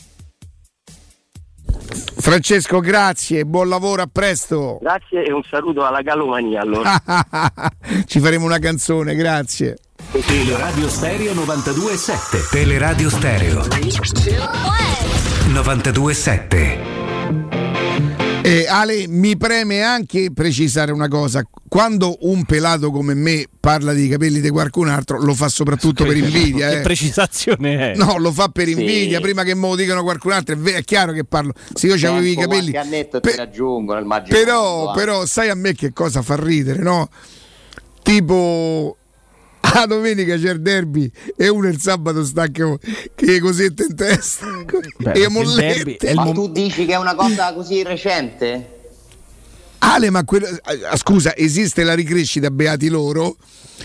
Francesco, grazie, buon lavoro, a presto. grazie e un saluto alla galomania allora. <laughs> Ci faremo una canzone, grazie. Teleradio Stereo 92.7 Teleradio Stereo. 92.7 Eh, Ale, mi preme anche precisare una cosa. Quando un pelato come me parla di capelli di qualcun altro, lo fa soprattutto per invidia. Che eh. precisazione è? No, lo fa per Sì. invidia, prima che me lo dicano qualcun altro, è, è chiaro che parlo. Se io avevo i capelli. annetto il magico Però, mondo, però, sai a me che cosa fa ridere, no? Tipo. <laughs> A domenica c'è il derby e uno il sabato sta che, che cosette in testa e il mollette. derby Ma mom- tu dici che è una cosa così recente? Ale, ma quello- ah, scusa, esiste la ricrescita, beati loro.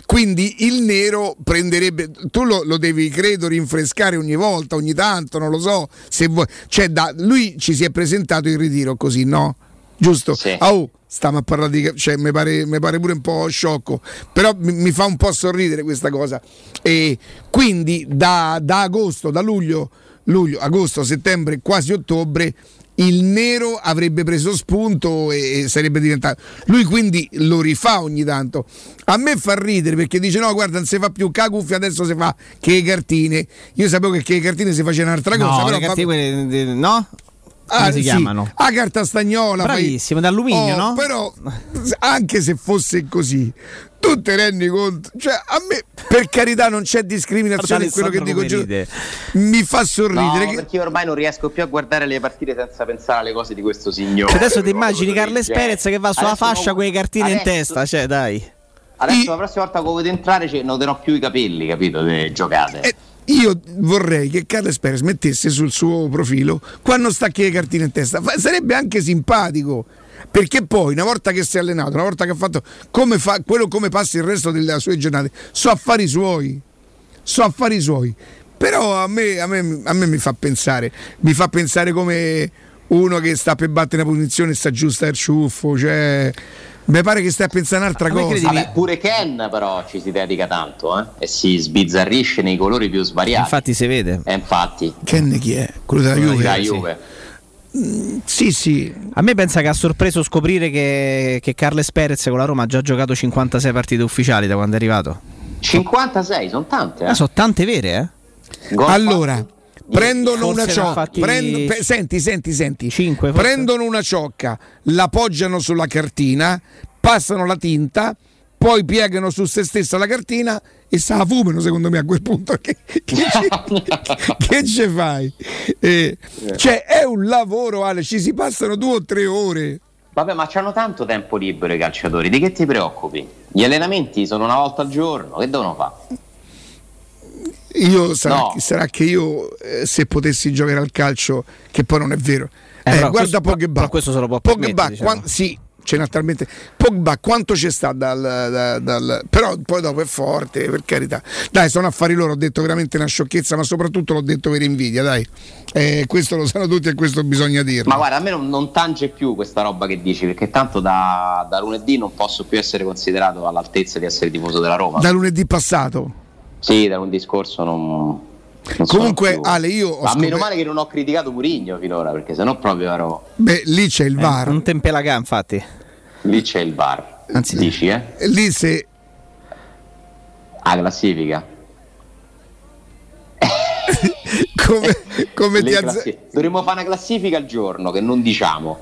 Quindi il nero prenderebbe. Tu lo, lo devi, credo, rinfrescare ogni volta, ogni tanto, non lo so. Se vuoi. Cioè, da, lui ci si è presentato in ritiro così, no? Giusto? Ah, oh, stiamo a parlare di. Cioè, mi pare, mi pare pure un po' sciocco. Però mi, mi fa un po' sorridere questa cosa. E quindi da, da agosto, da luglio, luglio, agosto, settembre, quasi ottobre il nero avrebbe preso spunto e, sarebbe diventato lui quindi lo rifà ogni tanto a me fa ridere perché dice no guarda non si fa più che la cuffia adesso si fa che cartine io sapevo che che cartine si faceva un'altra cosa No, però le cartine quelle no? Come Ah, si sì, chiamano? a carta stagnola fai- Bravissimo, d'alluminio, Oh, no? però anche se fosse così tu te rendi conto cioè a me per carità non c'è discriminazione in quello che dico giù- mi fa sorridere No, che- perché io ormai non riesco più a guardare le partite senza pensare alle cose di questo signore. Cioè, adesso ti immagini Carles Cioè, Perez che va sulla adesso fascia non- con le cartine in adesso- testa, cioè dai. Adesso la prossima volta che volete entrare ci noterò più i capelli, capito? Le giocate. Eh, Io vorrei che Carles Perez mettesse sul suo profilo quando stacchi le cartine in testa. Sarebbe anche simpatico. Perché poi, una volta che si è allenato, una volta che ha fatto come fa, quello come passa il resto delle sue giornate, so affari suoi. So affari suoi. Però a me, a me- a me mi fa pensare, mi fa pensare come uno che sta per battere una punizione sta giusto il ciuffo. Cioè, mi pare che stai a pensare un'altra cosa. Vabbè, pure Ken però ci si dedica tanto eh? e si sbizzarrisce nei colori più svariati. Infatti si vede. E infatti. Ken chi è? Quello della Juve? Della Sì. Juve. Sì, sì. A me pensa che ha sorpreso scoprire che, che Carles Perez con la Roma ha già giocato 56 partite ufficiali da quando è arrivato. 56, sono tante. Eh? Ah, sono tante vere, eh? Allora, prendono una ciocca, fatti prendo- pe- senti, senti, senti. forse? prendono una ciocca, la poggiano sulla cartina, passano la tinta, poi piegano su se stessa la cartina e se la fumano secondo me a quel punto <laughs> che, che ci- <laughs> che ci fai? Eh, cioè è un lavoro Ale, ci si passano due o tre ore. Vabbè, ma c'hanno tanto tempo libero i calciatori, di che ti preoccupi? Gli allenamenti sono una volta al giorno, che devono fare? Io sarà, No. sarà che io eh, se potessi giocare al calcio, che poi non è vero. Eh, Eh, però guarda questo- Pogba. questo se lo può Pogba, permettere, diciamo. quan- sì, ce n'ha talmente. Pogba, quanto c'è sta dal, da- dal- Però poi dopo è forte, per carità. Dai, sono affari loro, ho detto veramente una sciocchezza, ma soprattutto l'ho detto per invidia, dai. Eh, questo lo sanno tutti e questo bisogna dirlo. Ma guarda, a me non, non tange più questa roba che dici, perché tanto da, da lunedì non posso più essere considerato all'altezza di essere tifoso della Roma. Da lunedì passato. Sì, da lunedì scorso non. non Comunque, Ale, io ho Ma meno scopert- male che non ho criticato Murigno finora, perché sennò proprio ero. Beh, lì c'è il VAR. Un tempelagà, infatti. Lì c'è il VAR. Anzi, dici, eh? Lì se. A classifica. <laughs> come, <laughs> come ti classi- Dovremmo fare una classifica al giorno che non diciamo.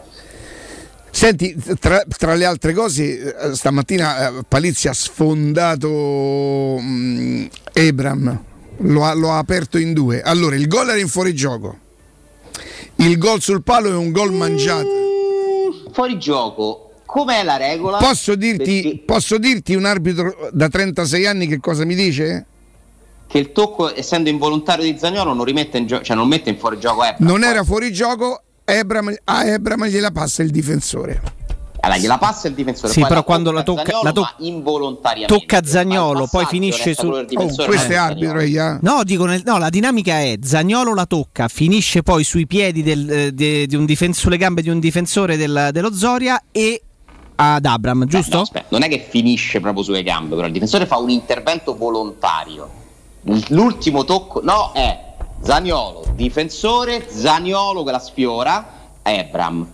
Senti, tra, tra le altre cose, eh, stamattina eh, Palizzi ha sfondato mm, Ebram, lo ha, lo ha aperto in due. Allora, il gol era in fuorigioco. Il gol sul palo è un gol mangiato. Fuori gioco, com'è la regola? Posso dirti, posso dirti un arbitro da 36 anni che cosa mi dice? Che il tocco, essendo involontario di Zagnolo, non rimette in gioco, cioè non mette in fuori gioco Ebra. Non era fuorigioco, Ebram, a Ebram gliela passa il difensore. Allora, gliela passa il difensore. Sì, poi però la quando tocca la tocca- Zagnolo, la to- ma involontariamente. Tocca Zagnolo, poi finisce su. Oh, questo è arbitro, eh. No, dico nel- no, la dinamica è Zagnolo la tocca, finisce poi sui piedi del- eh, de- di un difen- sulle gambe di un difensore del- dello Zoria e ad Abram, giusto? No, aspetta, non è che finisce proprio sulle gambe, però il difensore fa un intervento volontario. L'ultimo tocco, no, è Zagnolo, difensore, Zagnolo che la sfiora, Ebram.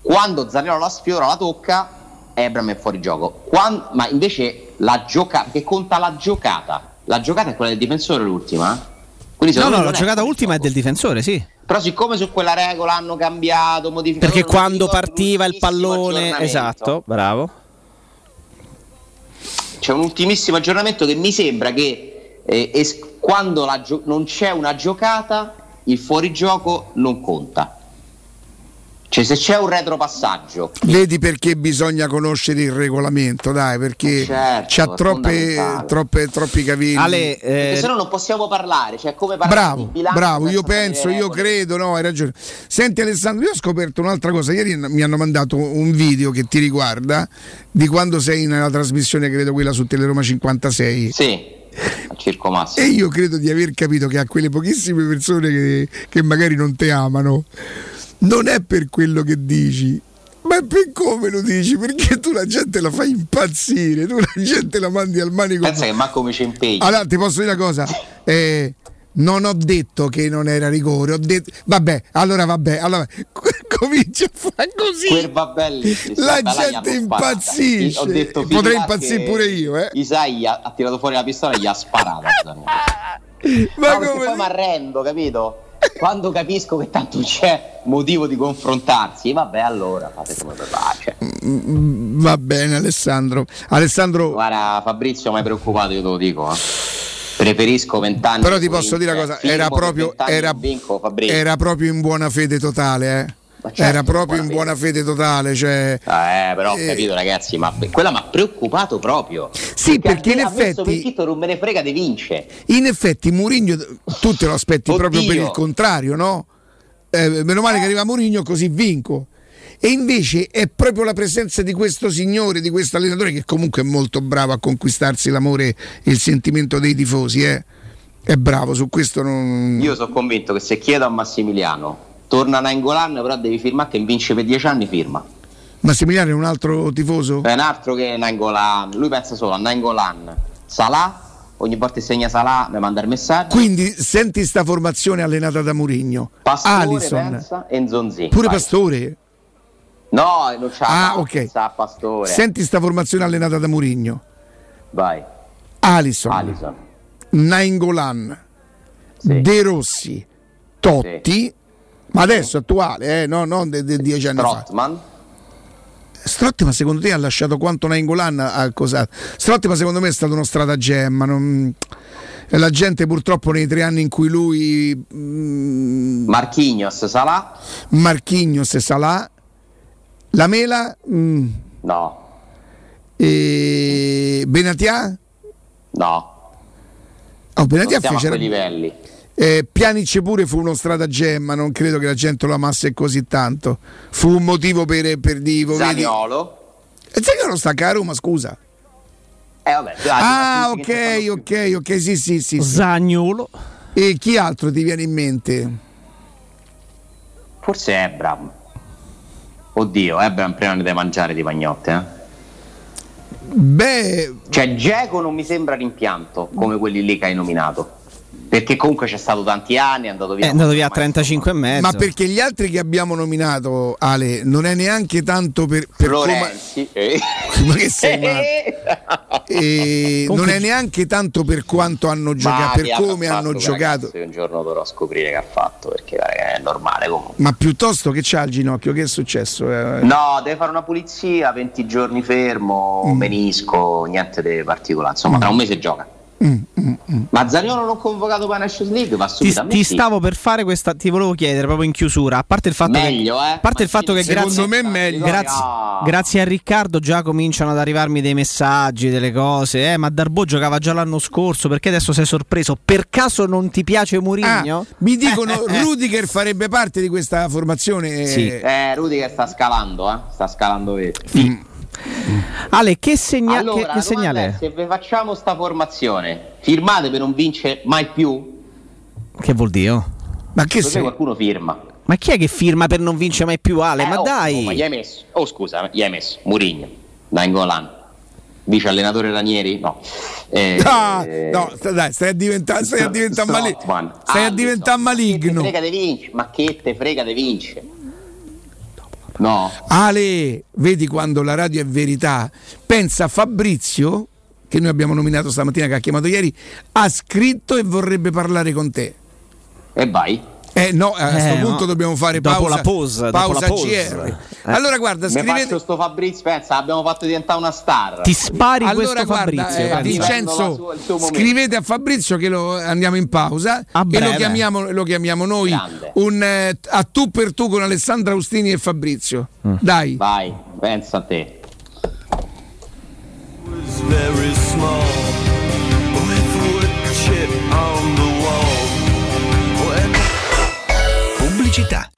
Quando Zagnolo la sfiora, la tocca, Ebram è fuori gioco. Quan- ma invece la giocata, che conta la giocata, la giocata è quella del difensore l'ultima? Quindi no, no, la giocata ultima è del difensore, sì. Però siccome su quella regola hanno cambiato, modificato... Perché quando partiva il pallone, esatto, bravo. C'è un ultimissimo aggiornamento che mi sembra che eh, es- quando la gio- non c'è una giocata, il fuorigioco non conta. Cioè se c'è un retropassaggio, Vedi perché bisogna conoscere il regolamento, dai, perché Certo, c'ha troppe, troppe, troppi cavilli. Ale, eh, se no non possiamo parlare, cioè come parlare Bravo, di bilancio bravo, io penso, io credo, no, hai ragione. Senti Alessandro, io ho scoperto un'altra cosa, ieri mi hanno mandato un video che ti riguarda di quando sei nella trasmissione, credo quella su Teleroma 56. Sì. E io credo di aver capito che a quelle pochissime persone che, che magari non ti amano, non è per quello che dici, ma è per come lo dici, perché tu la gente la fai impazzire, tu la gente la mandi al manico. Pensa che manco mi ci impegni. Allora, ti posso dire una cosa? Eh, non ho detto che non era rigore, ho detto. Vabbè, allora vabbè, allora <laughs> comincia a fare così. Quel vabbè, sì, La gente impazzisce. Detto, Potrei impazzire pure io, eh. Isai ha, tirato fuori la pistola e gli ha sparato. <laughs> Ma No, come- poi mi arrendo, capito? Quando capisco che tanto c'è motivo di confrontarsi, vabbè, allora fate come vi piace. Mm, Va bene, Alessandro. Alessandro, Guarda, Fabrizio, mai preoccupato, io te lo dico. eh. Preferisco vent'anni. però ti posso dire una cosa: era proprio, era, vinco, era proprio in buona fede totale, eh. certo, era proprio in in buona buona fede totale, cioè. Eh, però ho Eh. capito, ragazzi, ma quella mi ha preoccupato proprio. Sì, perché in ha messo effetti- non me ne frega di vince. In effetti, Mourinho, tu te lo aspetti proprio per il contrario, no? Eh, meno male che arriva Mourinho, così vinco. E invece è proprio la presenza di questo signore, di questo allenatore, che comunque è molto bravo a conquistarsi l'amore e il sentimento dei tifosi. Eh? È bravo, su questo non. Io sono convinto che se chiedo a Massimiliano, torna Nainggolan, però devi firmare che vince per dieci anni, firma. Massimiliano è un altro tifoso? È un altro che Nainggolan, lui pensa solo a Nainggolan, Salah, ogni volta che segna Salah mi manda il messaggio, Quindi senti sta formazione allenata da Mourinho. Pastore Alison. pensa e. Pure Vai. Pastore. No, non c'ha Ah, ok. sa Pastore. Senti sta formazione allenata da Mourinho. Vai. Alison. Alisson. Nainggolan. De Rossi. Totti. Ma adesso attuale, eh? no, non di di dieci anni Trotman. fa. Strottman secondo te ha lasciato quanto Nainggolan ha cosa? Strottman secondo me è stato uno stratagemma. non- La gente purtroppo nei tre anni in cui lui mm, Marquinhos, Salah? Marchignos e Salà, la Mela mm, No. e Benatia? No. Oh, Benatia non siamo a fece quei livelli. Eh, Pjanic pure fu uno stratagemma, non credo che la gente lo amasse così tanto. Fu un motivo per, per divo, vedi? Zaniolo? E Zaniolo sta anche a Roma, scusa. Eh vabbè, Ah, ok, ok, ok, sì, sì, sì. sì. Zagnolo. E chi altro ti viene in mente? Forse Ebram. Oddio, Ebram prima ne deve mangiare di pagnotte, eh? Beh, Cioè, Geco non mi sembra rimpianto come quelli lì che hai nominato. Perché comunque c'è stato tanti anni, è andato via. È andato via a 35 e mezzo. ma perché gli altri che abbiamo nominato, Ale, non è neanche tanto per, per come... Florenzi. eh. <laughs> Ma che sei? <laughs> E non è neanche tanto per quanto hanno giocato, per come hanno giocato, ragazzi, Un giorno dovrò scoprire che ha fatto, perché è normale comunque. ma piuttosto che c'ha al ginocchio, che è successo? Eh, No, deve fare una pulizia, 20 giorni fermo, Mm. menisco, niente di particolare. Insomma, tra un mese gioca. Ma Zaniolo non convocato per la Nations League va Ti, ti stavo per fare questa, ti volevo chiedere proprio in chiusura. A parte il fatto Meglio, che, eh. a parte il fatto che Secondo grazie, me è meglio. grazie, grazie a Riccardo già cominciano ad arrivarmi dei messaggi, delle cose. Eh, ma Darbo giocava già l'anno scorso, perché adesso sei sorpreso? Per caso non ti piace Mourinho? Ah, mi dicono <laughs> Rudiger farebbe parte di questa formazione. Sì. Eh, Rudiger sta scalando, eh. Sta scalando vero. Ale, che, segna- allora, che- che segnale è? se facciamo sta formazione, firmate per non vincere mai più? Che vuol dire? Ma che sei? qualcuno firma. Ma chi è che firma per non vincere mai più Ale? Eh, ma oh, dai! oh, ma gli hai messo? Oh scusa, gli hai messo Murigno, Nainggolan, vice allenatore Ranieri? No. Eh, Ah, eh, no, dai, stai a diventare, stai a diventare mali- Strootman, stai a Alisson. diventare maligno. Che te frega di vincere? Ma che te frega di vincere? No. Ale, vedi quando la radio è verità. Pensa a Fabrizio, che noi abbiamo nominato stamattina, che ha chiamato ieri, ha scritto e vorrebbe parlare con te. E vai. Eh no, a questo Eh, punto no. dobbiamo fare Dopo pausa. la dopo pausa la pause. GR. Eh. Allora guarda, scrivete faccio sto Fabrizio, pensa, abbiamo fatto diventare una star. Ti spari allora questo guarda, Fabrizio. eh. Vincenzo, la sua- scrivete a Fabrizio che lo andiamo in pausa e breve. lo chiamiamo, lo chiamiamo noi Grande. un eh, a tu per tu con Alessandra Austini e Fabrizio. Mm. Dai. Vai, pensa a te. very small Pubblicità.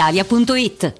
brispalitalia.it.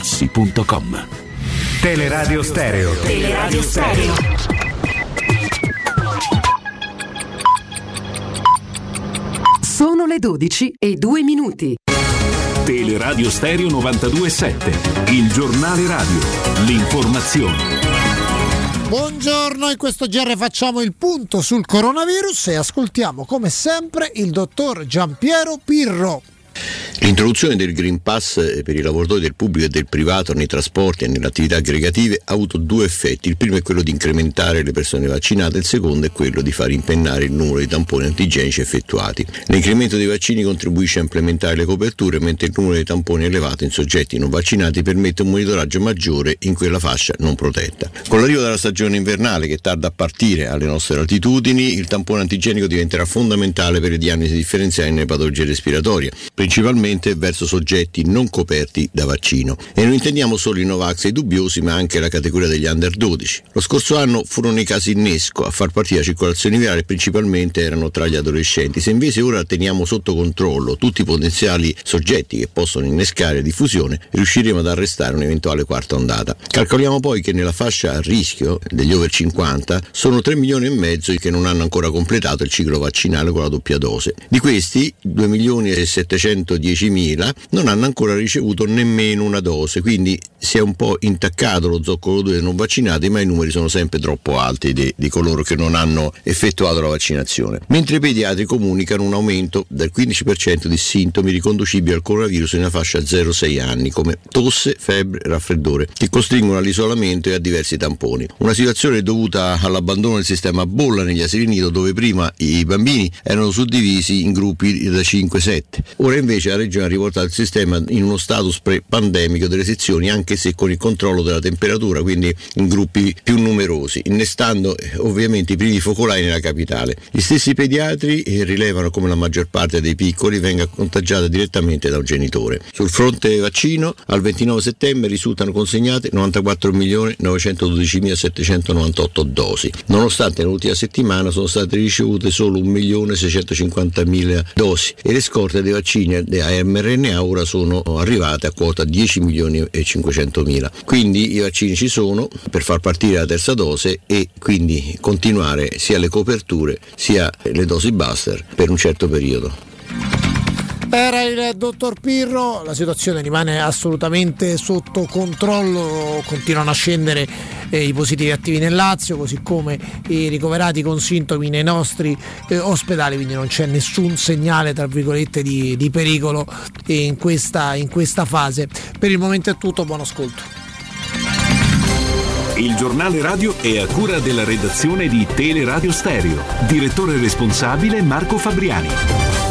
artigianamaterassi.com. Teleradio Stereo. Teleradio Stereo. Sono le 12 e 2 minuti. Teleradio Stereo 927, il giornale radio, l'informazione. Buongiorno, in questo GR facciamo il punto sul coronavirus e ascoltiamo come sempre il dottor Giampiero Pirro. L'introduzione del Green Pass eh, per i lavoratori del pubblico e del privato nei trasporti e nelle attività aggregative ha avuto due effetti. Il primo è quello di incrementare le persone vaccinate, il secondo è quello di far impennare il numero di tamponi antigenici effettuati. L'incremento dei vaccini contribuisce a implementare le coperture, mentre il numero di tamponi elevato in soggetti non vaccinati permette un monitoraggio maggiore in quella fascia non protetta. Con l'arrivo della stagione invernale che tarda a partire alle nostre latitudini, il tampone antigenico diventerà fondamentale per le diagnosi differenziali nelle patologie respiratorie, principalmente verso soggetti non coperti da vaccino. E non intendiamo solo i Novax e i dubbiosi, ma anche la categoria degli under 12. Lo scorso anno furono i casi innesco a far partire la circolazione virale, principalmente erano tra gli adolescenti. Se invece ora teniamo sotto controllo tutti i potenziali soggetti che possono innescare diffusione, riusciremo ad arrestare un'eventuale quarta ondata. Calcoliamo poi che nella fascia a rischio degli over 50 sono 3 milioni e mezzo che non hanno ancora completato il ciclo vaccinale con la doppia dose. Di questi 2 milioni e 710 10.000 non hanno ancora ricevuto nemmeno una dose, quindi si è un po' intaccato lo zoccolo 2 dei non vaccinati, ma i numeri sono sempre troppo alti di, di coloro che non hanno effettuato la vaccinazione. Mentre i pediatri comunicano un aumento del 15% di sintomi riconducibili al coronavirus nella fascia 0-6 anni, come tosse, febbre, raffreddore, che costringono all'isolamento e a diversi tamponi. Una situazione dovuta all'abbandono del sistema bolla negli asili nido dove prima i bambini erano suddivisi in gruppi da 5-7. Ora invece la regione ha riportato il sistema in uno status pre-pandemico delle sezioni, anche se con il controllo della temperatura, quindi in gruppi più numerosi, innestando eh, ovviamente i primi focolai nella capitale. Gli stessi pediatri eh, rilevano come la maggior parte dei piccoli venga contagiata direttamente da un genitore. Sul fronte vaccino, al 29 settembre risultano consegnate 94.912.798 dosi, nonostante nell'ultima settimana sono state ricevute solo 1.650.000 dosi e le scorte dei vaccini a mRNA ora sono arrivate a quota 10 milioni e 500 mila. Quindi i vaccini ci sono per far partire la terza dose e quindi continuare sia le coperture sia le dosi booster per un certo periodo. Era il dottor Pirro, la situazione rimane assolutamente sotto controllo, continuano a scendere eh, i positivi attivi nel Lazio, così come i ricoverati con sintomi nei nostri eh, ospedali, quindi non c'è nessun segnale tra virgolette di, di pericolo in questa, in questa fase. Per il momento è tutto, buon ascolto. Il giornale radio è a cura della redazione di Teleradio Stereo. Direttore responsabile Marco Fabriani.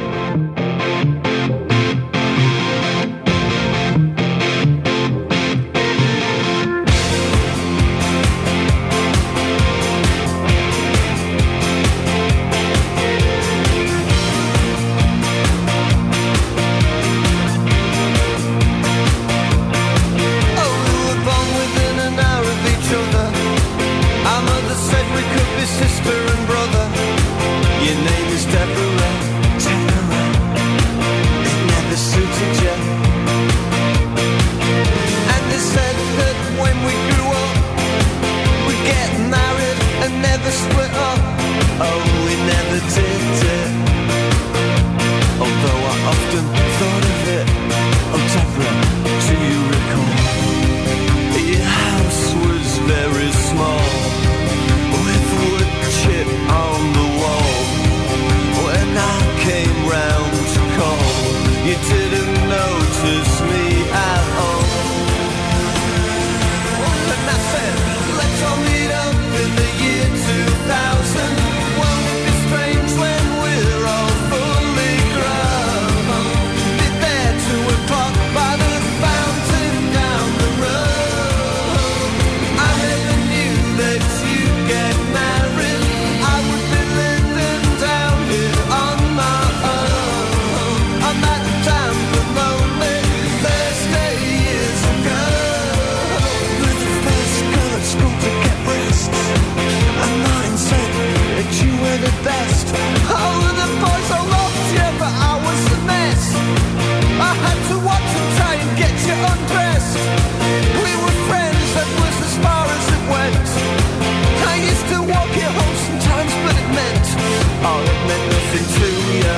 All it meant nothing to you.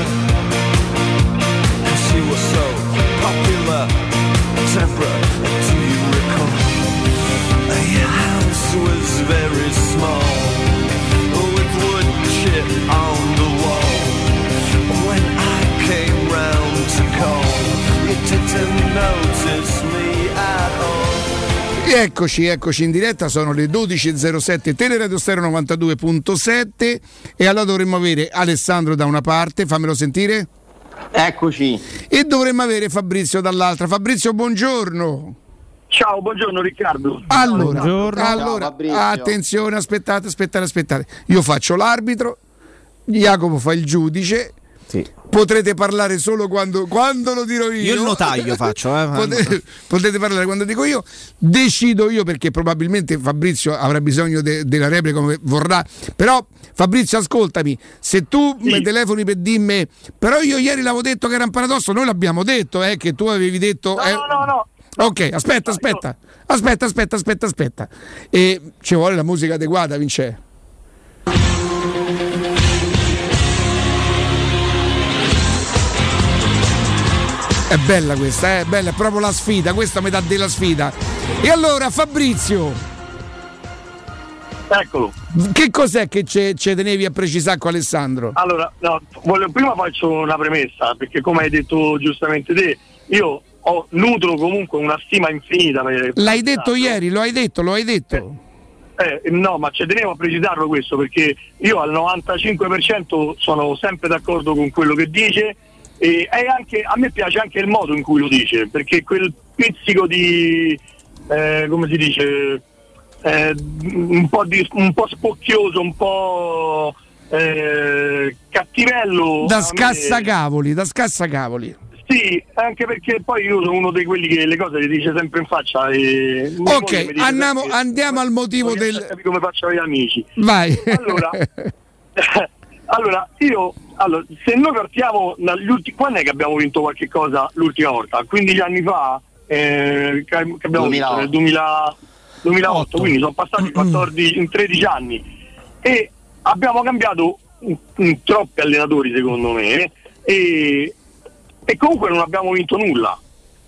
And she was so popular, Deborah, do you recall? Your house was very small, with wood chip on the wall. When I came round to call, you didn't know Eccoci, eccoci in diretta, sono le 12.07 Teleradio Stereo 92.7 e allora dovremmo avere Alessandro da una parte, fammelo sentire. Eccoci. E dovremmo avere Fabrizio dall'altra. Fabrizio, buongiorno. Ciao, buongiorno Riccardo. Allora, Buongiorno. allora Ciao, attenzione, aspettate, aspettate, aspettate. Io faccio l'arbitro, Jacopo fa il giudice. Potrete parlare solo quando, quando lo dirò io. Io il notaio faccio, eh. Potete, <laughs> potete parlare quando dico io. Decido io perché probabilmente Fabrizio avrà bisogno de- della replica come vorrà. Però Fabrizio, ascoltami, se tu mi telefoni per dirmi, però io ieri l'avevo detto che era un paradosso, noi l'abbiamo detto, eh, che tu avevi detto. eh, No, no, no. Ok, aspetta, aspetta, aspetta, aspetta, aspetta, aspetta. E ci vuole la musica adeguata, Vince. È bella questa, eh, è bella, è proprio la sfida, questa metà della sfida. E allora Fabrizio, Eccolo. che cos'è che ci tenevi a precisare con Alessandro? Allora, no, voglio- prima faccio una premessa, perché come hai detto giustamente te, io ho, nutro comunque una stima infinita per L'hai detto ieri, lo hai detto, lo hai detto. Eh, no, ma ci tenevo a precisarlo questo perché io al 95% sono sempre d'accordo con quello che dice e, anche, a me piace anche il modo in cui lo dice, perché quel pizzico di, eh, come si dice, eh, un, po di, un po' spocchioso, un po' eh, cattivello. Da me- scassacavoli, da scassacavoli. Sì, anche perché poi io sono uno di quelli che le cose le dice sempre in faccia. E Ok, andiamo, andiamo al motivo del... come faccio gli amici. Vai. Allora, <laughs> <laughs> allora, io allora, se noi partiamo dagli ultimi quando è che abbiamo vinto qualche cosa l'ultima volta? 15 anni fa eh, che abbiamo vinto nel 2000 2008, quindi sono passati 14 in 13 anni e abbiamo cambiato mm, mm, troppi allenatori secondo me e, e comunque non abbiamo vinto nulla.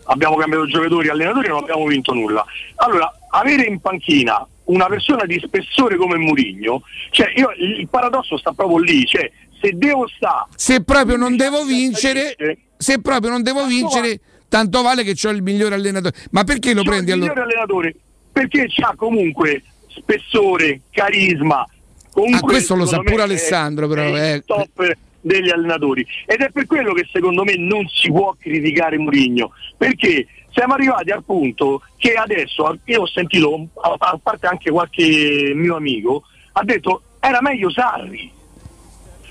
Abbiamo cambiato giocatori e allenatori e non abbiamo vinto nulla. Allora, avere in panchina una persona di spessore come Murigno, cioè io, il il paradosso sta proprio lì, cioè se devo stare Se proprio non devo vincere, se proprio non devo vincere, tanto vale che ho il migliore allenatore. Ma perché lo C'ho prendi il allora? migliore allenatore perché c'ha comunque spessore, carisma. Comunque, Ah, questo lo sa pure Alessandro, è- però, è eh. il top degli allenatori. Ed è per quello che secondo me non si può criticare Mourinho. Perché siamo arrivati al punto che adesso, io ho sentito, a parte anche qualche mio amico, ha detto era meglio Sarri.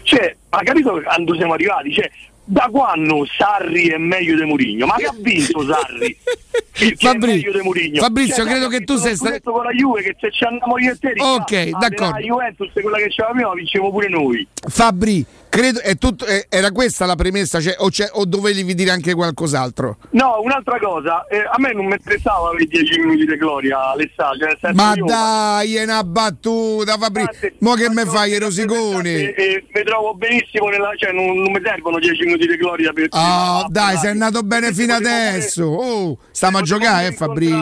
Cioè, ha capito quando siamo arrivati? Cioè, da quando Sarri è meglio di Mourinho? Ma che ha vinto Sarri? <laughs> È Fabri- meglio di Mourinho? Fabrizio, Cioè, credo che tu sei lo sta- scudetto con la Juve che se ci andiamo io e te Ok, d'accordo. La Juventus quella che c'era prima la vinciamo pure noi. Fabri, credo, tutto- era questa la premessa cioè, o, c'è- o dovevi dire anche qualcos'altro? No, un'altra cosa, eh, a me non mi interessava avere 10 minuti di gloria, Alessandro. Cioè, Ma io- dai, è una battuta, Fabri. Mo che me fai, i rosiconi? E, e mi trovo benissimo, nella, cioè non, non mi servono 10 minuti di gloria per Ah, dai, sei andato bene fino adesso. Oh, stiamo a giocare, eh, Fabri.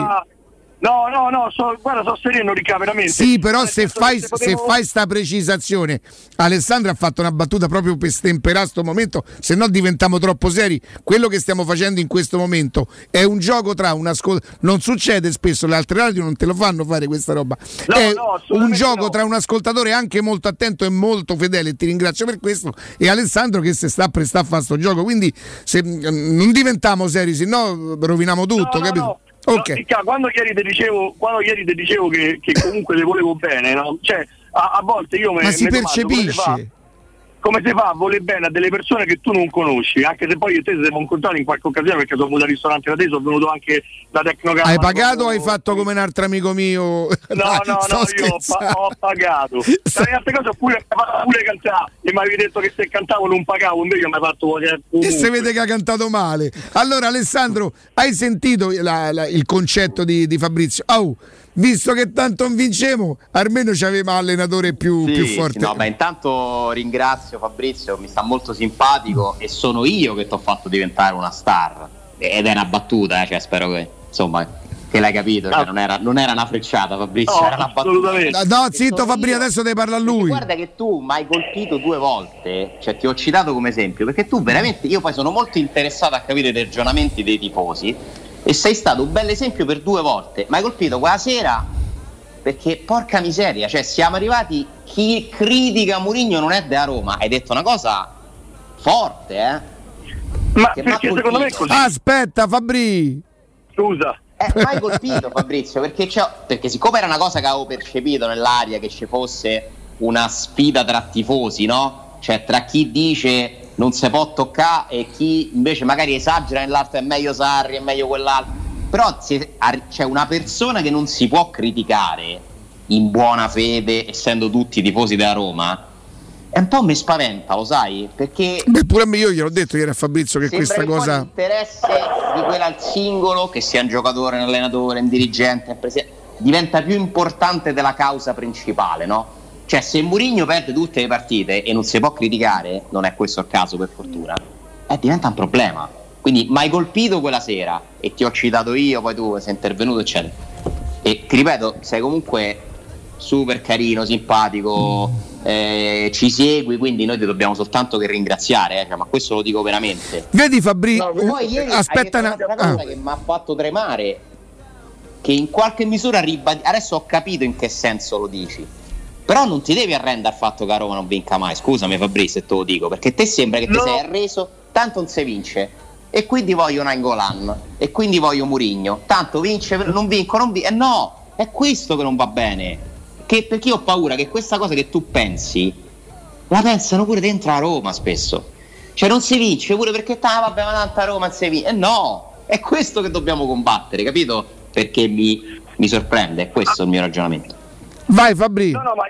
No, no, no, so- guarda, sono sereno, Ricca, veramente. Sì, però se fai, se potevo- fai sta precisazione, Alessandro ha fatto una battuta proprio per stemperare sto momento, se no diventiamo troppo seri. Quello che stiamo facendo in questo momento è un gioco tra un ascoltatore, non succede spesso, le altre radio non te lo fanno fare questa roba. No, è no, un gioco no. tra un ascoltatore anche molto attento e molto fedele, ti ringrazio per questo, e Alessandro che si sta a prestare a fare sto gioco. Quindi se, mm, non diventiamo seri, se no roviniamo tutto, capito? No. Ok. No, Ricca, quando ieri ti dicevo, quando ieri ti dicevo che, che comunque le volevo bene, no? Cioè, a, a volte io me, Ma si me domando come si fa- a voler bene a delle persone che tu non conosci, anche se poi io e te siamo incontrati in qualche occasione perché sono venuto al ristorante da te, sono venuto anche da Tecnocamera. Hai pagato o hai fatto come un altro amico mio? No, <laughs> no, Sto no, io ho, pa- ho pagato. Tra le altre cose ho pure, pure cantare e mi avevi detto che se cantavo non pagavo, invece mi hai fatto cioè, E si vede che ha cantato male. Allora, Alessandro, hai sentito la- la- il concetto di, di Fabrizio? Oh, visto che tanto non vincemo, almeno ci aveva allenatore più, Sì, più sì, forte. no, beh, intanto ringrazio Fabrizio, mi sta molto simpatico e sono io che ti ho fatto diventare una star. Ed è una battuta, eh, cioè spero che insomma che l'hai capito, cioè, non, era, non era una frecciata Fabrizio, No, era una battuta. assolutamente. No, zitto Fabrizio, io. adesso devi parlare a lui. Guarda che tu mi hai colpito due volte, cioè ti ho citato come esempio, perché tu veramente, io poi sono molto interessato a capire i ragionamenti dei tifosi E sei stato un bel esempio per due volte. Ma hai colpito quella sera perché porca miseria, cioè siamo arrivati. Chi critica Murigno non è della Roma. Hai detto una cosa forte, eh? Ma Che perché secondo me è così. Aspetta, Fabri. Scusa. Eh, mai colpito Fabrizio perché, perché siccome era una cosa che avevo percepito nell'aria che ci fosse una sfida tra tifosi, no? Cioè tra chi dice non si può toccare e chi invece magari esagera nell'altro è meglio Sarri, è meglio quell'altro. Però c'è una persona che non si può criticare in buona fede, essendo tutti tifosi della Roma. E un po' mi spaventa, lo sai? Perché Beh, pure a me io gliel'ho detto ieri a Fabrizio che questa cosa. l'interesse di quella al singolo, che sia un giocatore, un allenatore, un dirigente, un presidente, diventa più importante della causa principale, no? Cioè, se Mourinho perde tutte le partite e non si può criticare, non è questo il caso per fortuna, eh, diventa un problema. Quindi mi hai colpito quella sera e ti ho citato io, poi tu sei intervenuto, eccetera. E ti ripeto, sei comunque super carino, simpatico, eh, ci segui, quindi noi ti dobbiamo soltanto che ringraziare, eh, cioè, ma questo lo dico veramente. Vedi Fabri, Poi ieri aspetta hai una... detto una cosa ah. che mi ha fatto tremare, che in qualche misura ribadi- adesso ho capito in che senso lo dici. Però non ti devi arrendere al fatto che a Roma non vinca mai. Scusami Fabrizio se te lo dico, perché te sembra che ti sei arreso, tanto non si vince. E quindi voglio Nangolan, e quindi voglio Murigno. Tanto vince, non vinco, non vinco. Eh no, è questo che non va bene. Che- perché io ho paura che questa cosa che tu pensi, la pensano pure dentro a Roma spesso. Cioè non si vince pure perché ah, vabbè, ma tanto a Roma non si vince. Eh no, è questo che dobbiamo combattere, capito? Perché mi, mi sorprende, è questo il mio ragionamento. Vai Fabri. No, no, ma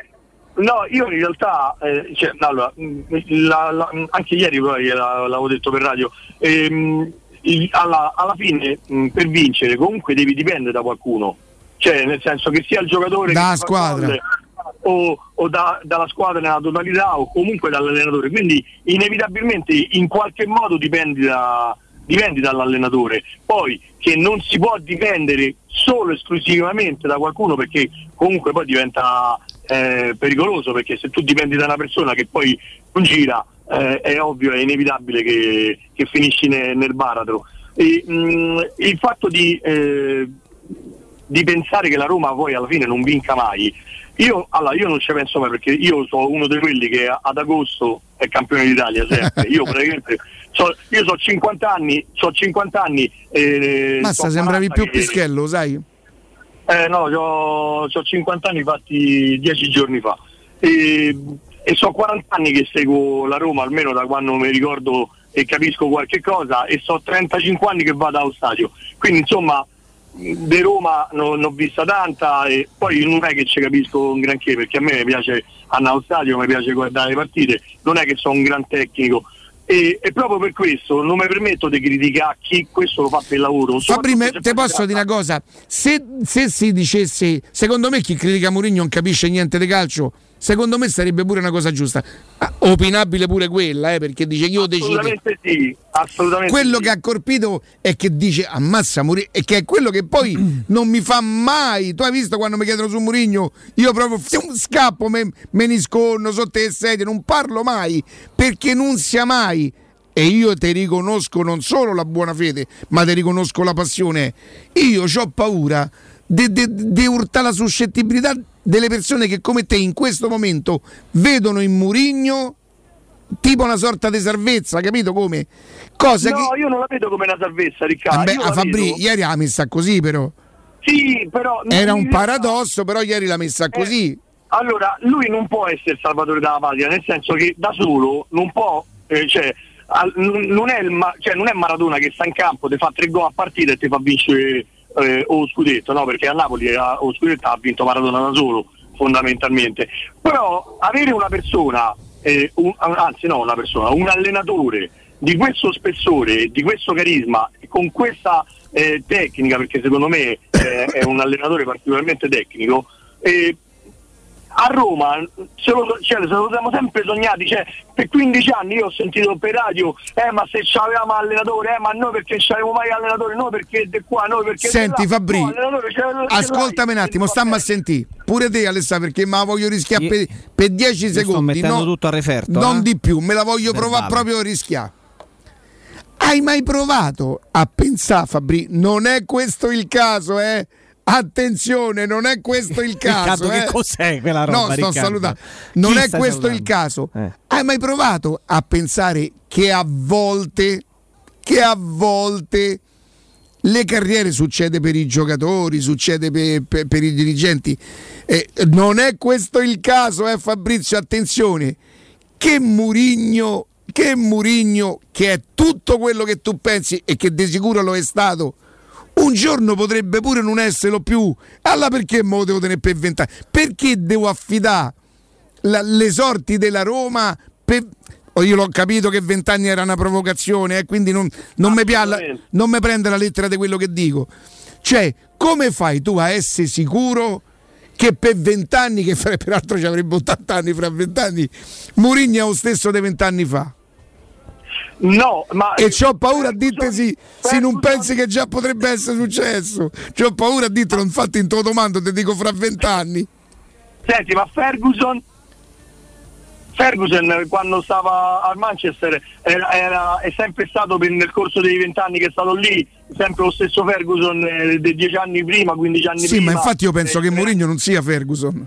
no, io in realtà, eh, cioè, allora, mh, la- la- anche ieri poi la- l'avevo detto per radio, ehm, il- alla, alla fine mh, per vincere comunque devi dipendere da qualcuno, cioè nel senso che sia il giocatore fa squadra. gol o, o da- dalla squadra nella totalità o comunque dall'allenatore, quindi inevitabilmente in qualche modo dipendi, da- dipendi dall'allenatore. Poi che non si può dipendere solo esclusivamente da qualcuno perché comunque poi diventa eh, pericoloso perché se tu dipendi da una persona che poi non gira eh, è ovvio, è inevitabile che, che finisci ne- nel baratro. E, mh, il fatto di, eh, di pensare che la Roma poi alla fine non vinca mai, io, allora, io non ci penso mai perché io sono uno di quelli che ad agosto è campione d'Italia sempre. <laughs> Io praticamente so, io ho 50 anni, so 50 anni e Massa, so sembravi 40 più che- pischello, sai? eh, no, ho 50 anni fatti 10 giorni fa e, e so 40 anni che seguo la Roma, almeno da quando mi ricordo e capisco qualche cosa e so 35 anni che vado allo stadio. Quindi insomma di Roma non ne ho vista tanta e poi non è che ci capisco un granché perché a me piace andare allo stadio, mi piace guardare le partite, non è che sono un gran tecnico. E, e proprio per questo non mi permetto di criticare chi questo lo fa per lavoro. Fabri, me- te posso dire una cosa? Se, se si dicesse, secondo me chi critica Mourinho non capisce niente di calcio, secondo me sarebbe pure una cosa giusta. Ah, Opinabile pure quella, eh, perché dice io decido. Assolutamente sì, assolutamente Quello sì. che ha colpito è che dice ammazza Mourinho e che è quello che poi <clears throat> non mi fa mai. Tu hai visto quando mi chiedono su Mourinho? Io proprio fium, scappo, me, me ne scorno sotto le sedie, non parlo mai perché non sia mai. E io ti riconosco non solo la buona fede, ma ti riconosco la passione. Io ho paura di urtare la suscettibilità delle persone che come te in questo momento vedono in Murigno tipo una sorta di salvezza, capito come? Cosa no, che... io non la vedo come una salvezza, Riccardo. Io a Fabri, vedo- ieri l'ha messa così però. Sì, però Era un paradosso, però ieri l'ha messa così. Allora, lui non può essere il salvatore della patria, nel senso che da solo non può, eh, cioè, al- non, è il cioè, non è Maradona che sta in campo, ti fa tre gol a partita e ti fa vincere eh, o scudetto, no? Perché a Napoli eh, o scudetto ha vinto Maradona da solo, fondamentalmente. Però avere una persona, eh, un- anzi no una persona, un allenatore di questo spessore, di questo carisma, con questa eh, tecnica, perché secondo me eh, è un allenatore particolarmente tecnico, eh, a Roma ce lo, cioè, se lo siamo sempre sognati, cioè, per 15 anni io ho sentito per radio, eh ma se c'avevamo allenatore, eh ma noi perché c'avevamo mai allenatore, noi perché di qua, noi perché Senti là. Fabri, No, ce ce ascoltami un attimo, stammi a sentire. Pure te Alessandro, perché me la voglio rischiare per, per 10 io sto secondi. mettendo no- tutto a referto, Non eh. di più, me la voglio provare proprio a rischiare. Hai mai provato a pensare, Fabri? Non è questo il caso, eh? Attenzione, non è questo il <laughs> caso. Riccardo, che eh? cos'è quella roba, No, sto Riccardo? salutando. Non Chi è questo il salutando? caso. Eh. Hai mai provato a pensare che a volte, che a volte le carriere succede per i giocatori, succede per, per- per i dirigenti. Eh, non è questo il caso, eh, Fabrizio, attenzione. Che Murigno, che Murigno, che è tutto quello che tu pensi e che di sicuro lo è stato, un giorno potrebbe pure non esserlo più. Allora perché me lo devo tenere per vent'anni? Perché devo affidare la- le sorti della Roma per... oh, io l'ho capito che vent'anni era una provocazione, eh, quindi non, non mi pialla- non mi prende la lettera di quello che dico. Cioè, come fai tu a essere sicuro che per vent'anni, che peraltro ci avrebbe 80 anni fra vent'anni, Murigno è lo stesso di vent'anni fa? No, ma E c'ho paura a dirti sì, se non pensi che già potrebbe essere successo. C'ho paura a dirtelo, infatti in tuo domando ti dico fra vent'anni. Senti, ma Ferguson Ferguson quando stava al Manchester era- era- è sempre stato per- nel corso dei vent'anni che è stato lì sempre lo stesso Ferguson eh, dei dieci anni prima, 15 anni Sì, prima. ma infatti io penso Eh, che Mourinho non sia Ferguson.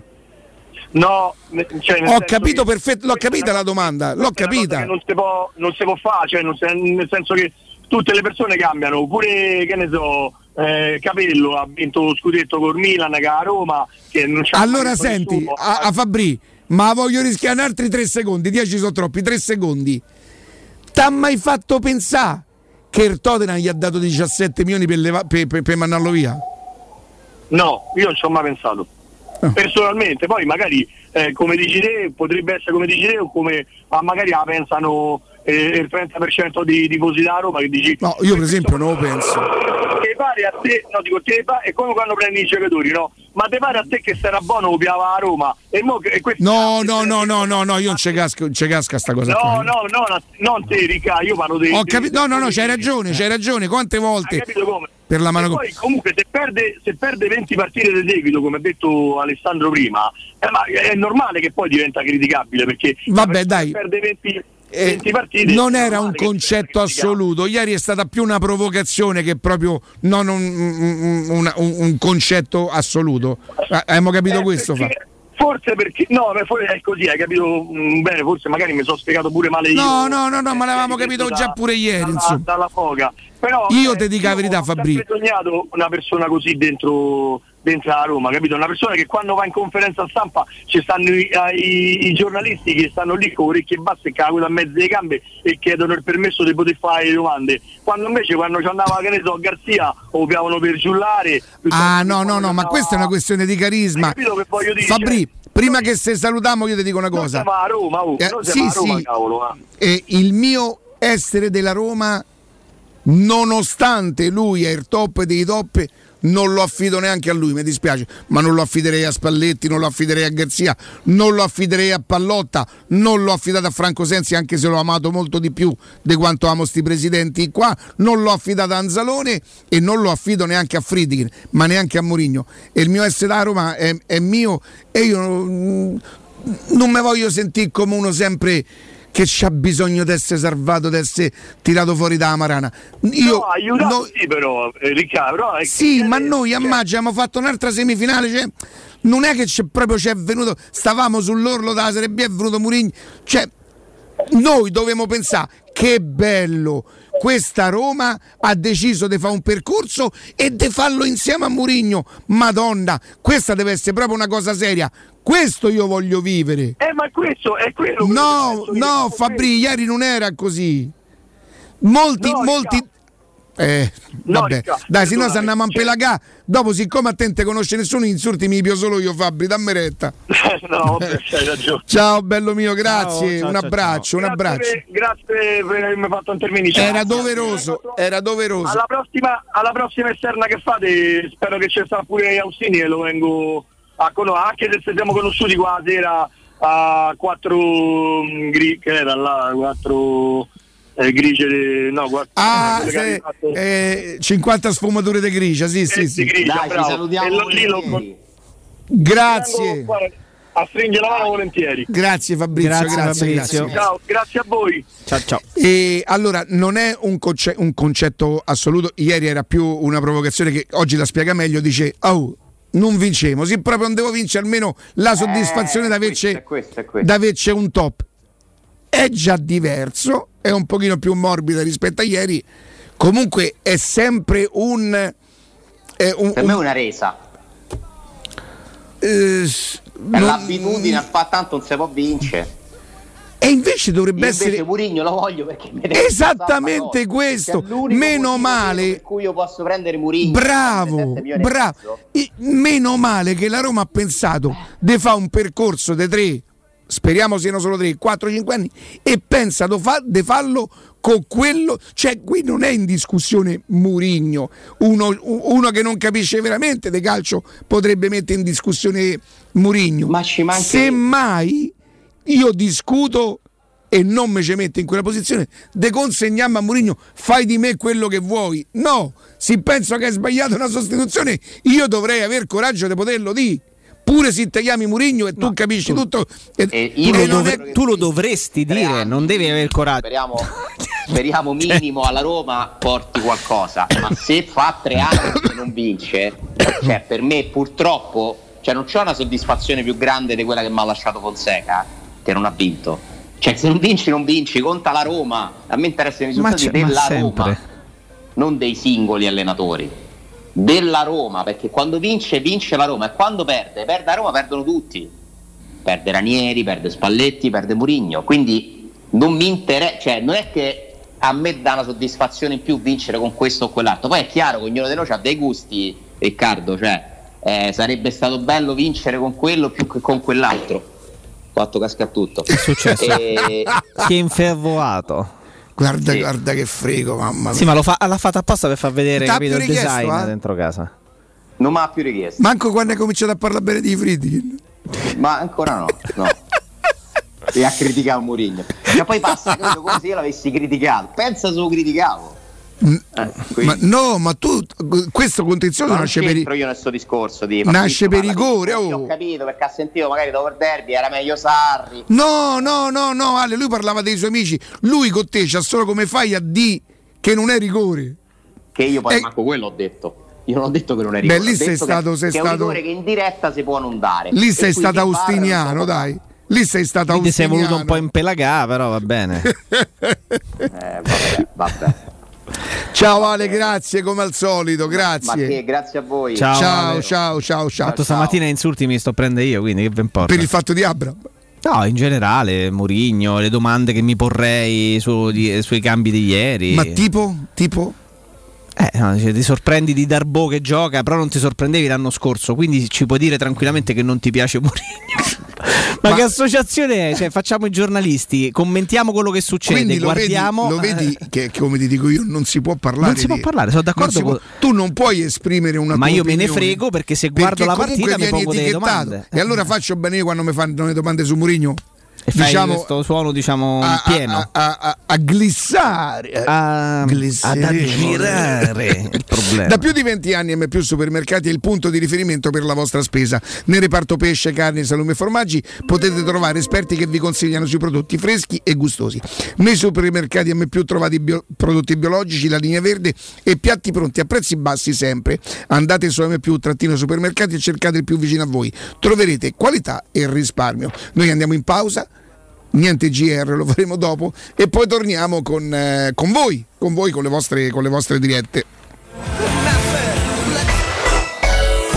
No, cioè, Ho capito perfetto, l'ho capita la domanda, l'ho capita. Non si può, non si può fare, cioè, si- nel senso che tutte le persone cambiano, pure che ne so, eh, Capello ha vinto lo scudetto con Milan, che a Roma, che non c'ha Allora senti, a, a Fabri, ma voglio rischiare altri tre secondi, 10 sono troppi, tre secondi. T'ha mai fatto pensare che il Tottenham gli ha dato 17 milioni per, leva- per- per- per mandarlo via? No, io non ci ho mai pensato. Ah. Personalmente, poi magari eh, come dici te, potrebbe essere come dici te o come ma magari la pensano eh, il 30% di tifosi da Roma che dici No, io per esempio non lo penso. Te pare a te, no dico te è come quando prendi i giocatori, no? Ma te pare a te che era buono lo piava a Roma e mo che e No, no, no, no, no, no, io non c'è casca, non c'è casca sta cosa No, qua. no, no, no, non te Ricca, io parlo di Ho capito, no, no, no, c'hai ragione, c'hai ragione, quante volte per la E mano poi comunque se perde, se perde 20 partite di seguito, come ha detto Alessandro prima, eh, ma è normale che poi diventa criticabile perché Vabbè, se dai. perde 20, Eh, 20 partite non era un concetto assoluto, ieri è stata più una provocazione che proprio non un, un- un- un- concetto assoluto. Ah, Abbiamo capito Eh, questo? Perché- Forse perché no, forse è così, hai capito mm, bene, forse magari mi sono spiegato pure male io. No, no, no, no, ma Eh, l'avevamo ripeto, capito da- già pure ieri, dalla, insomma. dalla foga. Però Io eh, ti dico la verità, ho Fabri. sempre sognato una persona così dentro dentro la Roma, capito? Una persona che quando va in conferenza stampa ci stanno i, i- i giornalisti che stanno lì con orecchie basse e caguto a mezzo delle gambe e chiedono il permesso di poter fare le domande. Quando invece quando ci andava che ne so Garzia o piavano per giullare. Ah, no, no, no, ma questa è una questione di carisma. Hai capito che voglio dire? Fabri, prima che se salutiamo io ti dico una cosa. siamo a Roma, oh, Eh, sì, a Roma, sì. cavolo. eh. E il mio essere della Roma, nonostante lui è il top dei top, non lo affido neanche a lui, mi dispiace, ma non lo affiderei a Spalletti, non lo affiderei a Garzia, non lo affiderei a Pallotta, non l'ho affidato a Franco Sensi, anche se l'ho amato molto di più di quanto amo sti presidenti qua, non l'ho affidato a Anzalone e non lo affido neanche a Friedkin, ma neanche a Mourinho. E il mio essere da Roma è, è mio e io mm, non mi voglio sentire come uno sempre che c'ha bisogno di essere salvato, di essere tirato fuori dalla marana. Io, no, aiutato no- sì però, eh, Riccardo. però è sì, ma noi a maggio abbiamo fatto un'altra semifinale. Cioè, non è che c'è proprio c'è venuto, stavamo sull'orlo della Serie B, è venuto Murigno. Cioè, noi dovevamo pensare che bello. Questa Roma ha deciso di fare un percorso e di farlo insieme a Murigno. Madonna, questa deve essere proprio una cosa seria. Questo io voglio vivere. Eh, ma questo è quello che No, no, Fabri, ieri non era così. Molti, No, molti. Eh, No, vabbè, Ricca, dai, se no se andiamo a pelagà. Dopo, siccome a te non te conosce nessuno, insulti mi pio solo io, Fabri, dammi retta. <laughs> no, vabbè, <laughs> hai ragione. Ciao, bello mio, grazie. Ciao, ciao, un ciao, abbraccio, un Grazie abbraccio. per- Grazie per avermi fatto intervenire. Ciao. Era doveroso, era doveroso. Alla prossima, alla prossima esterna che fate, spero che ci sia pure Austini e lo vengo a conoscere, anche se ci siamo conosciuti qua la sera a quattro mm, gri- che era là, quattro eh, grigie, de- no, quattro, Ah, che se- fatto- eh, 50 sfumature di grigia, sì, sì, eh, sì. di grigia, Dai, ci salutiamo E lo- lì lo-. Grazie. Guarda, a stringere la mano volentieri. Grazie Fabrizio, Grazie, grazie, Fabrizio. grazie. Ciao, grazie a voi. Ciao ciao. E allora non è un, conce- un concetto assoluto, ieri era più una provocazione che oggi la spiega meglio, dice oh, non vincemo, sì proprio non devo vincere almeno la soddisfazione di averci, Eh, questo è questo. di averci un top. È già diverso, è un pochino più morbida rispetto a ieri, comunque è sempre un... è un- Per me è un- una resa. eh, non- l'abitudine a fare tanto non si può vincere. E invece dovrebbe Io essere... invece Murigno lo voglio perché mi deve Esattamente questo, meno male. per cui io posso prendere Murigno. Bravo, bravo. I- Meno male che la Roma ha pensato di fare un percorso di tre, speriamo siano solo tre, 4-5 anni, e pensa di fa- di farlo con quello, cioè qui non è in discussione Murigno, uno, uno che non capisce veramente di calcio potrebbe mettere in discussione Murigno. Ma ci manca- Semmai io discuto e non mi ci metto in quella posizione de consegnarmi a Mourinho fai di me quello che vuoi no se penso che hai sbagliato una sostituzione io dovrei aver coraggio di poterlo dire pure se ti chiami Mourinho e tu capisci tutto e, Tu lo, e non dovre- è- tu lo dovresti dire, non devi avere il coraggio. Speriamo, <laughs> speriamo minimo alla Roma porti qualcosa. Ma se fa tre anni che non vince, cioè per me purtroppo cioè non c'è una soddisfazione più grande di quella che mi ha lasciato Fonseca, che non ha vinto. Cioè se non vinci non vinci, conta la Roma. A me interessano i risultati della. Roma, non dei singoli allenatori. Della Roma, perché quando vince vince la Roma e quando perde, perde la Roma, perdono tutti. Perde Ranieri, perde Spalletti, perde Murigno. Quindi non mi interessa, cioè non è che a me dà una soddisfazione in più vincere con questo o quell'altro. Poi è chiaro che ognuno di noi ha dei gusti, Riccardo, cioè eh, sarebbe stato bello vincere con quello più che con quell'altro. Ho fatto casca a tutto. È successo? E- <laughs> Si è infervorato. Guarda, Sì. guarda che frego mamma mia Sì, ma lo fa- l'ha fatto apposta per far vedere T'ha capito, il design eh? dentro casa. Non mi ha più richiesto. manco quando hai cominciato a parlare bene di Friedkin Ma ancora no, no. E a criticare Mourinho. Ma poi passa credo come se io l'avessi criticato. Pensa se lo criticavo. Eh, ma no ma tu questo contenzioso Ma non nasce per io nel suo discorso di Nasce per rigore, oh. Ho capito perché ha sentito magari dopo il derby era meglio Sarri. No, no, no, no, Ale, lui parlava dei suoi amici. Lui con te c'ha solo come fai a di che non è rigore. Che io poi Eh. manco quello ho detto. Io non ho detto che non è Beh, rigore. lì ho sei detto che- stato- sei che è un stato- rigore che in diretta si può non dare. Lì E sei stato austiniano, dai. Lì sei stato Quindi sei austiniano. voluto un po' impelagare, però va bene. Eh, vabbè, vabbè. Ciao Ale, grazie come al solito, Ma grazie. che grazie a voi. Ciao, ciao, ciao, ciao, ciao. Tanto stamattina insulti mi sto prendendo io, quindi che ve importa? Per il fatto di Abram. No, in generale, Murigno, le domande che mi porrei su- di- sui cambi di ieri. Ma tipo, tipo Eh, no, ti sorprendi di Darbo che gioca, però non ti sorprendevi l'anno scorso, quindi ci puoi dire tranquillamente che non ti piace Mourinho. <laughs> Ma, che associazione è? Cioè, facciamo i giornalisti, commentiamo quello che succede, lo vedi, guardiamo. lo vedi che, che, come ti dico io, non si può parlare. Non si può di- parlare, sono d'accordo non può- tu non puoi esprimere una Ma io me ne frego perché se guardo la partita mi pongo delle domande. E allora faccio bene io quando mi fanno le domande su Mourinho. E fai diciamo questo suono, diciamo, a, pieno. a, a- a- a glissare, A- glissare. ad aggirare il <laughs> problema. Da più di 20 anni M più Supermercati è il punto di riferimento per la vostra spesa. Nel reparto pesce, carne, salumi e formaggi potete trovare esperti che vi consigliano sui prodotti freschi e gustosi. Nei supermercati M più trovate bio- prodotti biologici, la linea verde e piatti pronti a prezzi bassi sempre. Andate su M più trattino supermercati e cercate il più vicino a voi. Troverete qualità e risparmio. Noi andiamo in pausa. Niente GR, lo faremo dopo e poi torniamo con, eh, con voi, con voi, con le vostre, con le vostre dirette.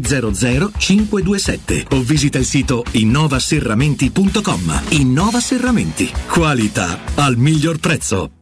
527 o visita il sito innovaserramenti.com. Innova Serramenti. Qualità al miglior prezzo.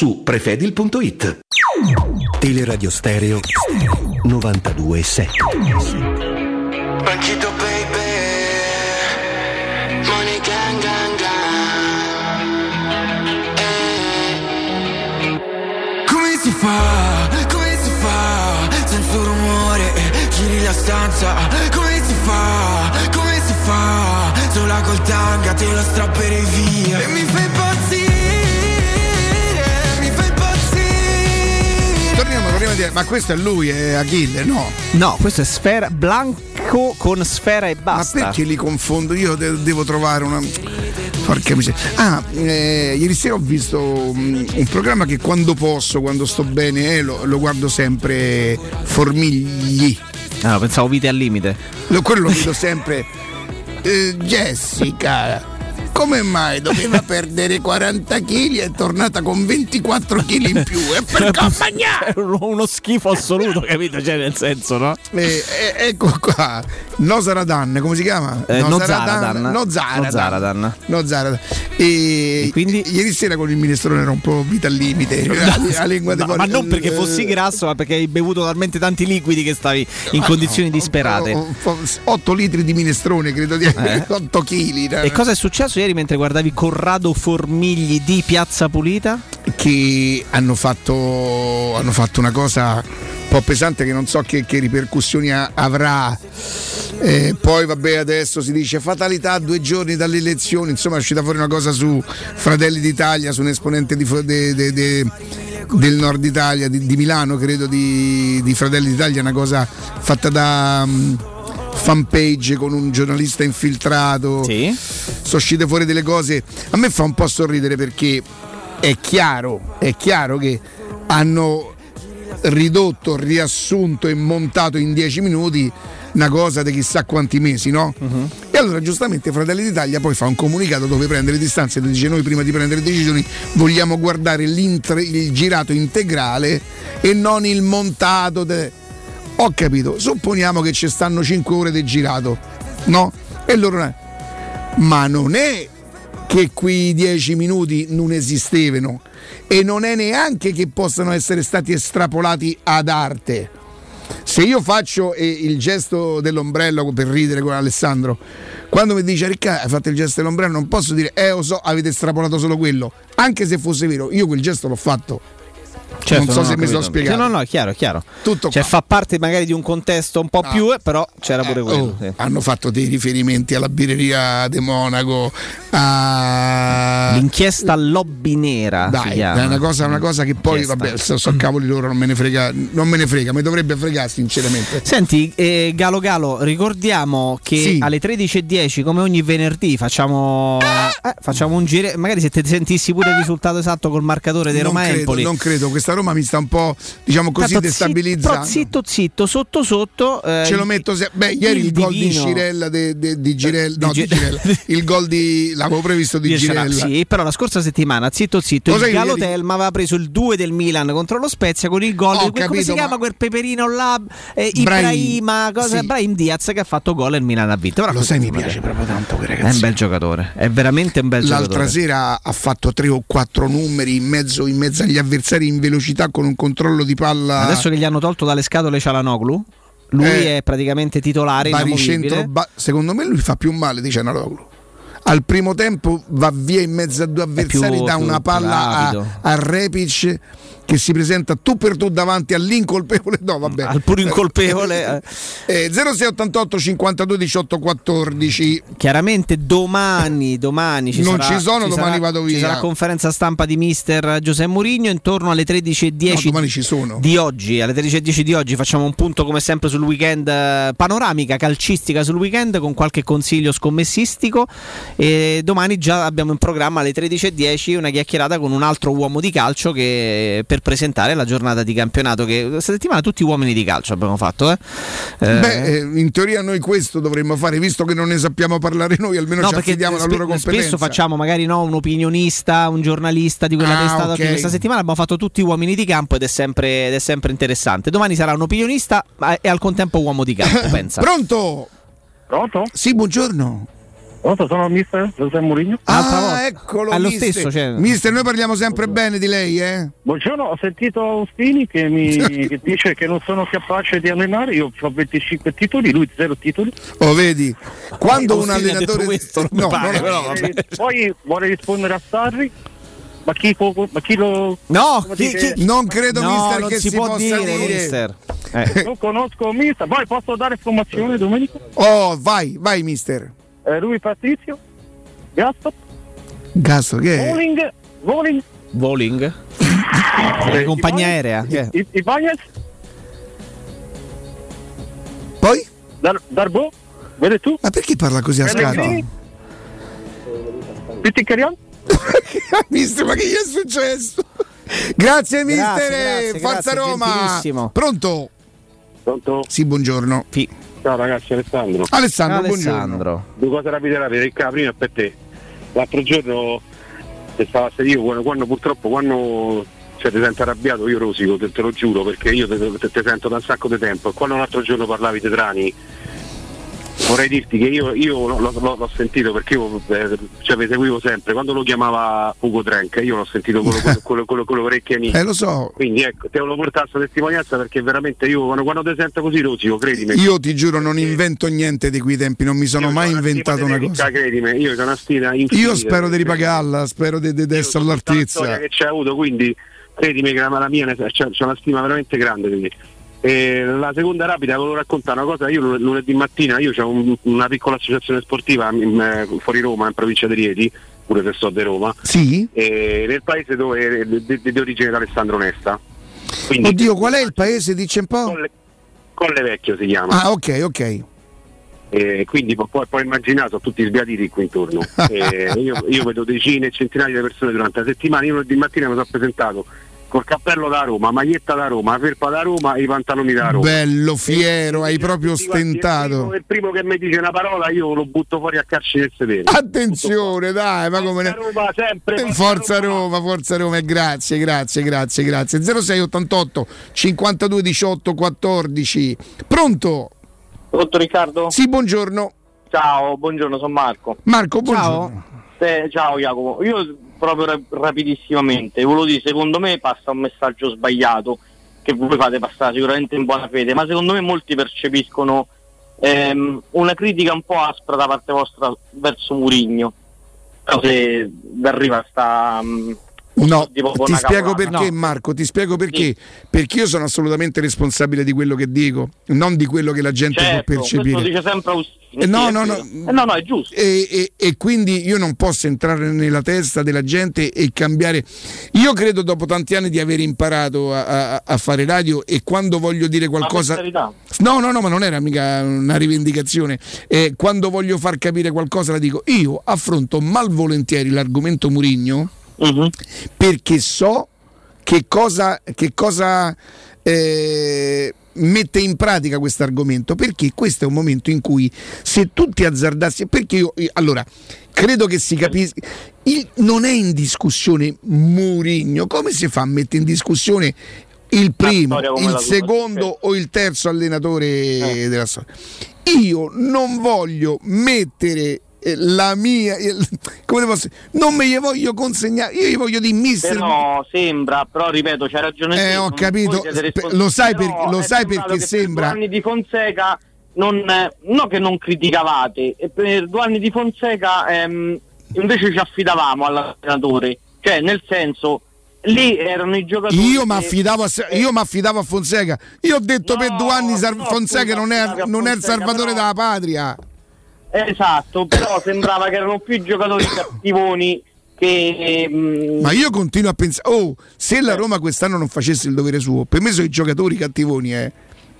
su prefedil.it. Teleradio Stereo 92.7 Banchito baby. Money gang gang gang. Eh. Come si fa, come si fa? Senza rumore giri la stanza. Come si fa, come si fa? Sola col tanga te lo strapperei via. E mi fai A dire, ma questo è lui, è Achille, no? No, questo è Sfera Blanco con Sfera e Ma basta. perché li confondo? Io de- devo trovare una. Porca miseria. Ah, eh, ieri sera ho visto mm, un programma che quando posso, quando sto bene, eh, lo, lo guardo sempre Formigli. Ah, pensavo vite al limite. Lo, quello lo vedo <laughs> sempre. Eh, Jessica, come mai doveva <laughs> perdere 40 kg e è tornata con 24 kg in più? E per <laughs> accompagnare! È <laughs> uno schifo assoluto, capito? Cioè, nel senso, no? Eh, eh, ecco qua, Nosaradan, come si chiama? Eh, Nozaradan. Nozaradan. Nozaradan. Nozaradan. Nozaradan. E, quindi ieri sera con il minestrone era un po' vita al limite. la lingua No, di ma non perché fossi grasso, ma perché hai bevuto talmente tanti liquidi che stavi in condizioni disperate. 8 litri di minestrone, credo di Eh. 8 kg. E cosa è successo ieri mentre guardavi Corrado Formigli di Piazza Pulita? Che hanno fatto, hanno fatto una cosa un po' pesante che non so che, che ripercussioni avrà. Eh, poi vabbè adesso si dice fatalità due giorni dalle elezioni, insomma è uscita fuori una cosa su Fratelli d'Italia, su un esponente di, de- de- de- del nord Italia, di, di Milano credo, di, di Fratelli d'Italia, una cosa fatta da... mm, fanpage con un giornalista infiltrato sono uscite fuori delle cose a me fa un po' sorridere perché è chiaro, è chiaro che hanno ridotto, riassunto e montato in 10 minuti una cosa di chissà quanti mesi, no? E allora giustamente Fratelli d'Italia poi fa un comunicato dove prende le distanze e dice noi prima di prendere decisioni vogliamo guardare il girato integrale e non il montato. de- Ho capito, supponiamo che ci stanno 5 ore di girato, no? E loro... Ma non è che quei 10 minuti non esistevano e non è neanche che possano essere stati estrapolati ad arte. Se io faccio eh, il gesto dell'ombrello per ridere con Alessandro, quando mi dice Riccardo hai fatto il gesto dell'ombrello, non posso dire eh lo so, avete estrapolato solo quello, anche se fosse vero, io quel gesto l'ho fatto. Certo, non so no, se mi sono spiegato. No, no, è chiaro, chiaro. Tutto cioè, qua. fa parte magari di un contesto un po' più, eh, però c'era pure quello. Oh, sì. Hanno fatto dei riferimenti alla birreria di Monaco, a... L'inchiesta lobby nera. Dai, è una cosa, una cosa che poi, Inchiesta. vabbè, so, so cavoli loro, non me ne frega, non me ne frega, mi dovrebbe fregare sinceramente. Senti, eh, Galo Galo, ricordiamo che Sì. alle 13.10, come ogni venerdì, facciamo, eh, facciamo un giro. Magari se te sentissi pure il risultato esatto col marcatore non Roma credo, Empoli. non credo, questa Roma mi sta un po', diciamo così, Tanto zitto- destabilizzando. però zitto zitto, sotto sotto. eh, Ce lo metto se- Beh, ieri il, gol di Cirella de- de- di Girella, no, di Girella. <laughs> il gol di l'avevo previsto di Girella, Girella. Sì, però la scorsa settimana, zitto zitto, Lo il Galo ieri- Telma aveva preso il 2 del Milan contro lo Spezia con il gol. Ho di quel- come si capito, chiama ma- quel peperino là? Eh, Brahim, Ibrahima, cosa, sì. Brahim Diaz che ha fatto gol e il Milan ha vinto. Però Lo sai, mi piace proprio tanto quel È un ragazzo. bel giocatore, è veramente un bel L'altra giocatore. sera ha fatto tre o quattro numeri in mezzo, in mezzo agli avversari in velocità con un controllo di palla. Adesso che gli hanno tolto dalle scatole Cialanoglu, lui Eh, è praticamente titolare baricentro, ba- secondo me lui fa più male di Cianaloglu. Al primo tempo va via in mezzo a due avversari, più una palla a, a Repic che si presenta tu per tu davanti all'incolpevole. No, vabbè. Al puro incolpevole. Eh, 0688 52 18 14. Chiaramente domani, domani ci Non sarà, ci sono, ci domani sarà- vado Ci via. sarà conferenza stampa di mister Giuseppe Mourinho intorno alle 13.10 No, ci di oggi. Alle 13.10 di oggi facciamo un punto come sempre sul weekend, eh, panoramica calcistica sul weekend con qualche consiglio scommessistico. E domani già abbiamo in programma alle 13.10 una chiacchierata con un altro uomo di calcio che, per presentare la giornata di campionato. Che questa settimana tutti uomini di calcio abbiamo fatto. Eh? Eh, Beh, eh, in teoria noi questo dovremmo fare, visto che non ne sappiamo parlare noi, almeno No, ci affidiamo alla spe- loro competenza. spesso facciamo magari no, un opinionista, un giornalista di quella Ah, testata. ok. qui. Questa settimana abbiamo fatto tutti uomini di campo ed è sempre, ed è sempre interessante. Domani sarà un opinionista ma- e al contempo uomo di campo, <coughs> pensa. Pronto? Pronto? Sì, buongiorno. Pronto, sono il mister Giuseppe Mourinho. Ah, eccolo, È lo mister. stesso, cioè- Mister, noi parliamo sempre bene di lei, eh? Buongiorno, ho sentito Austini che mi <laughs> che dice che non sono capace di allenare, io ho 25 titoli, lui 0 titoli. Oh, vedi? Quando un allenatore questo, no, pare, no, però vabbè. Poi vuole rispondere a Sarri, ma chi, ma chi lo... No, chi- chi- Non credo, No, mister, non che si si, può possa dire, dire. mister. Eh. Non conosco mister, poi posso dare formazione domenica? Oh, vai, vai, mister. Eh, lui Patrizio, Gaspar, Gasto, che è? Voling, Voling, Voling? La compagnia aerea. I- Ibanez, Poi? Dar- Darbo, vedi tu? Ma perché parla così a scatto? <laughs> Pitticarian? <laughs> mister, ma che gli è successo? Grazie, mister. grazie, Forza grazie, Roma. Pronto? Pronto? Sì, buongiorno. Ciao ragazzi, Alessandro. Alessandro, buongiorno. Due cose rapide rapide, Ricca, prima è per te. L'altro giorno se stava a io quando, quando purtroppo quando cioè, ti sento arrabbiato io rosico, te, te lo giuro, perché io te sento da un sacco di tempo e quando l'altro giorno parlavi di Trani vorrei dirti che io, io l'ho, l'ho- l'ho sentito perché io eh, cioè, seguivo sempre, quando lo chiamava Ugo Trenk io l'ho sentito con, con, con, con, con le orecchie mie. Eh, lo so. Quindi ecco, te volevo portare questa testimonianza perché veramente io quando, quando ti sento così rosico, credimi. Io ti giuro, non invento niente di quei tempi, non mi sono mai inventato una cosa. Ricca, credimi, io sono una stima infinita. Io spero di ripagarla, spero di, di- di essere all'altezza. che c'è avuto, quindi credimi che la, la mia c'è, c'è una stima veramente grande di me. E la seconda rapida volevo raccontare una cosa, io lun- lunedì mattina io ho un- una piccola associazione sportiva in- eh, fuori Roma, in provincia di Rieti, pure se sto di Roma, Sì? nel paese dove, di, di- origine di Alessandro Nesta. Quindi Oddio, qual è il paese? Dice un po'. Colle Vecchio si chiama. Ah, ok, ok. E quindi puoi immaginare, sono tutti sbiaditi qui intorno. <laughs> E io, io vedo decine e centinaia di persone durante la settimana. Io lunedì mattina mi sono presentato col cappello da Roma, maglietta da Roma, felpa da Roma e i pantaloni da Roma. Bello, fiero, hai proprio quanti, Il ostentato. primo, il primo che mi dice una parola io lo butto fuori a calci nel sedere. Attenzione, dai, ma come ne... Roma sempre. Eh, Forza Roma, Forza Roma, e grazie, grazie, grazie, grazie. 0688 52 18 14. Pronto? Pronto Riccardo? Sì, buongiorno. Ciao, buongiorno, sono Marco. Marco, buongiorno. Eh, ciao Jacopo, io proprio ra- rapidissimamente, volevo dire, secondo me passa un messaggio sbagliato che voi fate passare sicuramente in buona fede, ma secondo me molti percepiscono ehm, una critica un po' aspra da parte vostra verso Murigno. Però se arriva sta... No, tipo ti spiego cavolata. perché No. Marco, ti spiego perché. Perché io sono assolutamente responsabile di quello che dico, non di quello che la gente Certo, può questo lo percepire. dice sempre. Eh, no, sì, no, no. Eh, no, no, è giusto. E, e- e quindi io non posso entrare nella testa della gente e cambiare. Io credo dopo tanti anni di aver imparato a, a- a fare radio e quando voglio dire qualcosa... No, no, no, ma non era mica una rivendicazione. Eh, quando voglio far capire qualcosa la dico. Io affronto malvolentieri l'argomento Murigno Mhm. perché so che cosa, che cosa eh, mette in pratica questo argomento. Perché questo è un momento in cui se tutti azzardassi, perché io, io- allora, credo che si capisca, il- non è in discussione Murigno, come si fa a mettere in discussione il primo, il la tua, secondo o il terzo allenatore della storia? Io non voglio mettere eh, la mia il- come posso non me gli voglio consegnare io gli voglio di mister Però sembra, però ripeto, c'hai ragione te, Eh, ho non- capito. lo sai per- lo sai perché sembra- Per due anni di Fonseca non, eh, non che non criticavate, per due anni di Fonseca ehm, invece ci affidavamo all'allenatore, cioè nel senso lì erano i giocatori io mi che- affidavo, a Fonseca. Io ho detto per due anni no, Fonseca non è, non è il salvatore però- della patria Esatto, però sembrava che erano più giocatori cattivoni che... mm, ma io continuo a pensare oh se la Roma quest'anno non facesse il dovere suo per me sono i giocatori cattivoni eh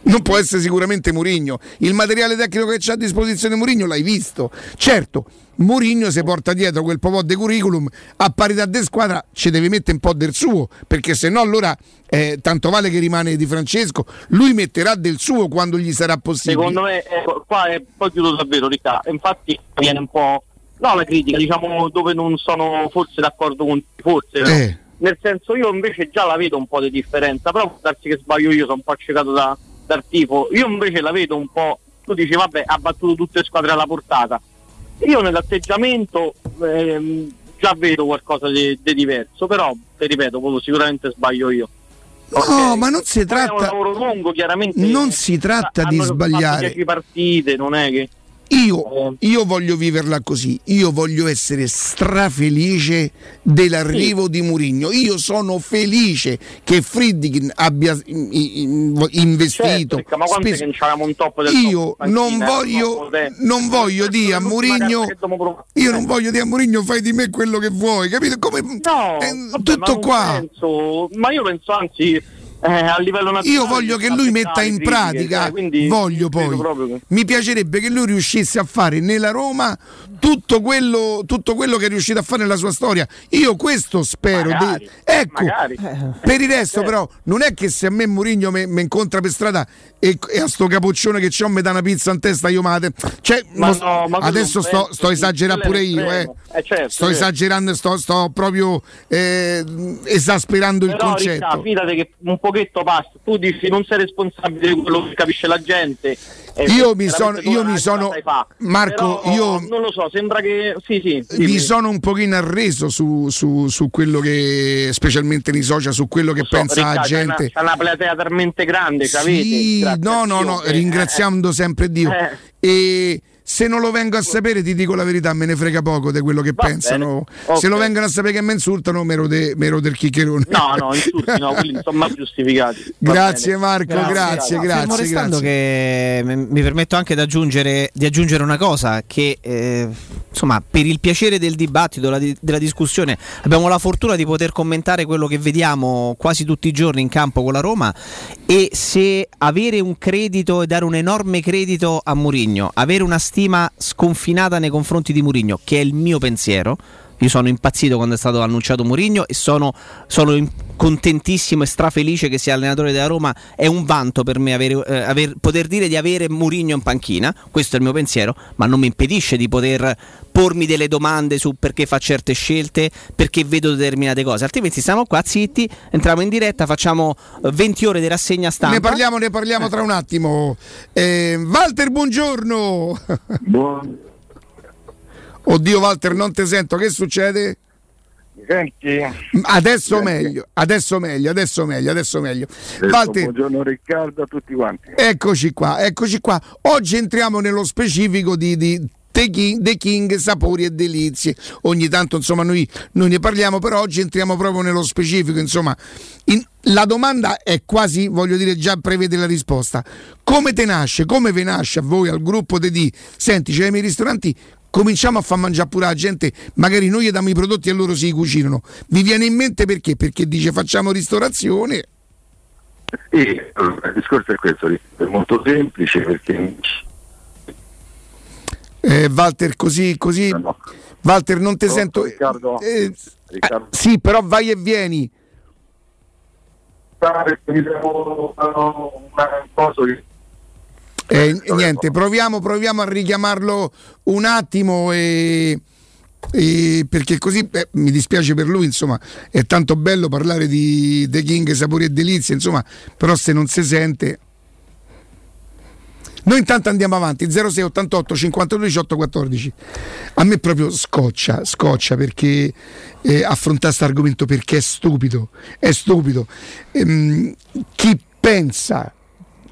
non può essere sicuramente Murigno. Il materiale tecnico che c'ha a disposizione Murigno l'hai visto. Certo, Murigno si porta dietro quel po' di curriculum, a parità di squadra ci deve mettere un po' del suo, perché se no allora eh, tanto vale che rimane di Francesco, lui metterà del suo quando gli sarà possibile. Secondo me, ecco, qua è poi chiudo davvero, Ricca. Infatti viene un po'. No, la critica, diciamo, dove non sono forse d'accordo con te, forse. no? Eh. Nel senso, io invece già la vedo un po' di differenza, però darsi che sbaglio io, sono un po' accecato da- dal tifo. Io invece la vedo un po'. Tu dici, vabbè, ha battuto tutte le squadre alla portata. Io nell'atteggiamento ehm, già vedo qualcosa di, di diverso, però, ti ripeto, sicuramente sbaglio io. No, ma non si Poi è un tratta. lavoro lungo, chiaramente. Non si tratta di sbagliare. 10 partite, non è che. Io, io voglio viverla così, io voglio essere strafelice dell'arrivo di Murigno. Io sono felice che Friedkin abbia in- in- investito. Certo, ma che c'avevamo un top del Io top non voglio, non voglio dire a Murigno, io non voglio dire a Murigno fai di me quello che vuoi, capito? Come, No, eh, vabbè, ma tutto non qua. penso- ma io penso anzi eh, a livello nazionale. Io voglio che lui metta in critiche, pratica, cioè, quindi voglio poi, che- mi piacerebbe che lui riuscisse a fare nella Roma tutto quello, tutto quello che è riuscito a fare nella sua storia. Io questo spero. Magari, di- ecco, magari. per il resto però non è che se a me Murigno mi incontra per strada e, e a sto capoccione che c'ho mi dà una pizza in testa io mate. Cioè, Ma no, ma adesso sto, penso, sto esagerando pure io, eh. Eh, certo, sto certo. esagerando, sto, sto proprio eh, esasperando il Però, concetto. Ricca, fidate che un pochetto passa. Tu dici non sei responsabile di quello che capisce la gente. eh, Io mi sono- io mi sono-. Marco, Però, io- non lo so, sembra che sì, sì. mi dimmi. sono un pochino arreso su, su- su quello che, specialmente nei social, su quello che So, pensa Ricca, la c'è una- gente. C'è una platea talmente grande. Sì, grazie no, no, no, ringraziando sempre Dio. Eh. E se non lo vengo a sapere, ti dico la verità, me ne frega poco di quello che Va pensano. bene. Se lo vengono a sapere che mi insultano, me rode, me rode il chiccherone. No, no, insulti no, quelli sono mai giustificati. Va Grazie bene. Marco, grazie, No, grazie. fermo restando grazie. che mi permetto anche di aggiungere, di aggiungere una cosa che eh, insomma per il piacere del dibattito, la della discussione abbiamo la fortuna di poter commentare quello che vediamo quasi tutti i giorni in campo con la Roma e se avere un credito e dare un enorme credito a Mourinho, avere una stima sconfinata nei confronti di Mourinho che è il mio pensiero io sono impazzito quando è stato annunciato Mourinho e sono, sono contentissimo e strafelice che sia allenatore della Roma. È un vanto per me avere- eh, aver- poter dire di avere Mourinho in panchina, questo è il mio pensiero, ma non mi impedisce di poter pormi delle domande su perché fa certe scelte, perché vedo determinate cose. Altrimenti stiamo qua zitti, entriamo in diretta, facciamo eh, 20 ore di rassegna stampa. Ne parliamo, ne parliamo tra un attimo. Eh, Walter, buongiorno. Oddio Walter, non ti sento, che succede? Mi senti? Adesso Senti. meglio, adesso meglio, adesso meglio, adesso meglio. Walter, Buongiorno Riccardo a tutti quanti. eccoci qua, eccoci qua. Oggi entriamo nello specifico di, di The King, The King, sapori e delizie. Ogni tanto insomma noi, noi ne parliamo, però oggi entriamo proprio nello specifico. Insomma, In- la domanda è quasi, voglio dire, già prevede la risposta. Come te nasce? Come ve nasce a voi, al gruppo di D? Senti, c'è i miei ristoranti. Cominciamo a far mangiare pure la gente, magari noi gli diamo i prodotti e loro si cucinano. Vi viene in mente perché? Perché dice facciamo ristorazione. Allora, il discorso è questo, è molto semplice perché Eh, Walter, così, così. Walter, non ti sento. Riccardo? Eh, Riccardo? ah, sì, però vai e vieni. mi devo una cosa che Eh, niente, proviamo, proviamo a richiamarlo un attimo e. e- perché così eh, mi dispiace per lui, insomma, è tanto bello parlare di The King, sapori e delizie, insomma, però se non si sente. Noi intanto andiamo avanti 06 88 52 18 14. A me proprio scoccia, scoccia perché eh, affrontare questo argomento perché è stupido, è stupido. Ehm, chi pensa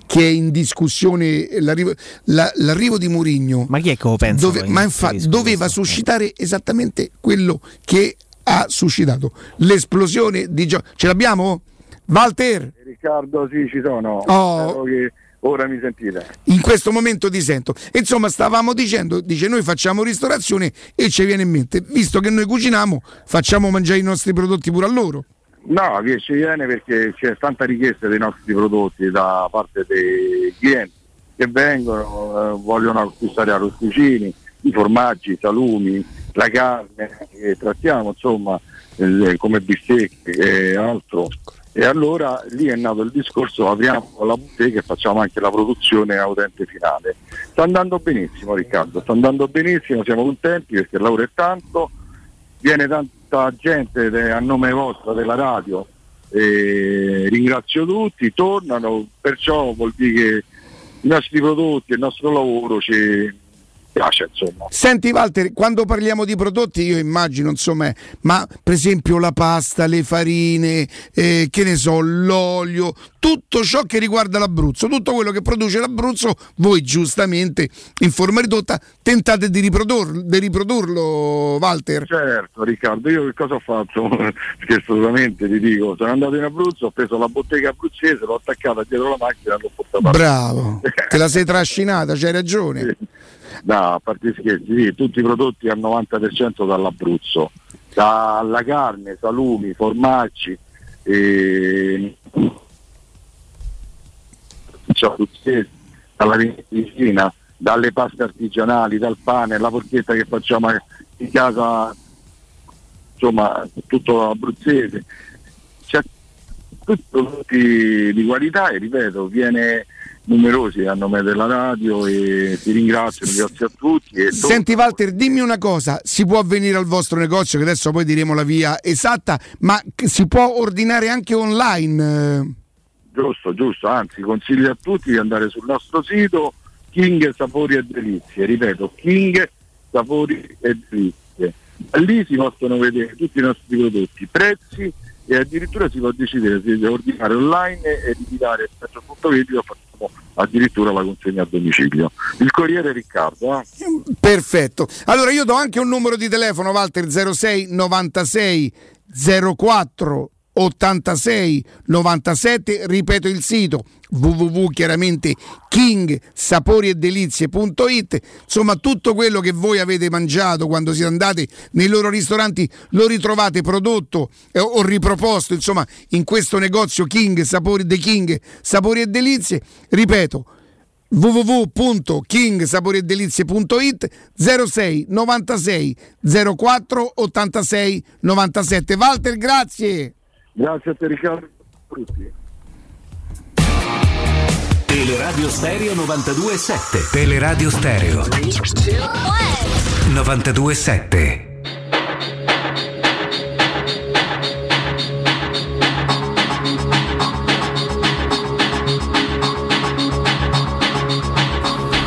che è in discussione l'arrivo, la- l'arrivo di Mourinho Ma chi è che lo pensa? dove- ma infatti doveva suscitare esattamente quello che ha suscitato l'esplosione di gioco. Ce l'abbiamo? Walter? Riccardo sì ci sono. Oh. Ora mi sentite. in questo momento ti sento. Insomma, stavamo dicendo, dice noi facciamo ristorazione e ci viene in mente, visto che noi cuciniamo, facciamo mangiare i nostri prodotti pure a loro. No, che ci viene perché c'è tanta richiesta dei nostri prodotti da parte dei clienti che vengono, eh, vogliono acquistare arrosticini, i formaggi, i salumi, la carne che trattiamo, insomma, eh, come bistecche e altro. E allora lì è nato il discorso, apriamo la bottega e facciamo anche la produzione a utente finale. Sta andando benissimo Riccardo, sta andando benissimo, siamo contenti perché il lavoro è tanto, viene tanta gente de- a nome vostro della radio, e ringrazio tutti, tornano, perciò vuol dire che i nostri prodotti, il nostro lavoro ci piace insomma. Senti Walter, quando parliamo di prodotti io immagino, insomma, ma per esempio la pasta, le farine, eh, che ne so, l'olio, tutto ciò che riguarda l'Abruzzo, tutto quello che produce l'Abruzzo, voi giustamente in forma ridotta tentate di, riprodurlo, di riprodurlo Walter. Certo Riccardo, io che cosa ho fatto? <laughs> Assolutamente ti dico, sono andato in Abruzzo, ho preso la bottega abruzzese, l'ho attaccata dietro la macchina e l'ho portata. Bravo, <laughs> te la sei trascinata, c'hai ragione. No, a parte scherzi, sì, tutti i prodotti al 90% dall'Abruzzo, dalla carne, salumi, formaggi, e... cioè, abruzzese, dalla ventina, dalle paste artigianali, dal pane, la porchetta che facciamo in casa, insomma, tutto abruzzese. C'è tutti prodotti di qualità e ripeto, viene numerosi a nome della radio e ti ringrazio, ringrazio a tutti. E Senti Walter, dimmi una cosa, si può venire al vostro negozio, che adesso poi diremo la via esatta, ma si può ordinare anche online? Giusto, giusto, anzi consiglio a tutti di andare sul nostro sito King Sapori e Delizie, ripeto, King Sapori e Delizie. Lì si possono vedere tutti i nostri prodotti, prezzi e addirittura si può decidere se ordinare online e ritirare il punto video offriamo addirittura la consegna a domicilio. Il Corriere Riccardo, eh? Perfetto. Allora io do anche un numero di telefono, Walter 06 96 04 86 97, ripeto il sito www chiaramente kingsaporiedelizie.it insomma tutto quello che voi avete mangiato quando siete andati nei loro ristoranti lo ritrovate prodotto eh, o riproposto insomma in questo negozio King Sapori The King Sapori e Delizie. Ripeto www.kingsaporiedelizie.it 06 96 04 86 97 Walter grazie Grazie a te Riccardo. Tutti. Teleradio Stereo 92.7 Teleradio Stereo 92.7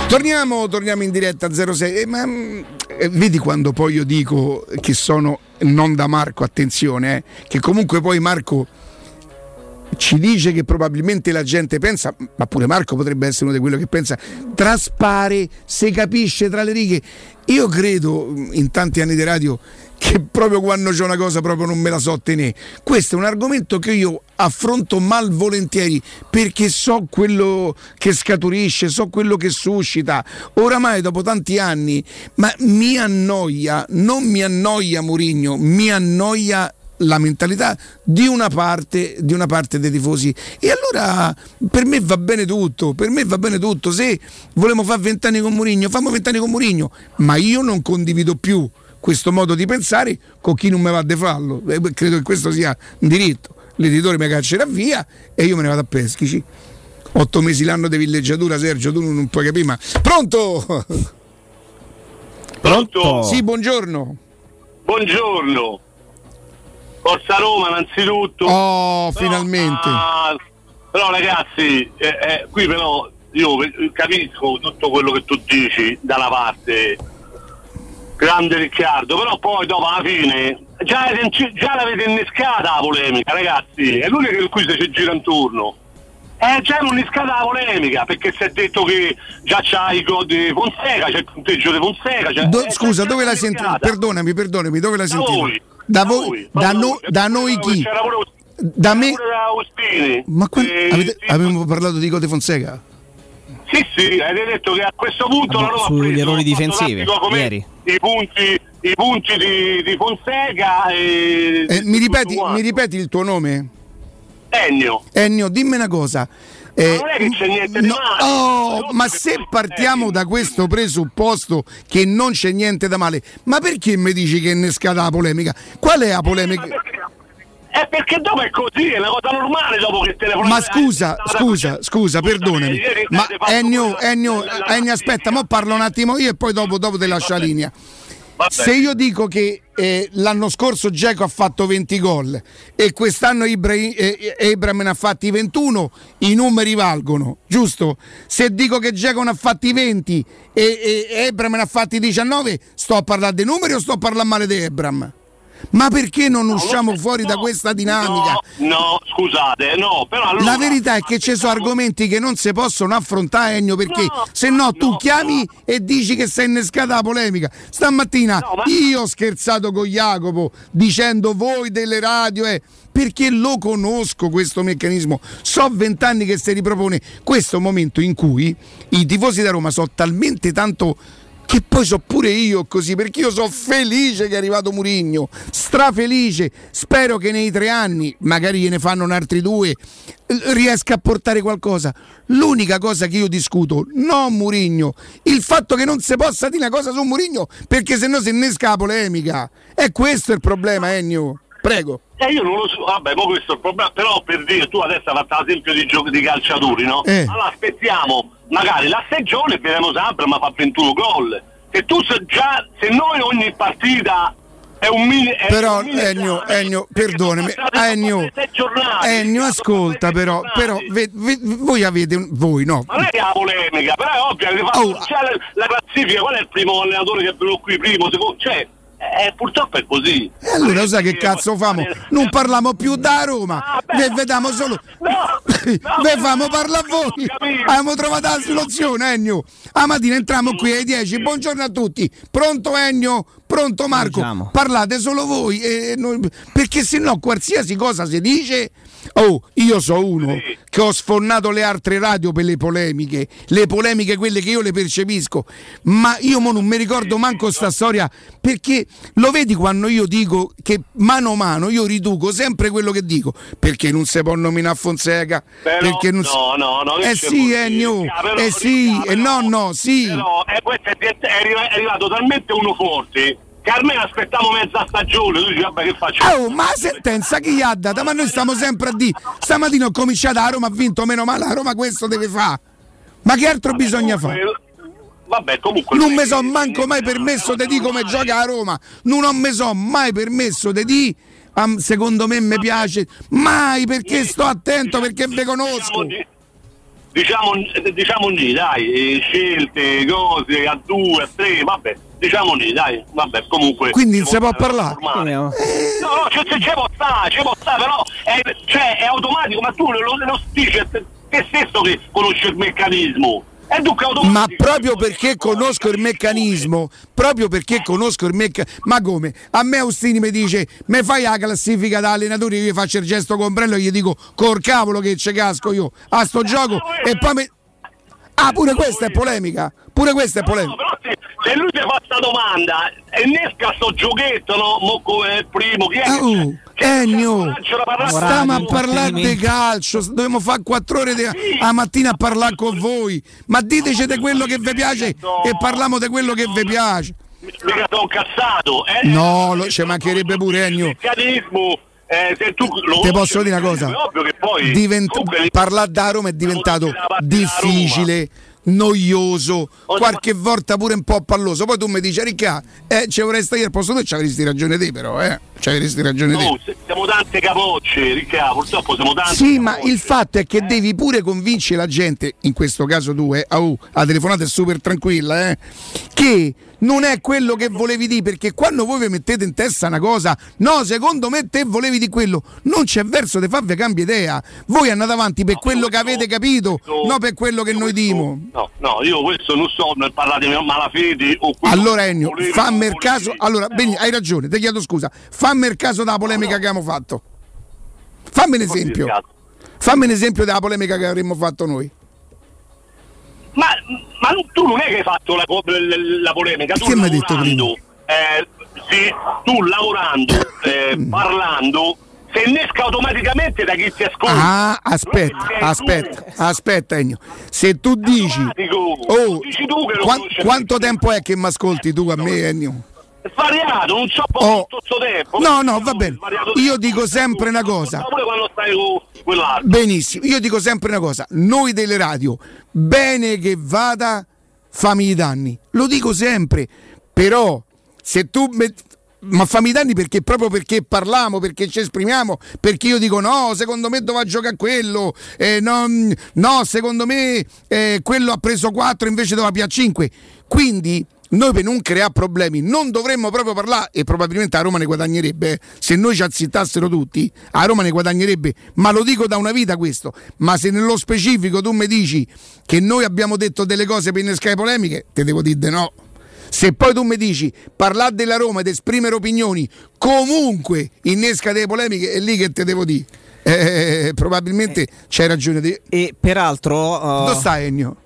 Torniamo, torniamo in diretta a 06. Eh, ma, mm, eh, vedi quando poi io dico che sono non da Marco, attenzione, eh, che comunque poi Marco ci dice che probabilmente la gente pensa, ma pure Marco potrebbe essere uno di quelli che pensa, traspare, se capisce tra le righe. Io credo in tanti anni di radio che proprio quando c'è una cosa proprio non me la so tenere. Questo è un argomento che io affronto malvolentieri perché so quello che scaturisce, so quello che suscita. Oramai dopo tanti anni, ma mi annoia, non mi annoia Murigno, mi annoia la mentalità di una parte, di una parte dei tifosi. E allora per me va bene tutto, per me va bene tutto. Se volevamo fare vent'anni con Murigno, fammo vent'anni con Murigno, ma io non condivido più questo modo di pensare con chi non mi va di farlo. Eh, credo che questo sia un diritto. L'editore mi caccerà via e io me ne vado a Peschici. Otto mesi l'anno di villeggiatura, Sergio, tu non puoi capire, ma. Pronto? Pronto? Sì, buongiorno. Buongiorno. Forza Roma innanzitutto. Oh, finalmente. Ah, però ragazzi, eh, eh, qui però io capisco tutto quello che tu dici dalla parte grande Riccardo, però poi dopo alla fine già, già l'avete innescata la polemica, ragazzi, è l'unica in cui si gira intorno. Eh, innescata la polemica, perché si è detto che già c'ha i gol di Fonseca, c'è il punteggio di Fonseca. C'è, Do- eh, scusa, dove innescata. sentito? Perdonami, perdonami, dove sentito? voi. Da Da voi, da, no- da noi chi? Da me. Ma qua- Eh, avete- abbiamo parlato di Cote Fonseca? Sì, sì, avete detto che a questo punto la Roma sugli errori difensivi, ieri. I punti, i punti di, di Fonseca e Eh, mi, ripeti, mi ripeti il tuo nome? Ennio. Ennio, dimmi una cosa. Eh, non è che c'è niente di no- male. oh, ma se partiamo da questo presupposto che non c'è niente da male, ma perché mi dici che è innescata la polemica? Qual è la polemica? È perché dopo è così, è una cosa normale dopo che telefonate. Ma scusa, scusa, scusa, perdonami. Ma Ennio, Ennio, quella- Ennio, aspetta, mo parlo un attimo io e poi dopo, dopo ti lascio la linea. Se io dico che eh, l'anno scorso Geco ha fatto 20 gol e quest'anno Ibra- eh, Ebram ne ha fatti 21, i numeri valgono, giusto? Se dico che Geco ne ha fatti 20 e, e Ebram ne ha fatti 19, sto a parlare dei numeri o sto a parlare male di Ebram? Ma perché non usciamo fuori da questa dinamica? No, scusate, no, però allora... La verità è che ci sono argomenti che non si possono affrontare, Ennio, perché se no tu chiami e dici che sei innescata la polemica. Stamattina io ho scherzato con Jacopo dicendo voi delle radio, eh, perché lo conosco questo meccanismo. So vent'anni che si ripropone. Questo è un momento in cui i tifosi da Roma sono talmente tanto che poi so pure io così, perché io sono felice che è arrivato Murigno, strafelice, spero che nei tre anni, magari gliene fanno un altri due, riesca a portare qualcosa. L'unica cosa che io discuto, non Murigno, il fatto che non si possa dire una cosa su Murigno, perché sennò si innesca la polemica. E questo è il problema, Ennio. Prego. Eh, io non lo so, vabbè, ma questo è il problema, però per dire, tu adesso hai fatto l'esempio di giochi di calciatori, no? Eh. Allora aspettiamo magari la stagione vedremo sempre, ma fa 21 gol. E tu se già, se noi ogni partita è un mini... è Però un mini Ennio, Ennio, perdonami, Ennio, giornate, Ennio, ascolta però, però ve- ve- voi avete, un- voi no, Ma non è che è la polemica, però è ovvio che Oh, la, la classifica, qual è il primo allenatore che è venuto qui primo, secondo, cioè, eh, purtroppo è così. E allora lo sai che cazzo famo? Non parliamo più da Roma, ve vediamo solo. Ve famo parlare a voi. Abbiamo trovato la soluzione, Ennio. A mattina entriamo qui alle 10. Buongiorno a tutti. Pronto Ennio? Pronto Marco? Parlate solo voi. e noi- Perché se no qualsiasi cosa si dice. Oh, io so uno che ho sfonnato le altre radio per le polemiche, le polemiche quelle che io le percepisco, ma io non mi ricordo manco sta storia perché lo vedi quando io dico che mano a mano io riduco sempre quello che dico, perché non si può nominare Fonseca, Però, perché non si- no, no, no, che Eh c'è sì, Ah, però, eh sì, eh no, no, sì. Però eh, è, è è arrivato talmente uno forte che almeno aspettavo mezza stagione. Tu dici, vabbè, che faccio? Oh, ma la sentenza chi gli ha data? Ma noi stiamo sempre a dire. Stamattina ho cominciato a Roma, ha vinto meno male, a Roma questo deve fare. Ma che altro bisogna fare? Vabbè, comunque. Non mi sono manco mai permesso di dire come gioca a Roma. Non ho mi sono mai permesso di dire. "Ah, secondo me mi piace. Mai perché sto attento, perché vi conosco. Diciamo, diciamo lì, dai, scelte, cose, a due, a tre, vabbè, diciamo lì, dai, vabbè, comunque. Quindi non si può Normale. parlare. No, no, c'è, c'è, c'è può stare, c'è può stare, però è, cioè, è automatico, ma tu lo, lo dici a te te stesso che conosci il meccanismo. È dunque automatico. Ma proprio perché conosco il meccanismo, proprio perché conosco il meccanismo, ma come? A me Austini mi dice, mi fai la classifica da allenatore, io gli faccio il gesto comprello e gli dico, col cavolo che ci casco io a sto gioco e poi mi... Ah, pure questa è polemica, pure questa è polemica. Però se, se lui ti fa questa domanda e innesca sto giochetto, no? Mo è il primo, chi è Ah, che oh, Ennio, stiamo a parlare di calcio, dobbiamo fare quattro ore di- a mattina a parlare con voi, ma diteci di quello che vi piace e parliamo di quello che vi piace. Mica sono incazzato, eh? No, lo- ci mancherebbe pure Ennio. meccanismo, eh, se tu lo Ti posso dire una cosa? Ovvio che poi Divent- comunque- parlare da Roma è diventato difficile, noioso, qualche volta pure un po' palloso. Poi tu mi dici, Ricca, eh, ci vorresti io al posto tu, ci avresti ragione te però, eh? Ci avresti ragione te. No, se- siamo tante capocce, Ricca, purtroppo siamo tanti. Sì, ma il fatto è che devi pure convincere la gente, in questo caso tu, eh, au, la telefonata è super tranquilla, eh, che non è quello che volevi dire, perché quando voi vi mettete in testa una cosa, no, secondo me te volevi di quello, non c'è verso di farvi cambia idea. Voi andate avanti per quello che avete capito, non per quello che noi dimo. No, no, io questo non so nel parlare di malafede o quello Allora Ennio, fammi il caso, allora, bene, hai ragione, ti chiedo scusa, fammi il caso della polemica che abbiamo fatto. Fammi un esempio. Fammi un esempio della polemica che avremmo fatto noi. Ma, ma tu non è che hai fatto la, la- polemica, tu Che mi hai detto lavorando, eh, sì, tu lavorando, <laughs> eh, parlando, si innesca automaticamente da chi ti ascolta. Ah, aspetta, aspetta, aspetta Ennio. Se tu dici, oh, quan- quanto tempo è che mi ascolti tu a me Ennio? Svariato, non so po' Oh. tutto questo tempo. No, no, va bene. Io dico sempre una cosa. Benissimo, io dico sempre una cosa, noi delle radio, bene che vada, fammi i danni, lo dico sempre, però se tu... me- ma fammi i danni perché proprio perché parliamo, perché ci esprimiamo, perché io dico no, secondo me doveva giocare quello, eh, no, no, secondo me eh, quello ha preso 4 invece doveva più a 5. Quindi noi per non creare problemi non dovremmo proprio parlare e probabilmente a Roma ne guadagnerebbe eh. se noi ci azzittassero tutti a Roma ne guadagnerebbe ma lo dico da una vita questo ma se nello specifico tu mi dici che noi abbiamo detto delle cose per innescare polemiche te devo dire di no se poi tu mi dici parlare della Roma ed esprimere opinioni comunque innesca delle polemiche è lì che te devo dire Eh, probabilmente c'hai ragione te. E peraltro. uh, dove stai Ennio?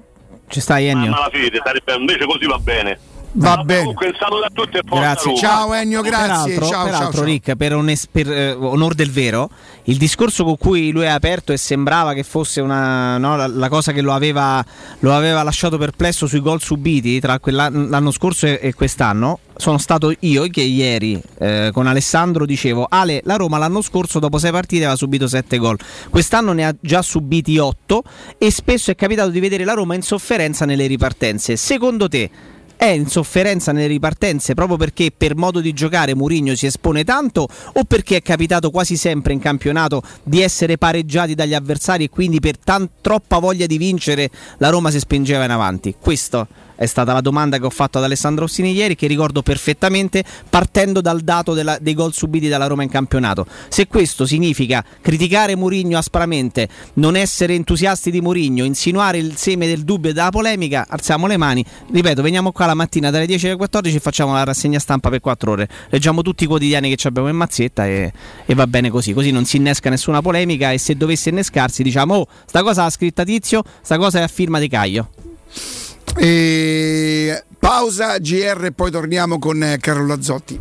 Ci stai Ennio? Malafede, sarebbe invece così va bene. Va bene. Comunque un saluto a tutti e forza Grazie. Roma. Ciao Ennio, grazie. Peraltro, ciao, peraltro, ciao, ciao. Rick, per, ones- per, eh, onor del vero, il discorso con cui lui ha aperto e sembrava che fosse una, no, la, la cosa che lo aveva, lo aveva lasciato perplesso sui gol subiti tra l'anno scorso e, e quest'anno, sono stato io che ieri eh, con Alessandro dicevo Ale, la Roma l'anno scorso dopo sei partite aveva subito sette gol, quest'anno ne ha già subiti otto e spesso è capitato di vedere la Roma in sofferenza nelle ripartenze. Secondo te è in sofferenza nelle ripartenze proprio perché per modo di giocare Mourinho si espone tanto o perché è capitato quasi sempre in campionato di essere pareggiati dagli avversari e quindi per tan- troppa voglia di vincere la Roma si spingeva in avanti? Questo è stata la domanda che ho fatto ad Alessandro Ossini ieri, che ricordo perfettamente partendo dal dato della, dei gol subiti dalla Roma in campionato. Se questo significa criticare Mourinho aspramente, non essere entusiasti di Mourinho, insinuare il seme del dubbio e della polemica, alziamo le mani. Ripeto, veniamo qua la mattina dalle 10 alle 14 e facciamo la rassegna stampa per 4 ore. Leggiamo tutti i quotidiani che abbiamo in mazzietta e, e va bene così. Così non si innesca nessuna polemica e se dovesse innescarsi diciamo oh, sta cosa l'ha scritta Tizio, sta cosa è a firma di Caio. E... Pausa GR poi torniamo con eh, Carlo Lazzotti.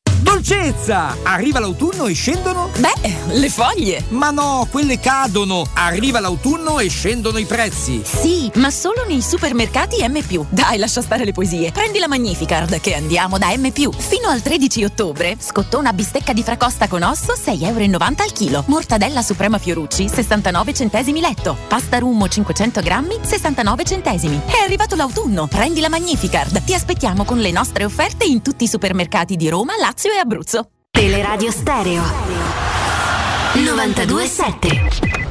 Dolcezza! Arriva l'autunno e scendono? Beh, le foglie. Ma no, quelle cadono. Arriva l'autunno e scendono i prezzi. Sì, ma solo nei supermercati M+. Dai, lascia stare le poesie. Prendi la Magnificard che andiamo da M+. Fino al 13 ottobre, scottona bistecca di fracosta con osso 6,90 euro al chilo. Mortadella Suprema Fiorucci 69 centesimi letto. Pasta Rummo 500 grammi 69 centesimi. È arrivato l'autunno. Prendi la Magnificard. Ti aspettiamo con le nostre offerte in tutti i supermercati di Roma, Lazio e Abruzzo. Teleradio Stereo 927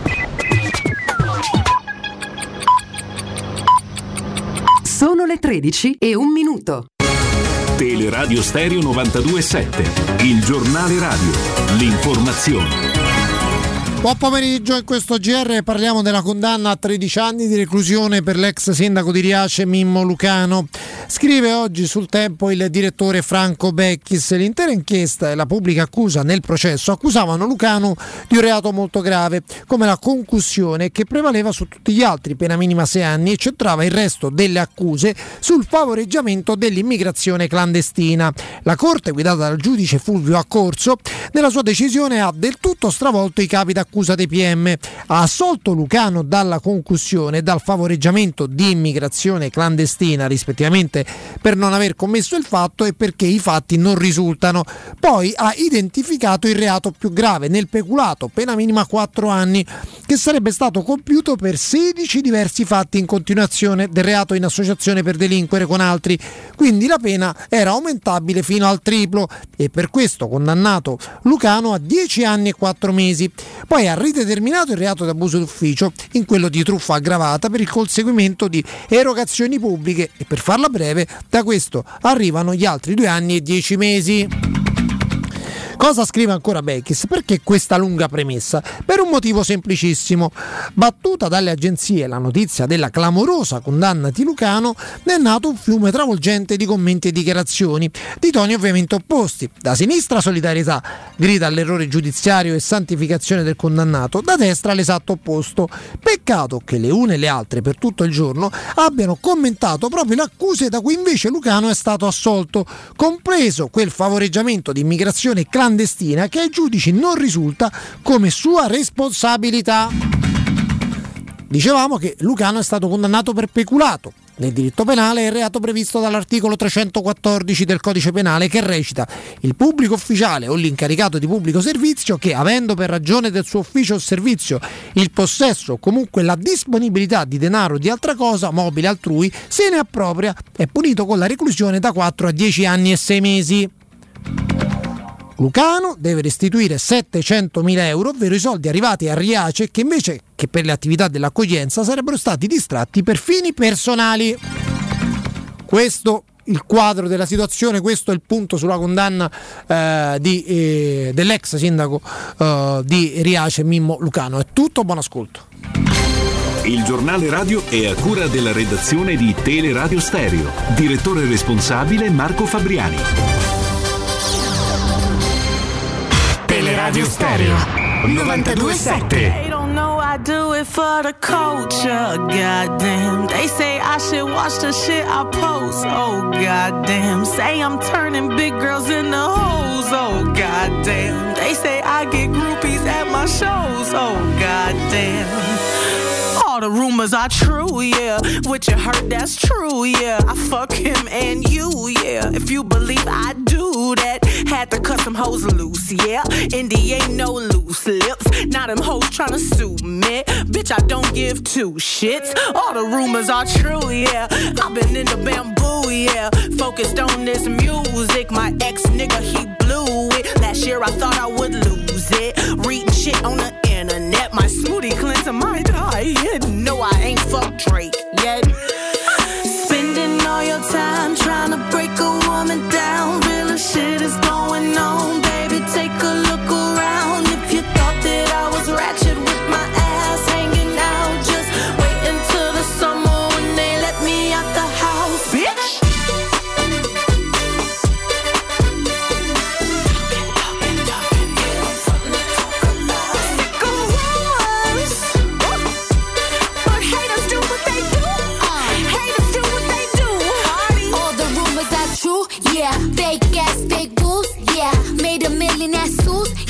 Sono le 13 e un minuto. Teleradio Stereo 927. Il giornale radio. L'informazione. Buon pomeriggio, in questo GR parliamo della condanna a 13 anni di reclusione per l'ex sindaco di Riace Mimmo Lucano. Scrive oggi sul tempo il direttore Franco Becchis. L'intera inchiesta e la pubblica accusa nel processo accusavano Lucano di un reato molto grave, come la concussione che prevaleva su tutti gli altri, pena minima 6 anni, e centrava il resto delle accuse sul favoreggiamento dell'immigrazione clandestina. La Corte, guidata dal giudice Fulvio Accorso, nella sua decisione ha del tutto stravolto i capi d'accusa dei PM. Ha assolto Lucano dalla concussione e dal favoreggiamento di immigrazione clandestina, rispettivamente per non aver commesso il fatto e perché i fatti non risultano. Poi ha identificato il reato più grave nel peculato, pena minima 4 anni, che sarebbe stato compiuto per 16 diversi fatti in continuazione del reato in associazione per delinquere con altri. Quindi la pena era aumentabile fino al triplo e per questo condannato Lucano a 10 anni e 4 mesi. Poi poi ha rideterminato il reato di abuso d'ufficio in quello di truffa aggravata per il conseguimento di erogazioni pubbliche e per farla breve da questo arrivano gli altri due anni e dieci mesi. Cosa scrive ancora Beckis? Perché questa lunga premessa? Per un motivo semplicissimo. Battuta dalle agenzie la notizia della clamorosa condanna di Lucano, ne è nato un fiume travolgente di commenti e dichiarazioni, di toni ovviamente opposti. Da sinistra solidarietà, grida all'errore giudiziario e santificazione del condannato, da destra l'esatto opposto. Peccato che le une e le altre per tutto il giorno abbiano commentato proprio le accuse da cui invece Lucano è stato assolto, compreso quel favoreggiamento di immigrazione clandestina che ai giudici non risulta come sua responsabilità. Dicevamo che Lucano è stato condannato per peculato. Nel diritto penale è il reato previsto dall'articolo 314 del codice penale che recita il pubblico ufficiale o l'incaricato di pubblico servizio che, avendo per ragione del suo ufficio o servizio il possesso o comunque la disponibilità di denaro o di altra cosa mobile altrui, se ne appropria, è punito con la reclusione da 4 a 10 anni e 6 mesi. Lucano deve restituire 700.000 euro, ovvero i soldi arrivati a Riace che invece che per le attività dell'accoglienza sarebbero stati distratti per fini personali. Questo il quadro della situazione, questo è il punto sulla condanna eh, di, eh, dell'ex sindaco eh, di Riace Mimmo Lucano. È tutto, buon ascolto. Il giornale radio è a cura della redazione di Teleradio Stereo. Direttore responsabile Marco Fabriani. Teleradio Stereo 927. They don't know I do it for the culture. Goddamn. They say I should watch the shit I post. Oh, goddamn. Say I'm turning big girls into hoes. Oh, goddamn. They say I get groupies at my shows. Oh, goddamn. All the rumors are true, yeah. What you heard, that's true, yeah. I fuck him and you, yeah. If you believe I do that, had to cut some hoes loose, yeah. Indy ain't no loose lips. Now them hoes tryna sue me. Bitch, I don't give two shits. All the rumors are true, yeah. I've been in the bamboo, yeah. Focused on this music. My ex nigga, he blew it. Last year I thought I would lose it. Reading shit on the my smoothie cleanser. My diet. No, I ain't fuck Drake yet.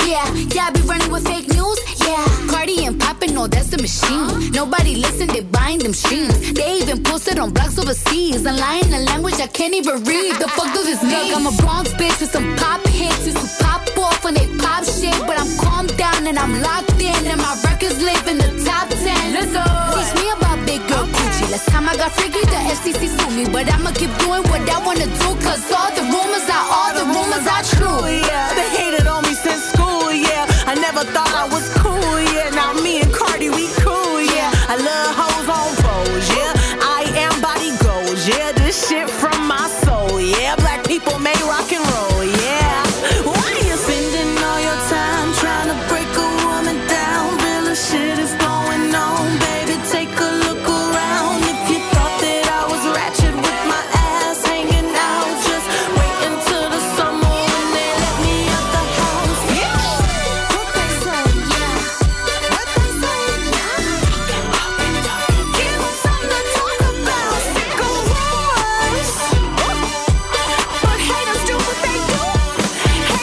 Yeah. Yeah, I be running with fake news, yeah. Cardi and poppin', no, that's the machine. Nobody listen, they buying them streams. They even posted on blogs overseas. And lying a language I can't even read. The fuck does this mean? Look, I'm a Bronx bitch with some pop hits. Used to pop off when they pop shit. But I'm calmed down and I'm locked in. And my records live in the top 10. Let's go. Teach me about big girl coochie. Last time I got freaky, the FCC sued me. But I'ma keep doing what I wanna do. Cause all the rumors are, all the rumors are true. yeah. They hated on me since school,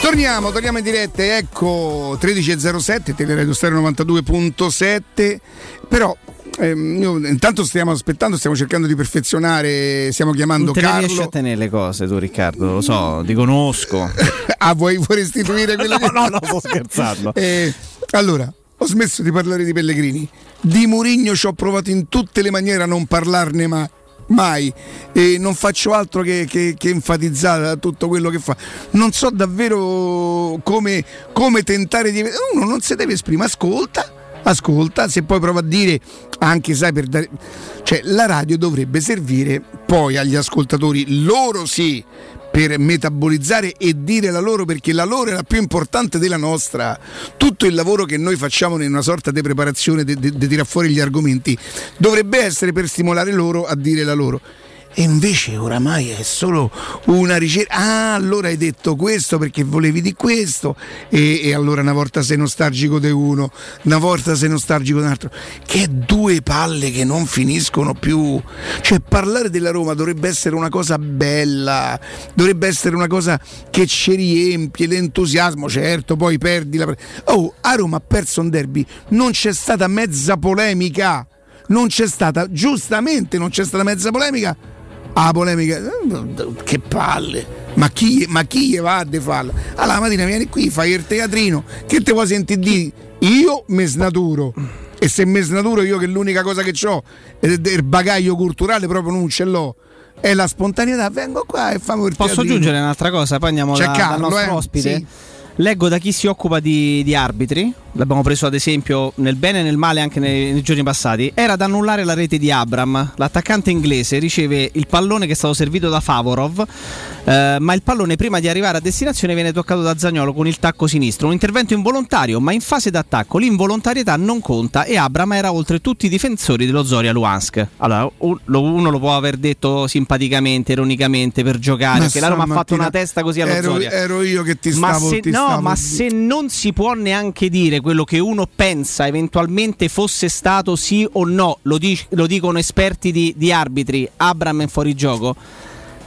Torniamo, torniamo in diretta, ecco 13.07, Teleradio Stereo 92.7, però ehm, io- intanto stiamo aspettando, stiamo cercando di perfezionare, stiamo chiamando Non te ne riesci a Carlo. tenere le cose tu Riccardo, lo so, ti conosco. <laughs> ah, vuoi, vuoi restituire quello No, no, no, sto scherzando. <laughs> Eh, allora, ho smesso di parlare di Pellegrini. Di Murigno ci ho provato in tutte le maniere a non parlarne, ma mai e non faccio altro che, che, che enfatizzare tutto quello che fa. Non so davvero come, come tentare di... Uno non si deve esprimere, ascolta ascolta, se poi prova a dire anche sai per dare cioè la radio dovrebbe servire poi agli ascoltatori loro sì per metabolizzare e dire la loro perché la loro è la più importante della nostra. Tutto il lavoro che noi facciamo in una sorta di preparazione di tirare fuori gli argomenti dovrebbe essere per stimolare loro a dire la loro e invece oramai è solo una ricerca. Ah, allora hai detto questo perché volevi di questo, e, e allora una volta sei nostalgico di uno, una volta sei nostalgico di un altro. Che due palle che non finiscono più. Cioè, parlare della Roma dovrebbe essere una cosa bella, dovrebbe essere una cosa che ci riempie l'entusiasmo, certo, poi perdi la. Oh, a Roma ha perso un derby, non c'è stata mezza polemica. Non c'è stata, giustamente non c'è stata mezza polemica Ah, polemica, che palle. Ma chi, ma chi gli va a de farla? Allora la mattina vieni qui, fai il teatrino, che te vuoi sentire di? Io mi snaturo. E se mi snaturo io che l'unica cosa che ho è il bagaglio culturale proprio non ce l'ho. È la spontaneità, vengo qua e famo il Posso teatrino. aggiungere un'altra cosa? Poi andiamo C'è da, Carlo, dal nostro eh? ospite. Sì. Leggo da chi si occupa di, di arbitri, l'abbiamo preso ad esempio nel bene e nel male anche nei, nei giorni passati. Era da annullare la rete di Abram. L'attaccante inglese riceve il pallone che è stato servito da Favorov, eh, ma il pallone prima di arrivare a destinazione viene toccato da Zagnolo con il tacco sinistro. Un intervento involontario, ma in fase d'attacco l'involontarietà non conta e Abram era oltre tutti i difensori dello Zoria Luhansk. Allora, un- lo- uno lo può aver detto simpaticamente, ironicamente, per giocare, Ma perché la Roma ha fatto una testa così allo ero, Zoria. ero io che ti Ma, stavo se, ti no, stavo ma se non si può neanche dire quello che uno pensa eventualmente fosse stato sì o no, lo, dic- lo dicono esperti di, di arbitri, Abram è fuori gioco.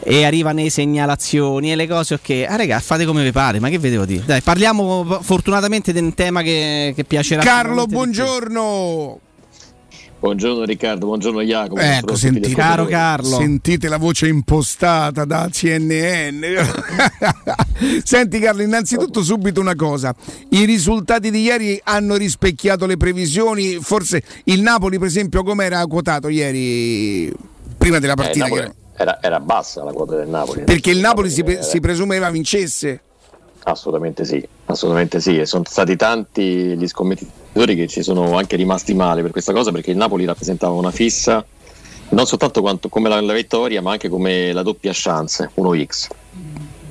E arrivano le segnalazioni e le cose, ok. Ah, raga, fate come vi pare, ma che vedevo dire? Dai, parliamo fortunatamente di un tema che, che piacerà. Carlo, buongiorno. Buongiorno Riccardo, buongiorno Jacopo. Ecco, buongiorno a tutti sentite, la voce impostata da CNN. <laughs> Senti Carlo, innanzitutto subito una cosa. I risultati di ieri hanno rispecchiato le previsioni, forse il Napoli per esempio come era quotato ieri prima della Eh, partita? Napoli che- era, era bassa la quota del Napoli. perché il Napoli si, pre- si presumeva vincesse. Assolutamente sì, assolutamente sì. E sono stati tanti gli scommettitori che ci sono anche rimasti male per questa cosa perché il Napoli rappresentava una fissa non soltanto quanto- come la, la vittoria ma anche come la doppia chance, 1x.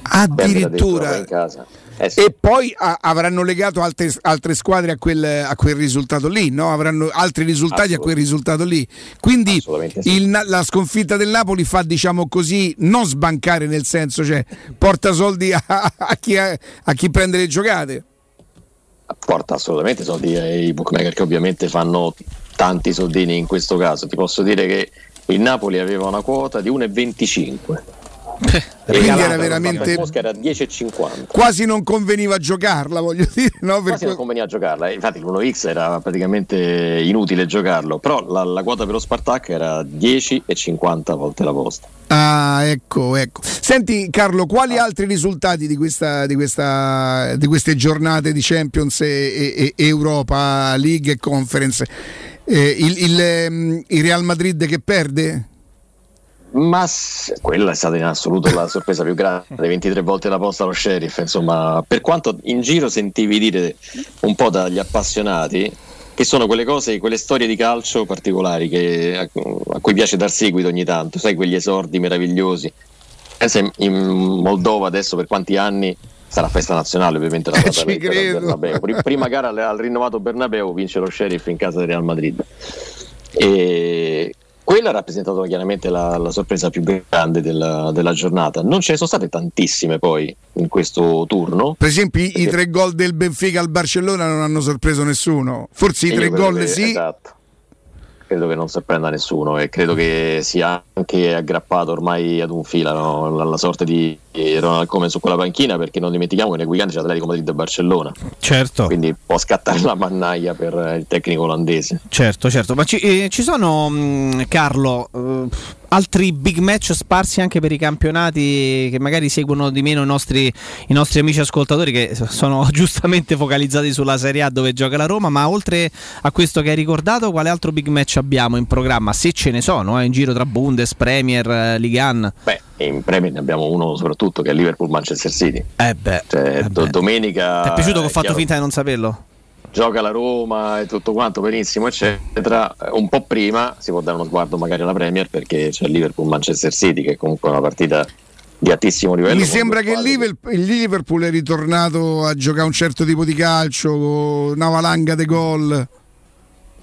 Perdere addirittura casa. Eh sì. E poi a- avranno legato altre, altre squadre a quel, a quel risultato lì, no? avranno altri risultati a quel risultato lì. Quindi il Na- la sconfitta del Napoli fa, diciamo così, non sbancare nel senso, cioè porta soldi a, a chi, a chi prende le giocate. porta assolutamente soldi ai bookmaker che ovviamente fanno tanti soldini in questo caso. Ti posso dire che il Napoli aveva una quota di 1,25. Quindi era veramente- era 10,50. Quasi non conveniva giocarla, voglio dire, no? Quasi non conveniva giocarla, eh. infatti l'1x era praticamente inutile giocarlo, però la, la quota per lo Spartak era 10,50 volte la posta. Ah, ecco, ecco. Senti Carlo, quali altri risultati di, questa, di, questa, di queste giornate di Champions e, e- e Europa, League e Conference? Eh, il, il, ehm, il Real Madrid che perde? Ma s- quella è stata in assoluto la <laughs> sorpresa più grande, 23 volte la posta allo sheriff, insomma, per quanto in giro sentivi dire un po' dagli appassionati che sono quelle cose, quelle storie di calcio particolari che- a, a cui piace dar seguito ogni tanto, sai quegli esordi meravigliosi. Pensa in, in Moldova adesso per quanti anni sarà festa nazionale ovviamente la <laughs> Eh, ci credo. Prima gara al, al rinnovato Bernabeu vince lo sheriff in casa del Real Madrid. E quella ha rappresentato chiaramente la, la sorpresa più grande della, della giornata. Non ce ne sono state tantissime poi in questo turno. Per esempio i, i tre gol del Benfica al Barcellona non hanno sorpreso nessuno. Forse i tre gol che- sì. Esatto. Credo che non sorprenda nessuno e credo che sia anche aggrappato ormai ad un filo no? la, la sorte di, Ronald come su quella panchina perché non dimentichiamo che nel weekend c'è Atletico Madrid e Barcellona. Certo. Quindi può scattare la mannaia per il tecnico olandese. Certo, certo. Ma ci, eh, ci sono, mh, Carlo, eh, altri big match sparsi anche per i campionati che magari seguono di meno i nostri, i nostri amici ascoltatori che sono <laughs> giustamente focalizzati sulla Serie A dove gioca la Roma, ma oltre a questo che hai ricordato, quale altro big match abbiamo in programma? Se ce ne sono, eh, in giro tra Bundes, Premier, eh, Ligan. Beh, in Premier ne abbiamo uno soprattutto che è Liverpool-Manchester City. Eh beh, cioè, eh do- beh. domenica... Ti è piaciuto che ho fatto chiaro, finta di non saperlo? Gioca la Roma e tutto quanto benissimo, eccetera. Un po' prima si può dare uno sguardo magari alla Premier perché c'è Liverpool-Manchester City che è comunque una partita di altissimo livello. Mi sembra che il squadre Liverpool, il Liverpool è ritornato a giocare un certo tipo di calcio, con una valanga di gol.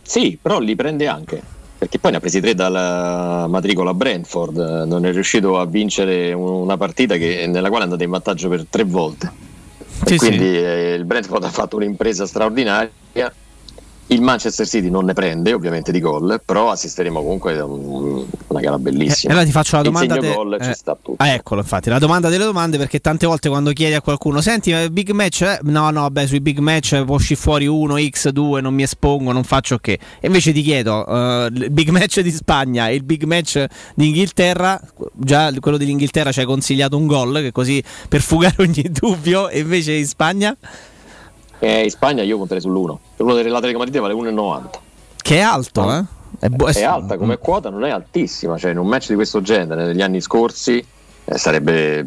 Sì, però li prende anche. Perché poi ne ha presi tre dalla matricola Brentford, non è riuscito a vincere un- una partita che- nella quale è andato in vantaggio per tre volte. Sì, e quindi sì. eh, il Brentford ha fatto un'impresa straordinaria. Il Manchester City non ne prende ovviamente di gol, però assisteremo comunque a un- una gara E bellissima. allora ti faccio la Il domanda. segno de- gol ci eh, sta tutto. Ah, eccolo, infatti, la domanda delle domande perché tante volte quando chiedi a qualcuno, senti, eh, big match, eh? no, no, beh, sui big match può uscire fuori 1, X, 2, non mi espongo, non faccio che. E invece ti chiedo, eh, il big match di Spagna e il big match di Inghilterra, già quello dell'Inghilterra ci hai consigliato un gol, che così per fugare ogni <laughs> dubbio, e invece in Spagna, Eh, in Spagna io conterei sull'1. Quello dell'Atletico Madrid vale 1,90. che è alto, eh? È, bu- È alta come quota, non è altissima. Cioè, in un match di questo genere negli anni scorsi eh, sarebbe.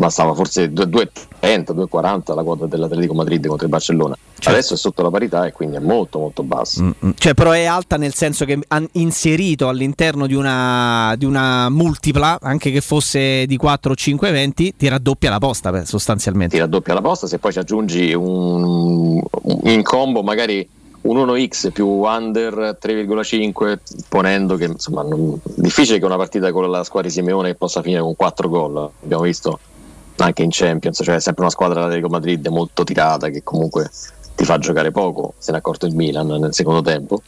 Bastava forse 2,30, 2,40 la quota dell'Atletico Madrid contro il Barcellona. Adesso è sotto la parità e quindi è molto molto bassa. Mm, Cioè, però è alta nel senso che han inserito all'interno di una, di una multipla, anche che fosse di 4 o 5 eventi, ti raddoppia la posta beh, sostanzialmente. Ti raddoppia la posta, se poi ci aggiungi un, un- in combo magari un 1x più under 3,5 ponendo che insomma non, difficile che una partita con la squadra di Simeone possa finire con 4 gol abbiamo visto anche in Champions cioè è sempre una squadra dell'Atletico Madrid molto tirata che comunque ti fa giocare poco se ne è accorto il Milan nel secondo tempo.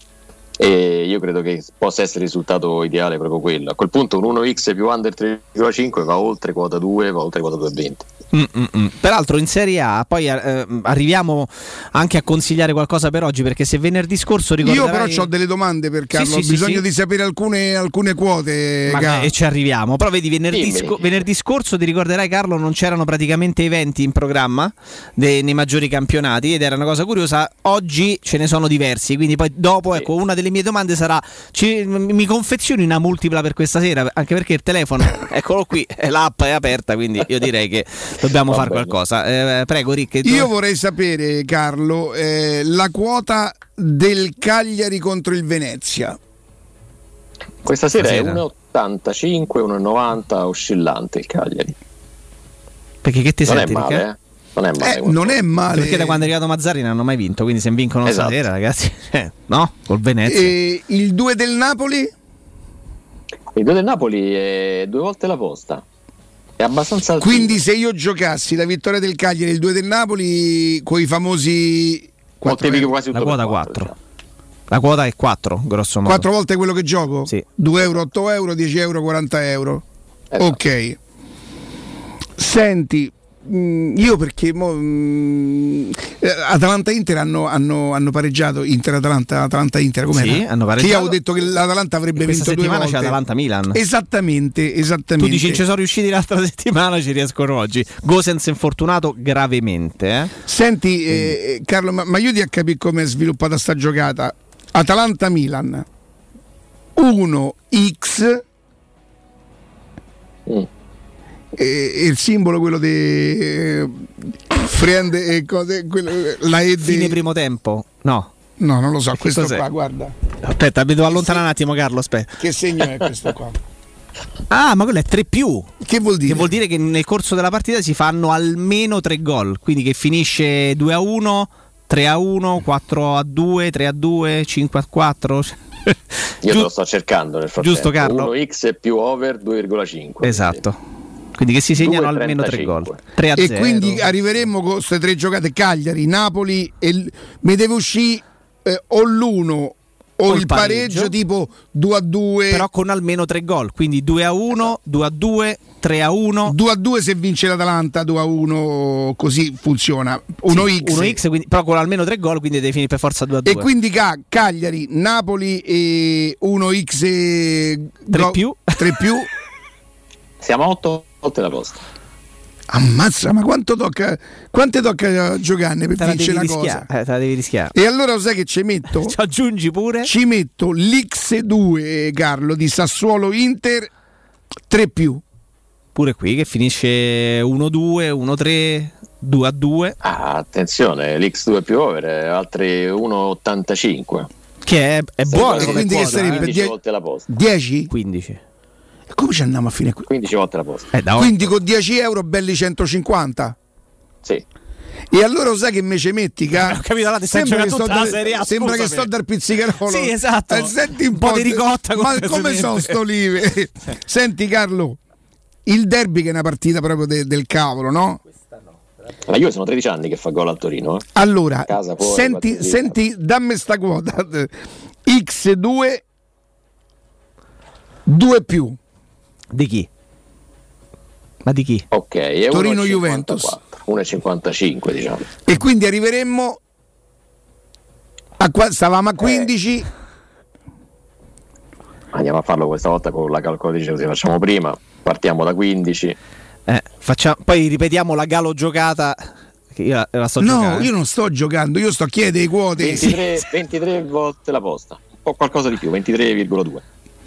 E io credo che possa essere il risultato ideale proprio quello. A quel punto un 1x più under 3,5 va oltre quota 2 va oltre quota 2,20 Mm, mm, mm. Peraltro in Serie A, poi eh, arriviamo anche a consigliare qualcosa per oggi, perché se venerdì scorso Io ricorderai... però ho delle domande per Carlo, Sì, ho sì, bisogno sì, di sapere alcune, alcune quote. Ma- e ci arriviamo. Però vedi, venerdì, sco- venerdì scorso ti ricorderai, Carlo, non c'erano praticamente eventi in programma de- nei maggiori campionati ed era una cosa curiosa. Oggi ce ne sono diversi. Quindi poi dopo, ecco, una delle mie domande sarà: ci- mi confezioni una multipla per questa sera? Anche perché il telefono, <laughs> eccolo qui, l'app è aperta, quindi io direi che dobbiamo Va fare bene. qualcosa. Eh, prego, Rick. tu- Io vorrei sapere, Carlo, eh, la quota del Cagliari contro il Venezia. Questa sera Stasera. è 1,85, 1,90 oscillante il Cagliari. Perché che ti non senti? è male, Rick? eh? Non è male. Eh, non è male. Perché da quando è arrivato Mazzari non hanno mai vinto, quindi se vincono Esatto. stasera, ragazzi, <laughs> eh, no? Col Venezia. E il 2 del Napoli? Il 2 del Napoli è due volte la posta. È abbastanza altino. Quindi se io giocassi la vittoria del Cagliari e il 2 del Napoli con i famosi 4, moltiplichi quasi La quota per quattro, 4. La quota è 4, grosso modo. quattro volte quello che gioco? Sì. 2 euro, 8 euro, 10 euro, 40 euro. Esatto. Ok. Senti, io perché mo, mh, eh, Atalanta e Inter hanno, hanno- hanno pareggiato Inter Atalanta Atalanta Inter come Sì, hanno pareggiato. Che io avevo detto che l'Atalanta avrebbe Questa vinto due settimana volte. c'è Atalanta-Milan. Esattamente, esattamente. Tu dici ci sono riusciti l'altra <laughs> settimana, ci riescono oggi. Gosens infortunato gravemente. Eh? Senti, eh, Carlo, ma, ma io ti a capire come è sviluppata sta giocata. Atalanta-Milan 1x Mm. E, e il simbolo quello di friend e cose, quello, la E di- Fine primo tempo. No. No, non lo so, Che questo cos'è? qua, guarda. Aspetta, mi devo allontanare un attimo, Carlo. Aspetta. Che segno è questo qua? <laughs> Ah, ma quello è 3 più. Che vuol dire? Che vuol dire che nel corso della partita si fanno almeno 3 gol. Quindi che finisce 2 a 1, 3 a 1, 4 a 2, 3 a 2, 5 a 4. Io te lo sto cercando nel frattempo. Giusto, Carlo? 1x più over 2,5. Esatto. Quindi che si segnano almeno 3 gol. 3 a E 0. quindi arriveremo con queste tre giocate Cagliari, Napoli e mi deve uscire eh, o l'1 o il il pareggio, pareggio. tipo 2 a 2. Però con almeno tre gol, quindi 2 a 1, 2 a 2, 3 a 1. 2 a 2 se vince l'Atalanta, 2 a 1 così funziona. 1x. 1x, quindi, però con almeno tre gol, quindi devi finire per forza 2 a 2. E quindi Ca- Cagliari, Napoli e 1x e 3 più. 3 più. Siamo a 8 volte la posta. Ammazza, ma quanto tocca quante tocca giocare per te la vincere devi la cosa? Eh, te la devi rischiare. E allora lo sai che ci metto? <laughs> Ci aggiungi pure? Ci metto l'X2 Carlo di Sassuolo Inter 3 più. Pure qui che finisce 1-2, 1-3, 2 a 2. Ah, attenzione, l'X2 più over è altri 1,85. Che è, è buono quindi che quota, sarebbe eh. 15 die- volte la posta. 10? 15. Come ci andiamo a fine qui? 15 volte la posta. Eh, Quindi con 10 euro belli 150? Sì. E allora lo sai che me ci metti, ca? Ho capito, stai Sembra, che sto, la da- Serie A, sembra che sto dal pizzicarolo. Sì, esatto. Eh, senti un, Un po' di ricotta Ma come sono sto olive? <laughs> Senti Carlo, il derby che è una partita proprio de- del cavolo, no? Ma io sono 13 anni che fa gol al Torino. eh. Allora, Casa, fuori, senti, senti, dammi sta quota. X2 2 più. Di chi? Ma di chi? Ok, è Torino 1,54, Juventus. 1,55 diciamo. E quindi arriveremmo a qua, stavamo Eh. a 15 Andiamo a farlo questa volta con la calcolatrice così facciamo prima. Partiamo da 15. Eh, facciamo- poi ripetiamo la galo giocata. Io la, la sto No, giocando. io non sto giocando, io sto a chiedere quote. 23, 23 volte la posta. Un po' qualcosa di più, 23,2.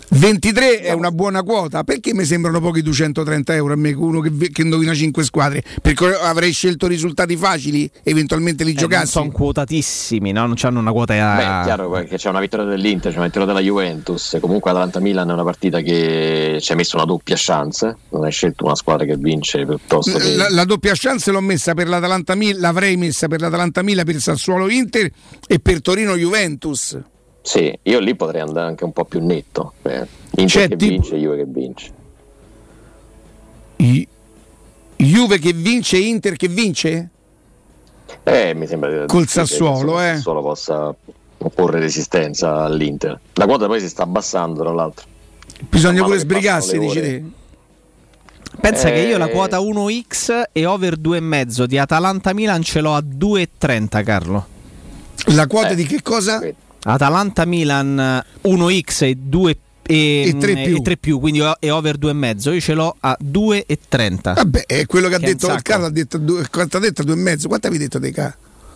23 è una buona quota, perché mi sembrano pochi 230 euro a me, uno che, che indovina 5 squadre? Perché avrei scelto risultati facili, eventualmente li Eh, non giocassi. sono quotatissimi, no? non hanno una quota. Beh, è chiaro che c'è una vittoria dell'Inter, c'è una vittoria della Juventus. Comunque Atalanta-Milan è una partita che ci ha messo una doppia chance. Non hai scelto una squadra che vince piuttosto che... La, la doppia chance l'ho messa per l'Atalanta Milan, l'avrei messa per l'Atalanta Milan, per Sassuolo Inter e per Torino Juventus. Sì, io lì potrei andare anche un po' più netto. Eh, Inter che tipo- vince, Juve che vince. I- Juve che vince, Inter che vince? Eh, mi sembra Col che Sassuolo, il eh. Possa opporre resistenza all'Inter. La quota poi si sta abbassando, tra l'altro. Bisogna pure che sbrigarsi, dici te. Pensa che io la Eh. quota 1x e over 2,5 di Atalanta-Milan ce l'ho a 2,30 Carlo. La quota Eh, di che cosa? Atalanta-Milan 1x e 2 e, E tre più. e tre più, quindi e over 2,5 io ce l'ho a 2,30 Vabbè, è quello che ha Che è un detto il. Carlo, ha detto due, quanto ha detto? Due e mezzo. Quanto avevi detto dei ca?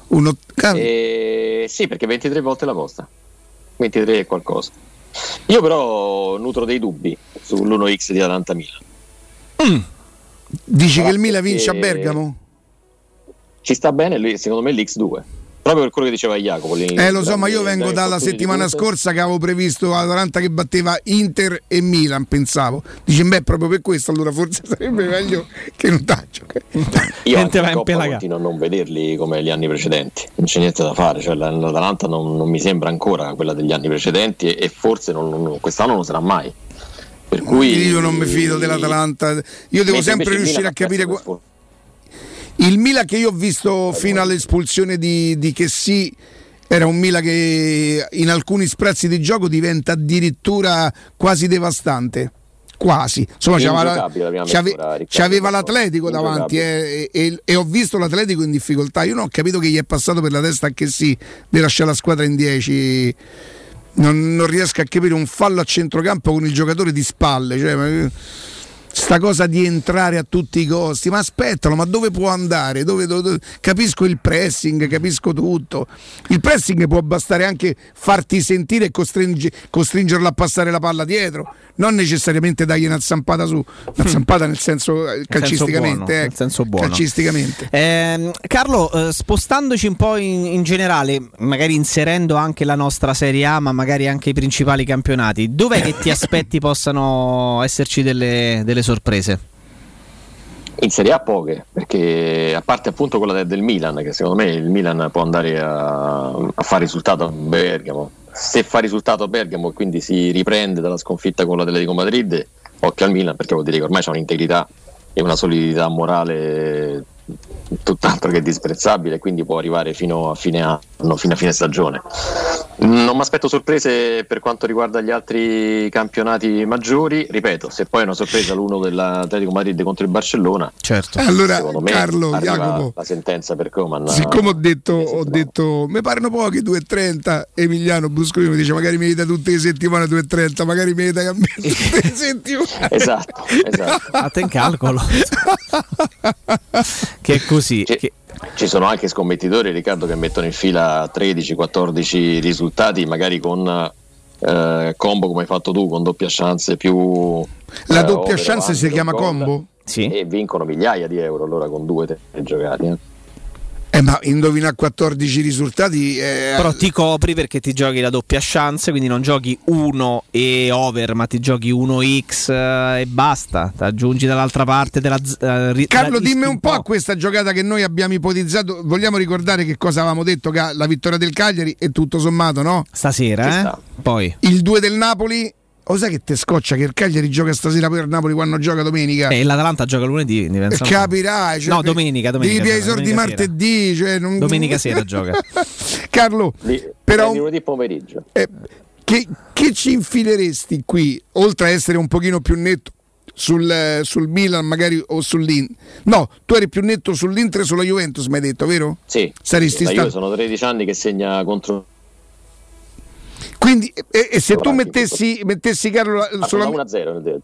Uno, Carlo? Eh, sì, perché 23 volte la posta. 23 e qualcosa. Io però nutro dei dubbi sull'1x di Atalanta Milan. Dici Ah, che il Milan vince a Bergamo? Ci sta bene, secondo me, l'X2. Proprio per quello che diceva Jacopo. Eh lo so, ma io vengo dalla settimana scorsa che avevo previsto Atalanta che batteva Inter e Milan, pensavo. Dici, beh, proprio per questo allora forse sarebbe meglio che non taccio. Io anche in Coppa continuo a non vederli come gli anni precedenti, non c'è niente da fare, cioè, la- l'Atalanta non, non mi sembra ancora quella degli anni precedenti e, e forse non- non- quest'anno non sarà mai. Per cui Io non mi fido dell'Atalanta. Io devo sempre riuscire a capire. qua- Il Milan che io ho visto fino all'espulsione di, di Chessy era un Milan che in alcuni sprazzi di gioco diventa addirittura quasi devastante. Quasi, insomma, c'aveva, c'aveva l'Atletico davanti eh, e, e- ho visto l'Atletico in difficoltà. Io non ho capito che gli è passato per la testa anche sì di lasciare la squadra in 10. Non, non riesco a capire un fallo a centrocampo con il giocatore di spalle. Cioè, sta cosa di entrare a tutti i costi, ma aspettalo, ma dove può andare? Dove- dove- dove- Capisco il pressing, capisco tutto. Il pressing può bastare anche farti sentire e costringi- costringerlo a passare la palla dietro, non necessariamente dargli una zampata su, una zampata nel senso eh, calcisticamente. buono, nel ecco, senso buono. calcisticamente. Ehm, Carlo, eh, spostandoci un po' in, in generale, magari inserendo anche la nostra Serie A, ma magari anche i principali campionati, dov'è che ti aspetti possano esserci delle, delle sorprese? In Serie A poche, perché a parte appunto quella de- del Milan, che secondo me il Milan può andare a, a fare risultato a Bergamo. Se fa risultato a Bergamo e quindi si riprende dalla sconfitta con l'Atletico Madrid, occhio al Milan, perché vuol dire che ormai c'è un'integrità e una solidità morale tutt'altro che disprezzabile, quindi può arrivare fino a fine fino a fine stagione. Non mi aspetto sorprese per quanto riguarda gli altri campionati maggiori, ripeto, se poi è una sorpresa l'uno dell'Atletico Madrid contro il Barcellona, certo. Eh, allora, secondo me Carlo, Jacopo, la sentenza per Coman. Siccome ho detto, ho detto mi parano pochi 2,30, Emiliano Buscolino mi dice magari mi dà tutte le settimane 2,30, magari mi dà <laughs> tutte le settimane. esatto, esatto. Fate in calcolo. <laughs> che è così. Che- ci sono anche scommettitori, Riccardo, che mettono in fila 13-14 risultati, magari con eh, combo come hai fatto tu, con doppia chance più... La eh, doppia chance si chiama combo? E vincono migliaia di euro allora con due tre giocati. eh. Eh, ma indovina 14 risultati. eh, Però ti copri perché ti giochi la doppia chance, quindi non giochi 1 e over, ma ti giochi 1x eh, e basta. Ti aggiungi dall'altra parte della eh, Carlo, dimmi un po' po'. a questa giocata che noi abbiamo ipotizzato. Vogliamo ricordare che cosa avevamo detto? Che la vittoria del Cagliari è tutto sommato, no? Stasera, eh? Poi. Il 2 del Napoli. O sai che te scoccia che il Cagliari gioca stasera per Napoli quando gioca domenica? E l'Atalanta gioca lunedì. po'. Capirai. Cioè, no, domenica. domenica Devi i sordi martedì. Cioè non... Domenica sera gioca. <laughs> Carlo, Lì, però eh, lunedì pomeriggio. eh, che, che ci infileresti qui, oltre a essere un pochino più netto sul, eh, sul Milan magari o sull'Inter? No, tu eri più netto sull'Inter e sulla Juventus, mi hai detto, vero? Sì, Saresti stato- Juve sono 13 anni che segna contro Quindi, e, e se tu mettessi, mettessi Carlo, Ah, sulla- sono 1-0 nel detto.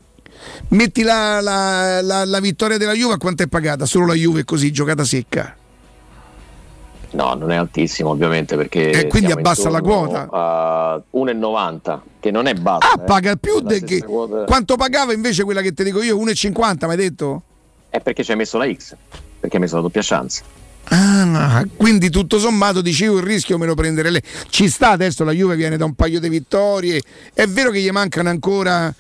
metti la, la- la- la vittoria della Juve, quanto è pagata? Solo la Juve così, giocata secca. No, non è altissimo ovviamente perché... E quindi siamo abbassa la quota? A 1,90 che non è bassa. Ah, eh. paga più La de stessa che... quota- Quanto pagava invece quella che ti dico io? 1,50 mi hai detto? È perché ci hai messo la X, perché hai messo la doppia chance. Ah, quindi tutto sommato dicevo il rischio me lo prendere lei. Ci sta adesso la Juve viene da un paio di vittorie. È vero che gli mancano ancora.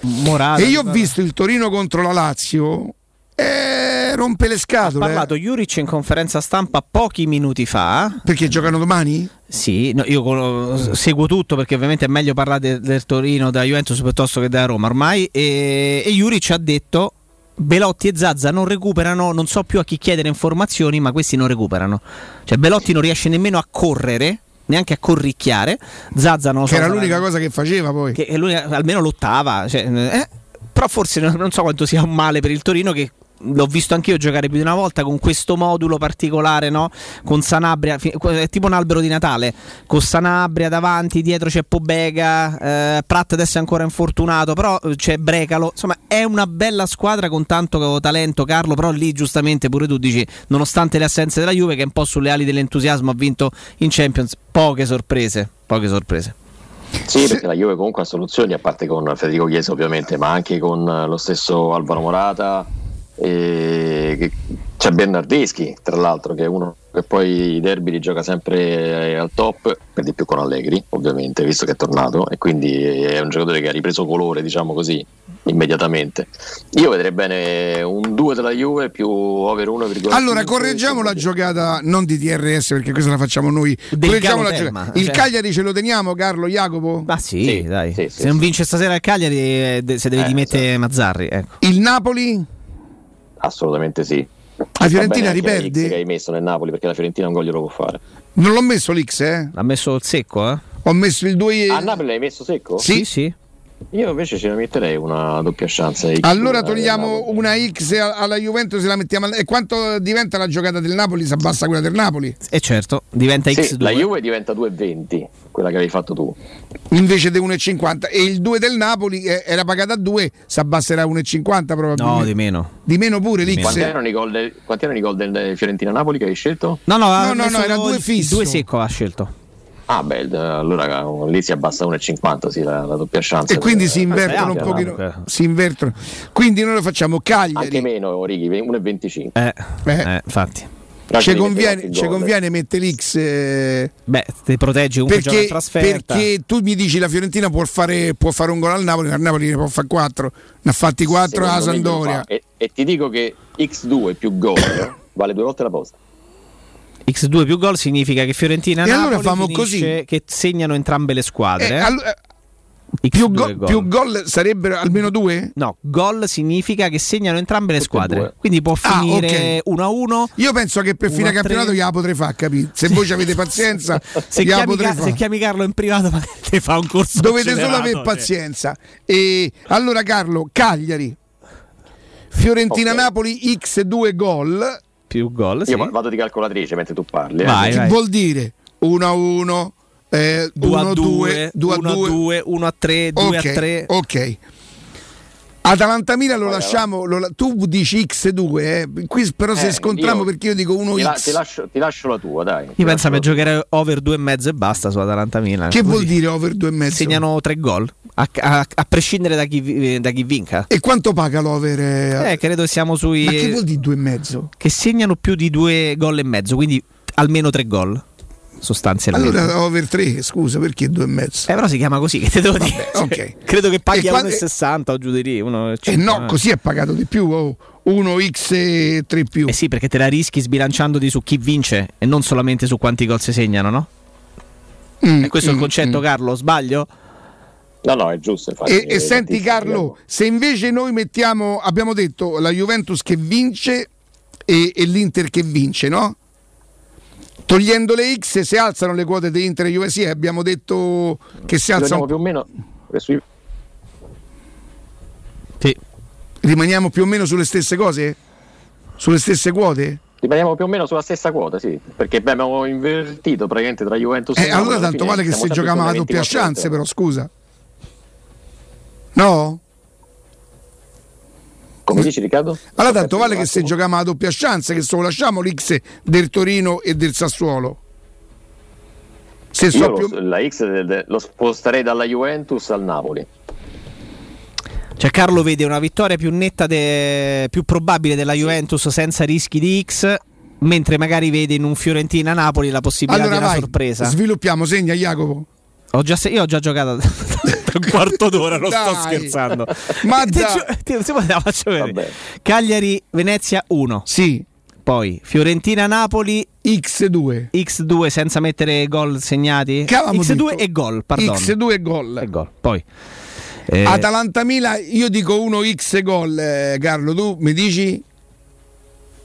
Morale. e io ho visto il Torino contro la Lazio. E rompe le Ha scatole. parlato Juric in conferenza stampa pochi minuti fa. Perché giocano domani? Sì, no, io seguo tutto perché ovviamente è meglio parlare de- del Torino da Juventus piuttosto che da Roma ormai. E, e Juric ha detto: Belotti e Zazza non recuperano, non so più a chi chiedere informazioni, ma questi non recuperano. Cioè, Belotti non riesce nemmeno a correre. Neanche a corricchiare, Zazza non lo Che so, era sarà- l'unica cosa che faceva poi. che almeno lottava. cioè, eh, però forse non, non so quanto sia un male per il Torino che l'ho visto anch'io giocare più di una volta con questo modulo particolare, no? Con Sanabria, è tipo un albero di Natale, con Sanabria davanti, dietro c'è Pobega, eh, Pratt adesso è ancora infortunato, però eh, c'è Brecalo, insomma è una bella squadra con tanto talento Carlo, però lì giustamente pure tu dici, nonostante le assenze della Juve che un po' sulle ali dell'entusiasmo ha vinto in Champions, poche sorprese, poche sorprese. Sì, perché la Juve comunque ha soluzioni, a parte con Federico Chiesa ovviamente, ma anche con eh, lo stesso Alvaro Morata. E c'è Bernardeschi, tra l'altro, che è uno che poi i derby li gioca sempre eh, al top, per di più con Allegri, ovviamente, visto che è tornato, e quindi è un giocatore che ha ripreso colore, diciamo così, immediatamente. Io vedrei bene un 2 della Juve più over 1,5. Allora, correggiamo la giocata non di TRS perché questa la facciamo noi. Correggiamo la giocata. Il cioè- Cagliari ce lo teniamo, Carlo Jacopo? Ma sì, dai. se non vince stasera il Cagliari, eh, de- se deve Eh, dimettere Mazzarri. Ecco. Il Napoli? Assolutamente sì. La Fiorentina riperde? Che hai messo nel Napoli perché la Fiorentina un gol glielo può fare. Non l'ho messo l'X, eh? Ha messo il secco, eh? Ho messo il 2 A Napoli l'hai messo secco? Sì. sì. Io invece ce ne metterei una doppia chance. X Allora togliamo una X alla Juventus e la mettiamo E quanto diventa la giocata del Napoli? Si abbassa quella del Napoli? E certo, diventa Sì, X2. la Juve diventa 2,20, quella che avevi fatto tu. Invece di 1,50 e il 2 del Napoli eh, era pagata a 2, si abbasserà a 1,50 probabilmente. No, di meno. Di meno pure l'X. Quanti erano i gol del, quanti erano i gol del Fiorentina-Napoli che hai scelto? No, no, No, no, no, era due fisso. Due secco ha scelto. Ah, beh, allora lì si abbassa a 1,50, sì, la, la doppia chance. E quindi si Eh, invertono un eh, pochino. comunque. Si invertono. Quindi noi lo facciamo Cagliari. Anche meno, Righi, 1,25. Eh, eh, infatti. Ci conviene, ci conviene mettere l'X eh, Beh, ti gioca in perché, trasferta. perché tu mi dici la Fiorentina può fare, può fare un gol al Napoli, al Napoli ne può fare 4, ne ha fatti 4 a Secondo me glielo Sandoria. E, e ti dico che X2 più gol <coughs> vale due volte la posta. X2 più gol significa che Fiorentina e E allora Napoli famo così. che segnano entrambe le squadre. Eh, eh. allo- eh, Più, go- più gol sarebbero almeno due? No, gol significa che segnano entrambe le Tutte squadre. due. Quindi può Ah, finire ok. 1-1. Io penso che per fine campionato gliela potrei fare, capito? Se voi ci avete pazienza, <laughs> Se chiami, potrei Ca- fare. se chiami Carlo in privato, ma <laughs> ti fa un corso. Dovete solo avere cioè. pazienza. E allora, Carlo, Cagliari, Fiorentina-Napoli X2 gol. Più gol, Io vado di calcolatrice mentre tu parli. eh. Che vuol dire 1 1, 2 a 1 2, 2, 1 a 2, 1 a 3, 2 a 3. Ok. Atalanta Milan lo lasciamo, lo tu dici X2, eh? qui però se Eh, scontriamo io- perché io dico Ti, la- 1X. ti lascio, ti lascio la tua, dai. Io penso che giocare over 2,5 e basta su Atalanta Milan. Che Così vuol dire over 2,5? Segnano 3 gol. A, a- a prescindere da chi, vi- da chi vinca. E quanto paga l'over? eh? Eh, credo siamo sui. Ma che vuol dire 2,5? Che segnano più di 2 gol e mezzo, quindi almeno 3 gol. Sostanzialmente. Allora over 3, scusa, perché 2,5? Eh, però si chiama così, <laughs> che te devo dire? Cioè, ok. <laughs> Credo che paghi E a quando- 1,60 o giù di lì. Eh no, così è pagato di più, oh. 1x e 3 più. Eh sì, perché te la rischi sbilanciandoti su chi vince e non solamente su quanti gol si segnano, no? Mm, e questo è il mm, concetto, mm. Carlo? Sbaglio? No, no, è giusto. Infatti, E, e eh, senti tantissimo. Carlo, se invece noi mettiamo, abbiamo detto la Juventus che vince e, e l'Inter che vince, no? Togliendo le X si alzano le quote di Inter e sì, abbiamo detto che si alzano. Rimaniamo più o meno eh, Sì. Rimaniamo più o meno sulle stesse cose? Sulle stesse quote? Rimaniamo più o meno sulla stessa quota, sì. Perché abbiamo invertito praticamente tra Juventus Eh, e Napoli, allora tanto fine vale che siamo se giocavamo a sulle doppia 24 chance, volte. però scusa. No? Come dici Riccardo? Allora tanto vale che se giochiamo a doppia chance, che solo lasciamo l'X del Torino e del Sassuolo. Se so più... lo, la X del- del- lo sposterei dalla Juventus al Napoli. Cioè Carlo vede una vittoria più netta, de- più probabile della Juventus senza rischi di X, mentre magari vede in un Fiorentina-Napoli la possibilità Allora di una vai, sorpresa. sviluppiamo, segna Jacopo. Ho già io ho già giocato da un quarto d'ora, non sto scherzando. Ma Ti ti- se vuoi te la faccio vedere. Cagliari Venezia 1. Sì. Poi Fiorentina Napoli X2. X2 senza mettere gol segnati. Che avevamo X2 detto? e gol, perdono. X2 e gol. E gol. Poi eh, Atalanta Milan, io dico 1x gol, eh, Carlo, tu mi dici?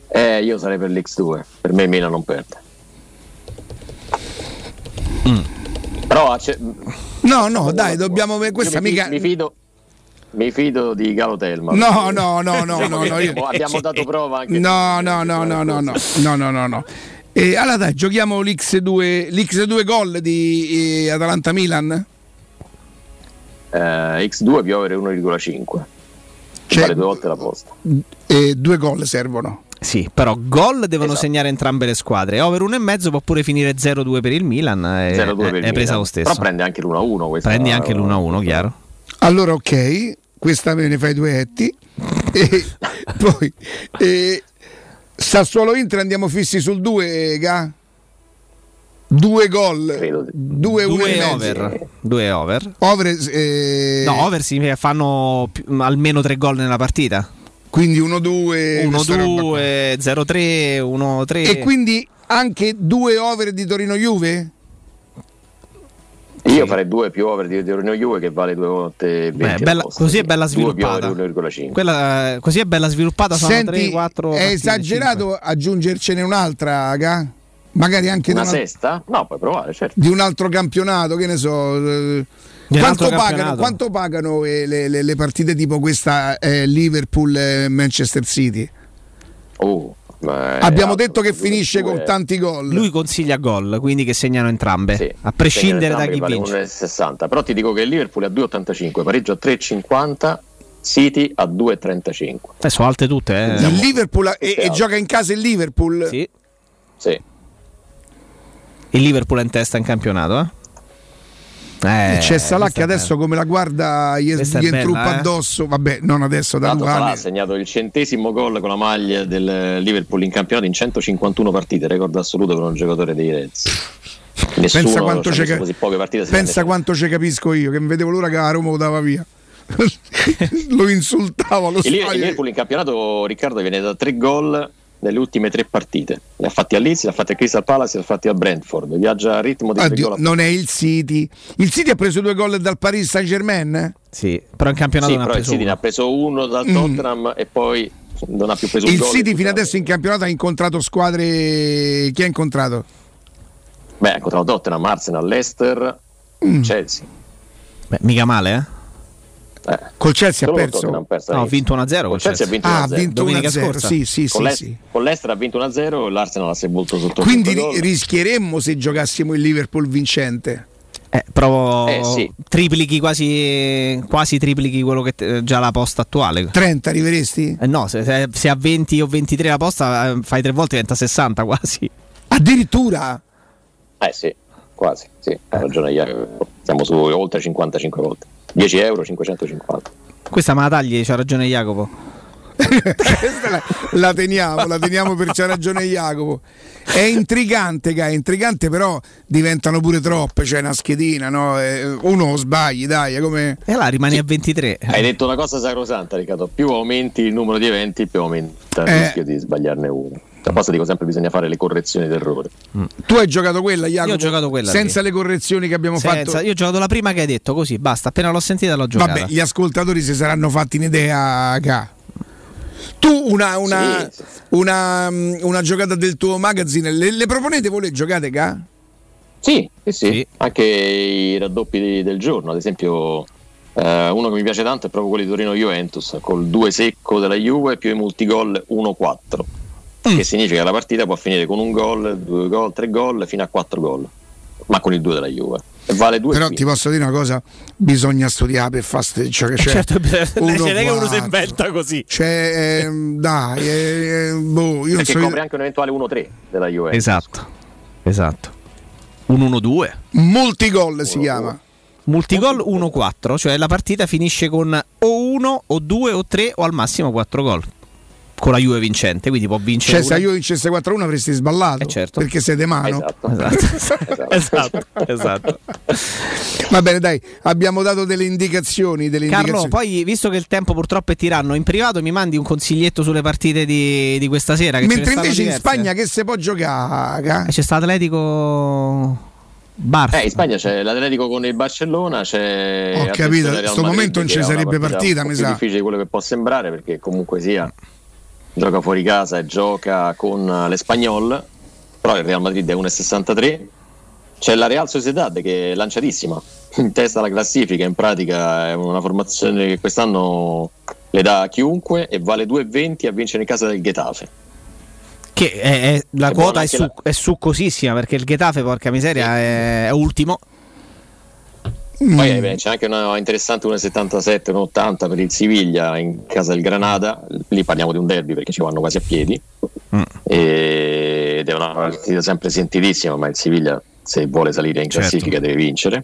Eh, io sarei per l'X2. Per me Milan non perde. Mm. Però cioè, No, mm, no, dai, dobbiamo questa mi, mica mi fido mi fido di Galotelma. No, no, no, no, no, no io... abbiamo <laughs> dato prova anche No, no, no, no, no, no. No, no, no, no. E allora dai, giochiamo l'X2, l'X2 gol di eh, Atalanta Milan. Eh, X2 più 1,5. Cioè, vale due volte la posta. E due gol servono. Sì, però gol devono Esatto. segnare entrambe le squadre. Over 1,5 può pure finire 0-2 per il Milan. È, 0-2 per è il presa Milan. lo stesso. Però prende anche l'1-1 questa Prendi anche l'1-1, chiaro. Allora ok, questa me ne fai due etti. E <laughs> poi e, Sassuolo Inter andiamo fissi sul 2, ga? Due gol, due, uno e Due mezzo. over. Due over. Over, eh, No, over significa che fanno più- almeno 3 gol nella partita. Quindi 1-2, 1-2, 0-3, 1-3. E quindi anche due over di Torino Juve? Io farei due più over di Torino Juve che vale due volte 20 Beh, la bella- così sì. è bella sviluppata. over 1,5. Quella, eh, così è bella sviluppata. Sono Senti, 3, 4 è esagerato aggiungercene un'altra, ga? Magari anche Una sesta? No, puoi provare, certo. di un altro campionato, che ne so. Eh, Quanto pagano, quanto pagano eh, le, le- le partite tipo questa eh, Liverpool-Manchester City? Oh, Abbiamo detto che finisce due- con tanti gol. Lui consiglia gol, quindi che segnano entrambe, a prescindere da chi vale vince. 1,60. Però ti dico che il Liverpool è a 2,85, pareggio a 3,50, City a 2,35. Eh, sono alte tutte, eh. Il Liverpool e, e gioca in casa il Liverpool? Sì. Sì. Il Liverpool è in testa in campionato, eh? Eh, E c'è Salah che adesso come la guarda gli, Questa gli bella, eh. addosso. Vabbè, non adesso da Salah ha segnato il centesimo gol con la maglia del Liverpool in campionato in 151 partite, record assoluto per un giocatore dei Reds. Nessuno Pensa quanto ci ca- capisco io, che mi vedevo l'ora che la Roma lo dava via. <laughs> lo insultavo lo Il, Liv- il. Liverpool in campionato, Riccardo, viene da 3 gol nelle ultime tre partite. Le ha fatti a Leeds, le ha fatti a Crystal Palace, le ha fatti a Brentford. Viaggia a ritmo di Oddio, gol a non è il City. Il City ha preso due gol dal Paris Saint Germain? Sì, però in campionato Sì, ne ha però il preso City ne uno. ha preso uno dal Mm. Tottenham e poi non ha più preso Il gol. City fino adesso in campionato ha incontrato squadre. Chi ha incontrato? Beh, ha incontrato Tottenham, Arsenal, Leicester, Mm. Chelsea. Beh, mica male, eh? Col Chelsea ha perso? Ha No, ha vinto 1-0 Col col Chelsea ha vinto Ah, ha 1-0. vinto Domenica 1-0. scorsa. Sì, sì, con, sì, l'Est- sì. con l'Ester ha vinto 1-0 l'Arsenal si è molto sotto Quindi ri- rischieremmo se giocassimo il Liverpool vincente. Eh, provo Eh, sì. triplichi quasi, quasi triplichi quello che te- già la posta attuale. 30 arriveresti? Eh no, se, se- se a 20 o 23 la posta eh, fai tre volte diventa 60 quasi. Addirittura? Eh sì, quasi, sì, ha ragione Jacopo. Siamo su oltre 55 volte. 10 euro, 550. Questa me la tagli, c'ha ragione Jacopo. <laughs> Questa la, la teniamo, la teniamo per c'ha ragione Jacopo. È intrigante, Ga, è intrigante, però diventano pure troppe, cioè una schedina, no? Eh, Uno sbagli, dai, è come... E là rimani a 23. Hai detto una cosa sacrosanta, Riccardo. Più aumenti il numero di eventi, più aumenta il Eh. rischio di sbagliarne uno. A posto dico sempre bisogna fare le correzioni d'errore. Tu hai giocato quella, Jacopo? Io ho giocato quella Senza lì. le correzioni che abbiamo Senza- fatto. Io ho giocato la prima che hai detto, così, basta. Appena l'ho sentita l'ho giocata. Vabbè, gli ascoltatori si saranno fatti un'idea, Ga. Tu una, una, Sì, sì. una, mm, una giocata del tuo magazine, le, le proponete voi le giocate, Ga? Sì, sì, sì. Anche i raddoppi del giorno, ad esempio eh, uno che mi piace tanto è proprio quello di Torino-Juventus, col 2 secco della Juve più i multigol 1-4, Mm. che significa che la partita può finire con un gol, due gol, tre gol, fino a quattro gol, ma con il 2 della Juve. E vale 2 Però ti posso dire una cosa, bisogna studiare per fare ste- cioè, che c'è certo, beh, uno non è che uno si inventa così. Cioè, ehm, dai, eh, boh, io perché so copre anche un eventuale 1-3 della Juve. Esatto. Esatto. Un 1-2. multigol si chiama. Multigol 1-4, cioè la partita finisce con o 1 o 2 o 3 o al massimo 4 gol. Con la Juve vincente, quindi può vincere Cioè, se una- io vincesse 4-1 avresti sballato. Eh, certo. Perché de mano. <laughs> Esatto. esatto, esatto. Va bene, dai, abbiamo dato delle indicazioni. Delle Carlo, indicazioni. poi visto che il tempo purtroppo è tiranno, in privato mi mandi un consiglietto sulle partite di, di questa sera. Mentre invece in. Spagna che si può giocare? Eh, c'è stato Atletico Barça. Eh, in Spagna c'è l'Atletico con il Barcellona, c'è Ho capito, in sto Madrid, momento non ci è una sarebbe partita, po' mi più sa. difficile di quello che può sembrare perché comunque sia gioca fuori casa e gioca con l'Espagnol, però il Real Madrid è 1,63. C'è la Real Sociedad che è lanciatissima, in testa alla classifica, in pratica è una formazione che quest'anno le dà a chiunque e vale 2,20 a vincere in casa del Getafe. Che è- è- la È quota è, su- la- è succosissima perché il Getafe, porca miseria, è, è ultimo. Poi eh, beh, c'è anche una interessante 1,77, 1,80 per il Siviglia in casa del Granada. Lì parliamo di un derby perché ci vanno quasi a piedi. Mm. E- Ed è una partita sempre sentitissima, ma il Siviglia, se vuole salire in Certo. classifica, deve vincere.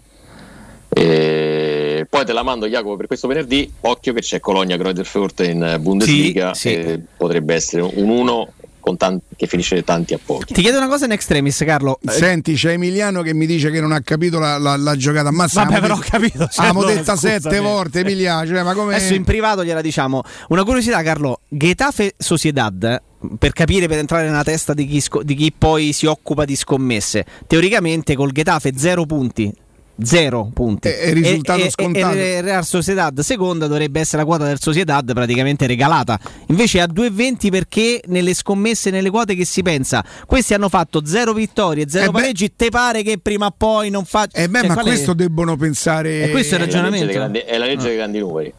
E poi te la mando, Jacopo, per questo venerdì. Occhio che c'è Colonia Greuther in Bundesliga. Sì, sì. potrebbe essere un 1 con tanti- che finisce tanti a pochi. Ti chiedo una cosa in extremis, Carlo. Senti, c'è Emiliano che mi dice che non ha capito la, la- la giocata. Ammazza, Vabbè, però ho capito. cioè, Abbiamo allora, detta scusami. sette volte, Emiliano. Cioè, ma come... Adesso in privato gliela diciamo. Una curiosità, Carlo. Getafe Sociedad, per capire, per entrare nella testa di chi, sco- di chi poi si occupa di scommesse, teoricamente col Getafe 0 punti. Zero punti. È- è risultato e, e- scontato. E, il Real Sociedad seconda dovrebbe essere la quota del Sociedad praticamente regalata. Invece è a 2,20 perché nelle scommesse, nelle quote che si pensa, questi hanno fatto zero vittorie, zero Eh beh- pareggi. Te pare che prima o poi non faccia. Eh beh, ma questo debbono pensare. E questo è il È la legge ragionamento. dei grandi- è la legge dei grandi numeri.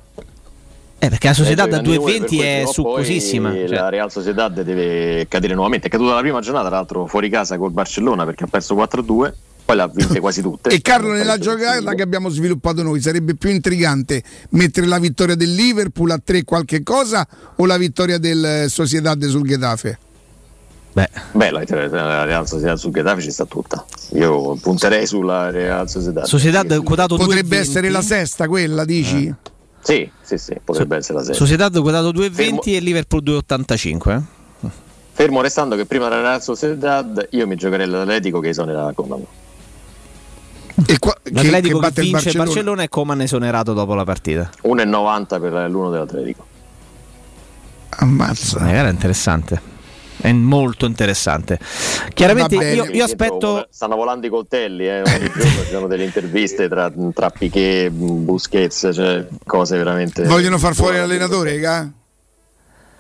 Eh, perché la società da Legge dei grandi 2,20 numeri, è poi succosissima. cioè. La Real Sociedad deve cadere nuovamente. È caduta la prima giornata, tra l'altro fuori casa col Barcellona perché ha perso 4-2, poi l'ha vinte quasi tutte. E Carlo, nella giocata che abbiamo sviluppato noi, sarebbe più intrigante mettere la vittoria del Liverpool a 3 qualche cosa o la vittoria del eh, Sociedad sul Getafe? Beh, Beh, la, la Real Sociedad sul Getafe ci sta tutta. Io punterei sulla Real Sociedad. Sociedad quotato Potrebbe 2,20. essere la sesta quella, dici? Eh. Sì, sì, sì, potrebbe essere la sesta. Sociedad quotato 2,20 Fermo- e Liverpool 2,85. eh. Fermo restando che prima della Real Sociedad io mi giocherei l'Atletico che esonera Coman. E qua, che, L'Atletico che che, batte il vince il Barcellona. Barcellona e Coman esonerato dopo la partita. 1,90 per l'uno dell'Atletico. Ammazza. Eh, Era interessante. è molto interessante. Chiaramente io, io aspetto... Stanno volando i coltelli, eh, ogni giorno ci sono delle interviste tra, tra Piquet, Busquets, cioè cose veramente... Vogliono far fuori l'allenatore, ga?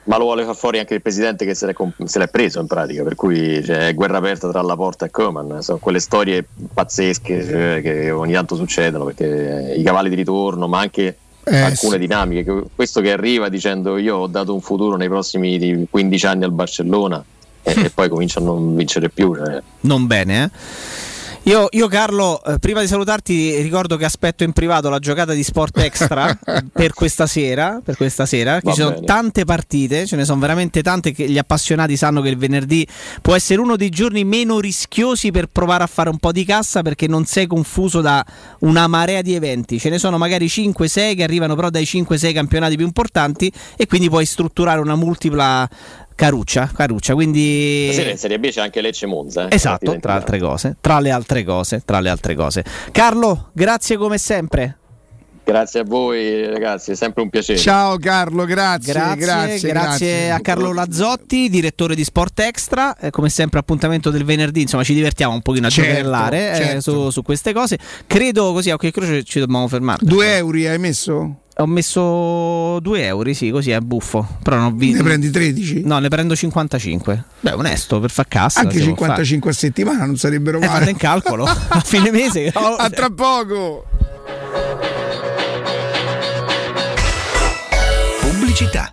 Ma lo vuole far fuori anche il presidente che se l'è, comp- se l'è preso in pratica, per cui cioè, è guerra aperta tra la porta e Coman. Sono quelle storie pazzesche cioè, che ogni tanto succedono perché i cavalli di ritorno, ma anche eh, alcune sì. dinamiche. Questo che arriva dicendo io ho dato un futuro nei prossimi 15 anni al Barcellona e, <laughs> e poi comincia a non vincere più. Cioè. Non bene, eh? Io, io, Carlo, eh, prima di salutarti, ricordo che aspetto in privato la giocata di Sport Extra <laughs> per questa sera. Per questa sera. Ci sono tante partite, ce ne sono veramente tante che gli appassionati sanno che il venerdì può essere uno dei giorni meno rischiosi per provare a fare un po' di cassa perché non sei confuso da una marea di eventi. Ce ne sono magari 5-6 che arrivano però dai 5-6 campionati più importanti e quindi puoi strutturare una multipla Caruccia, Caruccia, quindi... Stasera in Serie B c'è anche Lecce Monza. Eh? Esatto, tra altre cose, tra le altre cose, tra le altre cose. Carlo, grazie come sempre. Grazie a voi ragazzi, è sempre un piacere. Ciao Carlo, grazie. Grazie, grazie, grazie, grazie. a Carlo Lazzotti, direttore di Sport Extra. Eh, come sempre appuntamento del venerdì, insomma ci divertiamo un pochino a certo, giocherellare eh, certo. su, su, queste cose. Credo così, a occhio croce ci dobbiamo fermare. Due euro hai messo? Ho messo 2 euro, sì, così è buffo. Però non vi... Ne prendi 13? No, ne prendo 55. Beh, onesto, per far cassa. Anche 55 a settimana non sarebbero eh, male. Eh, in calcolo, <laughs> a fine mese. <laughs> Oh, a tra poco. Pubblicità.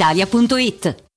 brispalitalia.it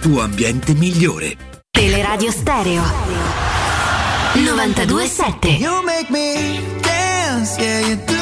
tuo ambiente migliore. Teleradio Stereo 927 You make me dance, yeah you do.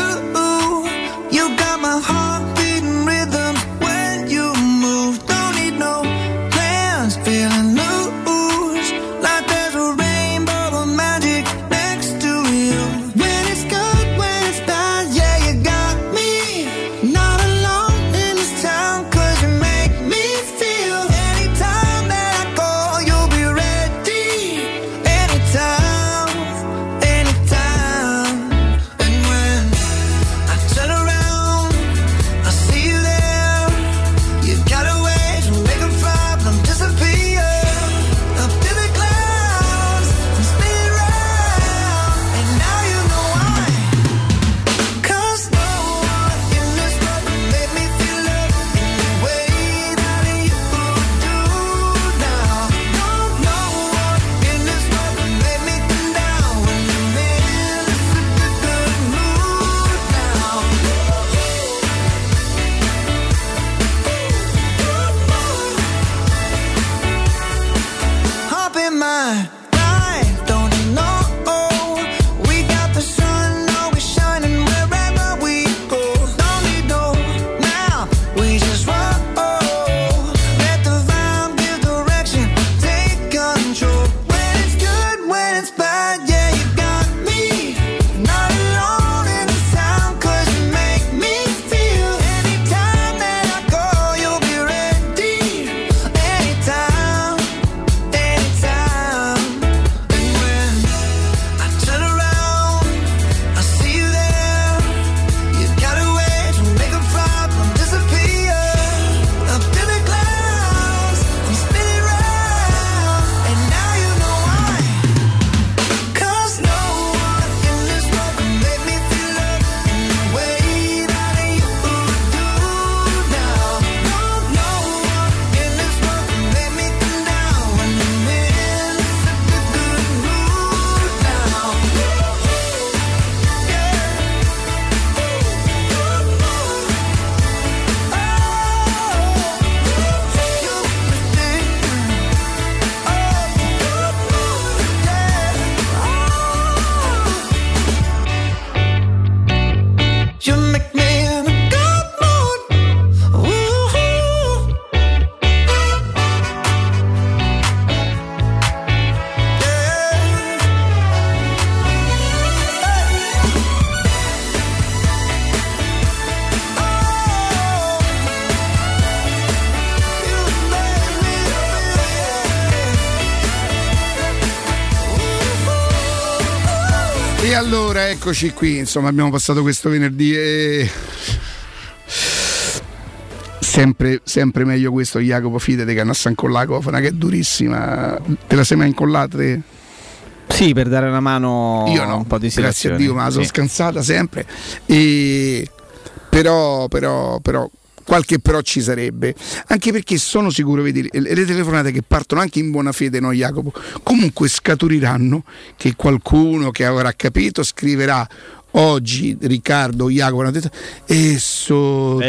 Eccoci qui, insomma abbiamo passato questo venerdì e... Sempre, sempre meglio questo Jacopo Fidete che hanno incollare la cofana che è durissima. Te la sei mai incollata? te? Sì, per dare una mano Io no, un po' di grazie a. Dio, ma la sono Sì. scansata sempre. E però, però, però, qualche però ci sarebbe. Anche perché sono sicuro, vedi, le le telefonate che partono anche in buona fede, no Jacopo? Comunque scaturiranno che qualcuno che avrà capito scriverà oggi Riccardo detto e sotto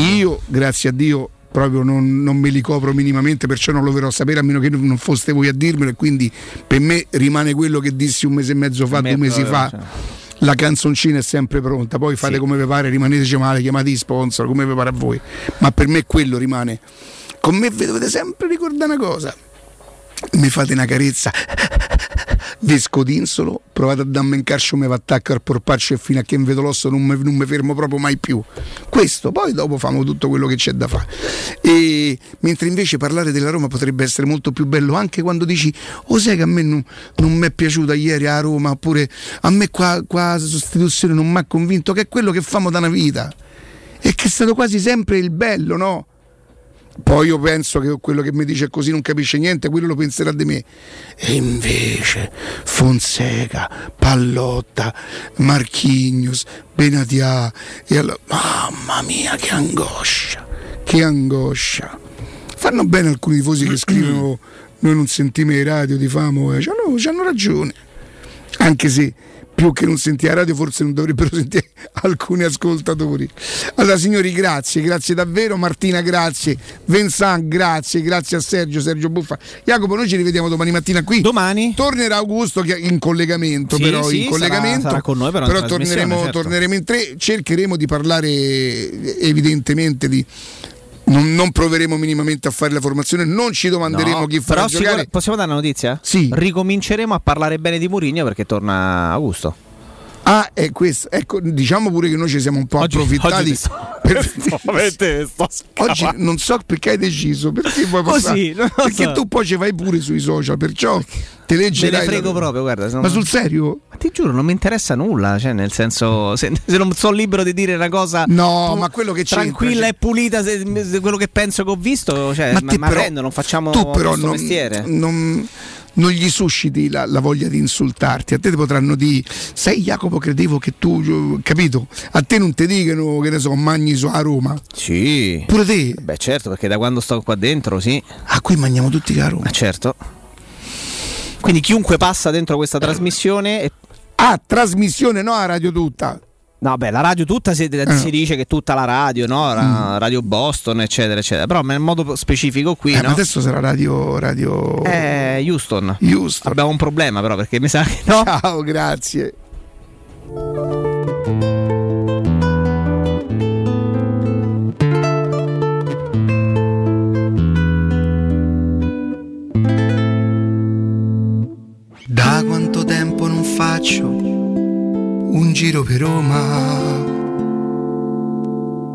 Eh, io grazie a Dio proprio non, non me li copro minimamente perciò non lo verrò a sapere a meno che non foste voi a dirmelo e quindi per me rimane quello che dissi un mese e mezzo fa, me due mesi fa cioè. La canzoncina è sempre pronta poi fate Sì. come vi pare rimaneteci male chiamate gli sponsor come vi pare a voi. Ma per me quello rimane. Con me vi dovete sempre ricordare una cosa. Mi fate una carezza vi scodinsolo provate a dammi in carcio mi va attacco al porpaccio e fino a che non vedo l'osso non mi, fermo proprio mai più. Questo poi dopo famo tutto quello che c'è da fare. E mentre invece parlare della Roma potrebbe essere molto più bello anche quando dici o sai che a me non, non mi è piaciuta ieri a Roma oppure a me qua, qua sostituzione non mi ha convinto che è quello che famo da una vita. E che è stato quasi sempre il bello no? Poi io penso che quello che mi dice così non capisce niente, quello lo penserà di me. E invece Fonseca, Pallotta, Marchignos, Benatia, e allora, mamma mia che angoscia, che angoscia. Fanno bene alcuni tifosi che scrivono <clears throat> noi non sentiamo i radio di famo, eh. C'hanno, c'hanno ragione. Anche se più che non sentire la radio forse non dovrebbero <laughs> sentire alcuni ascoltatori. Allora signori grazie, grazie davvero, Martina grazie, Vincent grazie, grazie a Sergio, Sergio Buffa. Jacopo noi ci rivediamo domani mattina qui. Domani? Tornerà Augusto in collegamento Sì, però, sì, in collegamento. sarà- sarà con noi, però trasmissione, torneremo, certo. torneremo in tre, cercheremo di parlare evidentemente di... Non, non proveremo minimamente a fare la formazione, non ci domanderemo No, chi farà però giocare. possiamo dare una notizia? Sì. Ricominceremo a parlare bene di Mourinho perché torna Augusto. Ah, è questo. Ecco, diciamo pure che noi ci siamo un po' Oggi- approfittati. oggi sto- Veramente <laughs> sto Oggi non so perché hai deciso, perché vuoi Così, non lo Perché so. tu poi ci vai pure sui social, perciò te Me leggerai. ne frego la- proprio, guarda. non- Ma sul serio? Ma ti giuro, non mi interessa nulla. Cioè, nel senso, se, se non sono libero di dire una cosa No, pu- ma quello che c'entra, tranquilla cioè- e pulita, se, se quello che penso che ho visto, cioè, Ma ma, ma però- rendo, non facciamo tu però non, mestiere. non- non gli susciti la, la voglia di insultarti. A te ti potranno dire, sai Jacopo, credevo che tu, capito? A te non ti dicono, che ne so, magni su a Roma. Sì. Pure te? Beh, certo, perché da quando sto qua dentro, sì. Ah, qui mangiamo tutti a Roma. Ma certo. Quindi chiunque passa dentro questa trasmissione e Ah, trasmissione, no a radio tutta. No, beh, la radio tutta si, Eh. si dice che è tutta la radio, no? La Radio Boston, eccetera, eccetera. Però in modo specifico qui, Mm. Eh, no? ma adesso sarà radio. radio... Eh, Houston. Houston. Abbiamo un problema, però, perché mi sa che no. <laughs> Ciao, grazie. Da quanto tempo non faccio un giro per Roma?